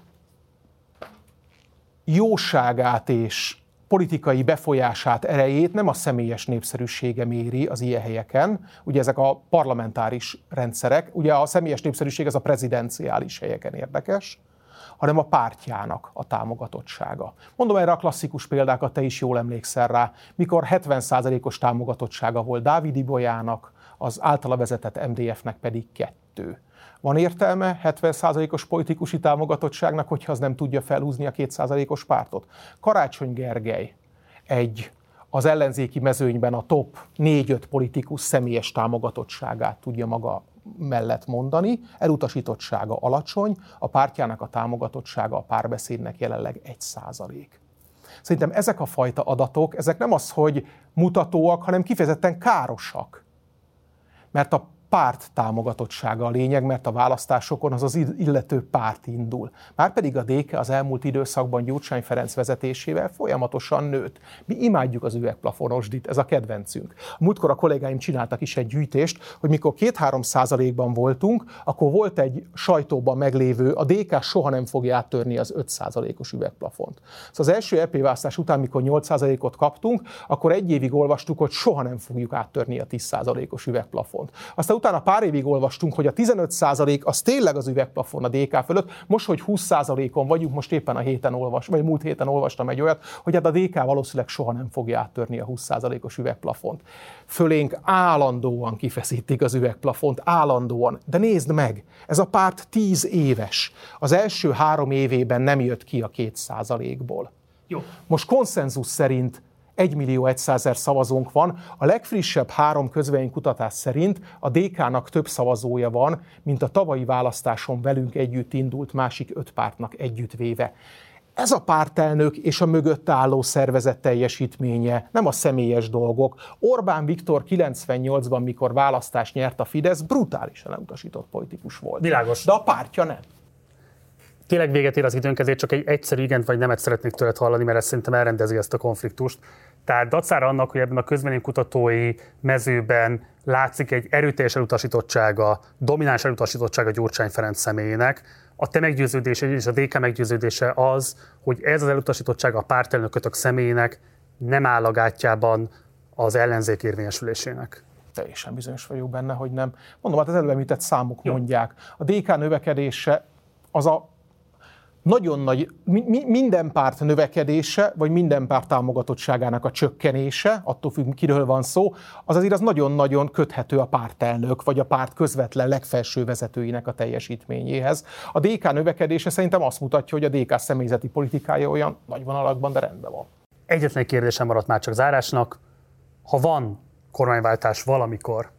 jóságát és politikai befolyását, erejét nem a személyes népszerűsége méri az ilyen helyeken, ugye ezek a parlamentáris rendszerek, ugye a személyes népszerűség az a prezidenciális helyeken érdekes, hanem a pártjának a támogatottsága. Mondom erre a klasszikus példákat, te is jól emlékszel rá, mikor 70%-os támogatottsága volt Dávid Ibolyának, az általa vezetett MDF-nek pedig kettő. Van értelme 70%-os politikusi támogatottságnak, hogyha az nem tudja felhúzni a 2%-os pártot? Karácsony Gergely egy az ellenzéki mezőnyben a top 4-5 politikus személyes támogatottságát tudja maga mellett mondani, elutasítottsága alacsony, a pártjának a támogatottsága a párbeszédnek jelenleg 1 százalék. Szerintem ezek a fajta adatok, ezek nem az, hogy mutatóak, hanem kifejezetten károsak. Mert a párt támogatottsága a lényeg, mert a választásokon az az illető párt indul. Márpedig a DK az elmúlt időszakban Gyurcsány Ferenc vezetésével folyamatosan nőtt. Mi imádjuk az üvegplafonosdit, ez a kedvencünk. A múltkor a kollégáim csináltak is egy gyűjtést, hogy mikor 2-3 százalékban voltunk, akkor volt egy sajtóban meglévő, a DK soha nem fogja áttörni az 5 százalékos üvegplafont. Szóval az első EP választás után, mikor 8 százalékot kaptunk, akkor egy évig olvastuk, hogy soha nem fogjuk áttörni a 10 százalékos üvegplafont. Aztán utána pár évig olvastunk, hogy a 15% az tényleg az üvegplafon a DK fölött, most, hogy 20%-on vagyunk, most éppen a héten olvas, vagy múlt héten olvastam egy olyat, hogy hát a DK valószínűleg soha nem fogja áttörni a 20%-os üvegplafont. Fölénk állandóan kifeszítik az üvegplafont, állandóan. De nézd meg, ez a párt 10 éves. Az első három évében nem jött ki a 2%-ból. Jó. Most konszenzus szerint 1 millió 100 ezer szavazónk van. A legfrissebb három kutatás szerint a DK-nak több szavazója van, mint a tavalyi választáson velünk együtt indult másik öt pártnak együttvéve. Ez a pártelnök és a mögött álló szervezet teljesítménye, nem a személyes dolgok. Orbán Viktor 98-ban, mikor választást nyert a Fidesz, brutálisan elutasított politikus volt. Világos. De a pártja nem tényleg véget ér az időnk, ezért csak egy egyszerű igent vagy nemet szeretnék tőled hallani, mert ez szerintem elrendezi ezt a konfliktust. Tehát dacára annak, hogy ebben a közvéleménykutatói mezőben látszik egy erőteljes elutasítottsága, domináns elutasítottsága Gyurcsány Ferenc személyének, a te meggyőződése és a DK meggyőződése az, hogy ez az elutasítottság a pártelnökötök személyének nem áll a gátjában az ellenzék érvényesülésének teljesen bizonyos vagyok benne, hogy nem. Mondom, hát az előbb említett számok Jó. mondják. A DK növekedése az a nagyon nagy, mi, minden párt növekedése, vagy minden párt támogatottságának a csökkenése, attól függ, kiről van szó, az azért az nagyon-nagyon köthető a pártelnök, vagy a párt közvetlen legfelső vezetőinek a teljesítményéhez. A DK növekedése szerintem azt mutatja, hogy a DK személyzeti politikája olyan nagy vonalakban, de rendben van. Egyetlen kérdésem maradt már csak zárásnak. Ha van kormányváltás valamikor,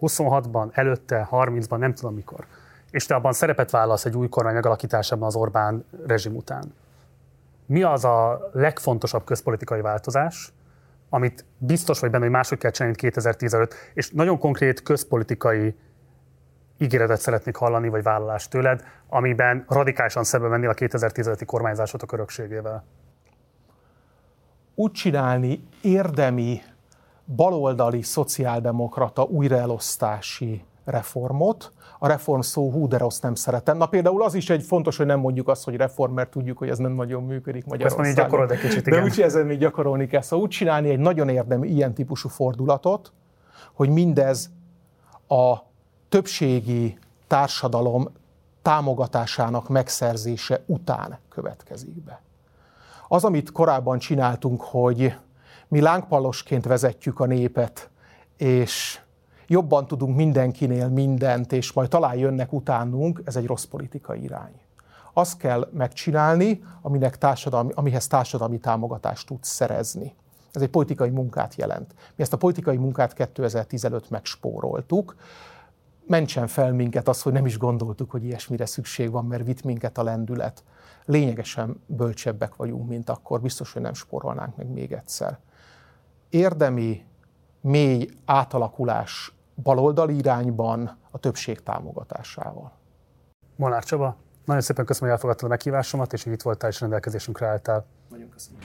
26-ban, előtte, 30-ban, nem tudom mikor, és te abban szerepet válasz egy új kormány megalakításában az Orbán rezsim után. Mi az a legfontosabb közpolitikai változás, amit biztos vagy benne, hogy máshogy kell csinálni 2015, és nagyon konkrét közpolitikai ígéretet szeretnék hallani, vagy vállalást tőled, amiben radikálisan szembe mennél a 2015-i kormányzások örökségével? Úgy csinálni érdemi, baloldali, szociáldemokrata újraelosztási reformot, a reform szó hú, de rossz nem szeretem. Na például az is egy fontos, hogy nem mondjuk azt, hogy reform, mert tudjuk, hogy ez nem nagyon működik Magyarországon. Ezt gyakorol egy kicsit, igen. De úgy ezen még gyakorolni kell. Szóval úgy csinálni egy nagyon érdemi ilyen típusú fordulatot, hogy mindez a többségi társadalom támogatásának megszerzése után következik be. Az, amit korábban csináltunk, hogy mi lángpalosként vezetjük a népet, és jobban tudunk mindenkinél mindent, és majd talán jönnek utánunk, ez egy rossz politikai irány. Azt kell megcsinálni, aminek társadalmi, amihez társadalmi támogatást tudsz szerezni. Ez egy politikai munkát jelent. Mi ezt a politikai munkát 2015 megspóroltuk. Mentsen fel minket az, hogy nem is gondoltuk, hogy ilyesmire szükség van, mert vitt minket a lendület. Lényegesen bölcsebbek vagyunk, mint akkor. Biztos, hogy nem spórolnánk meg még egyszer. Érdemi, mély átalakulás baloldali irányban a többség támogatásával. Molnár Csaba, nagyon szépen köszönöm, hogy elfogadtad a meghívásomat, és hogy itt voltál és rendelkezésünkre álltál. Nagyon köszönöm.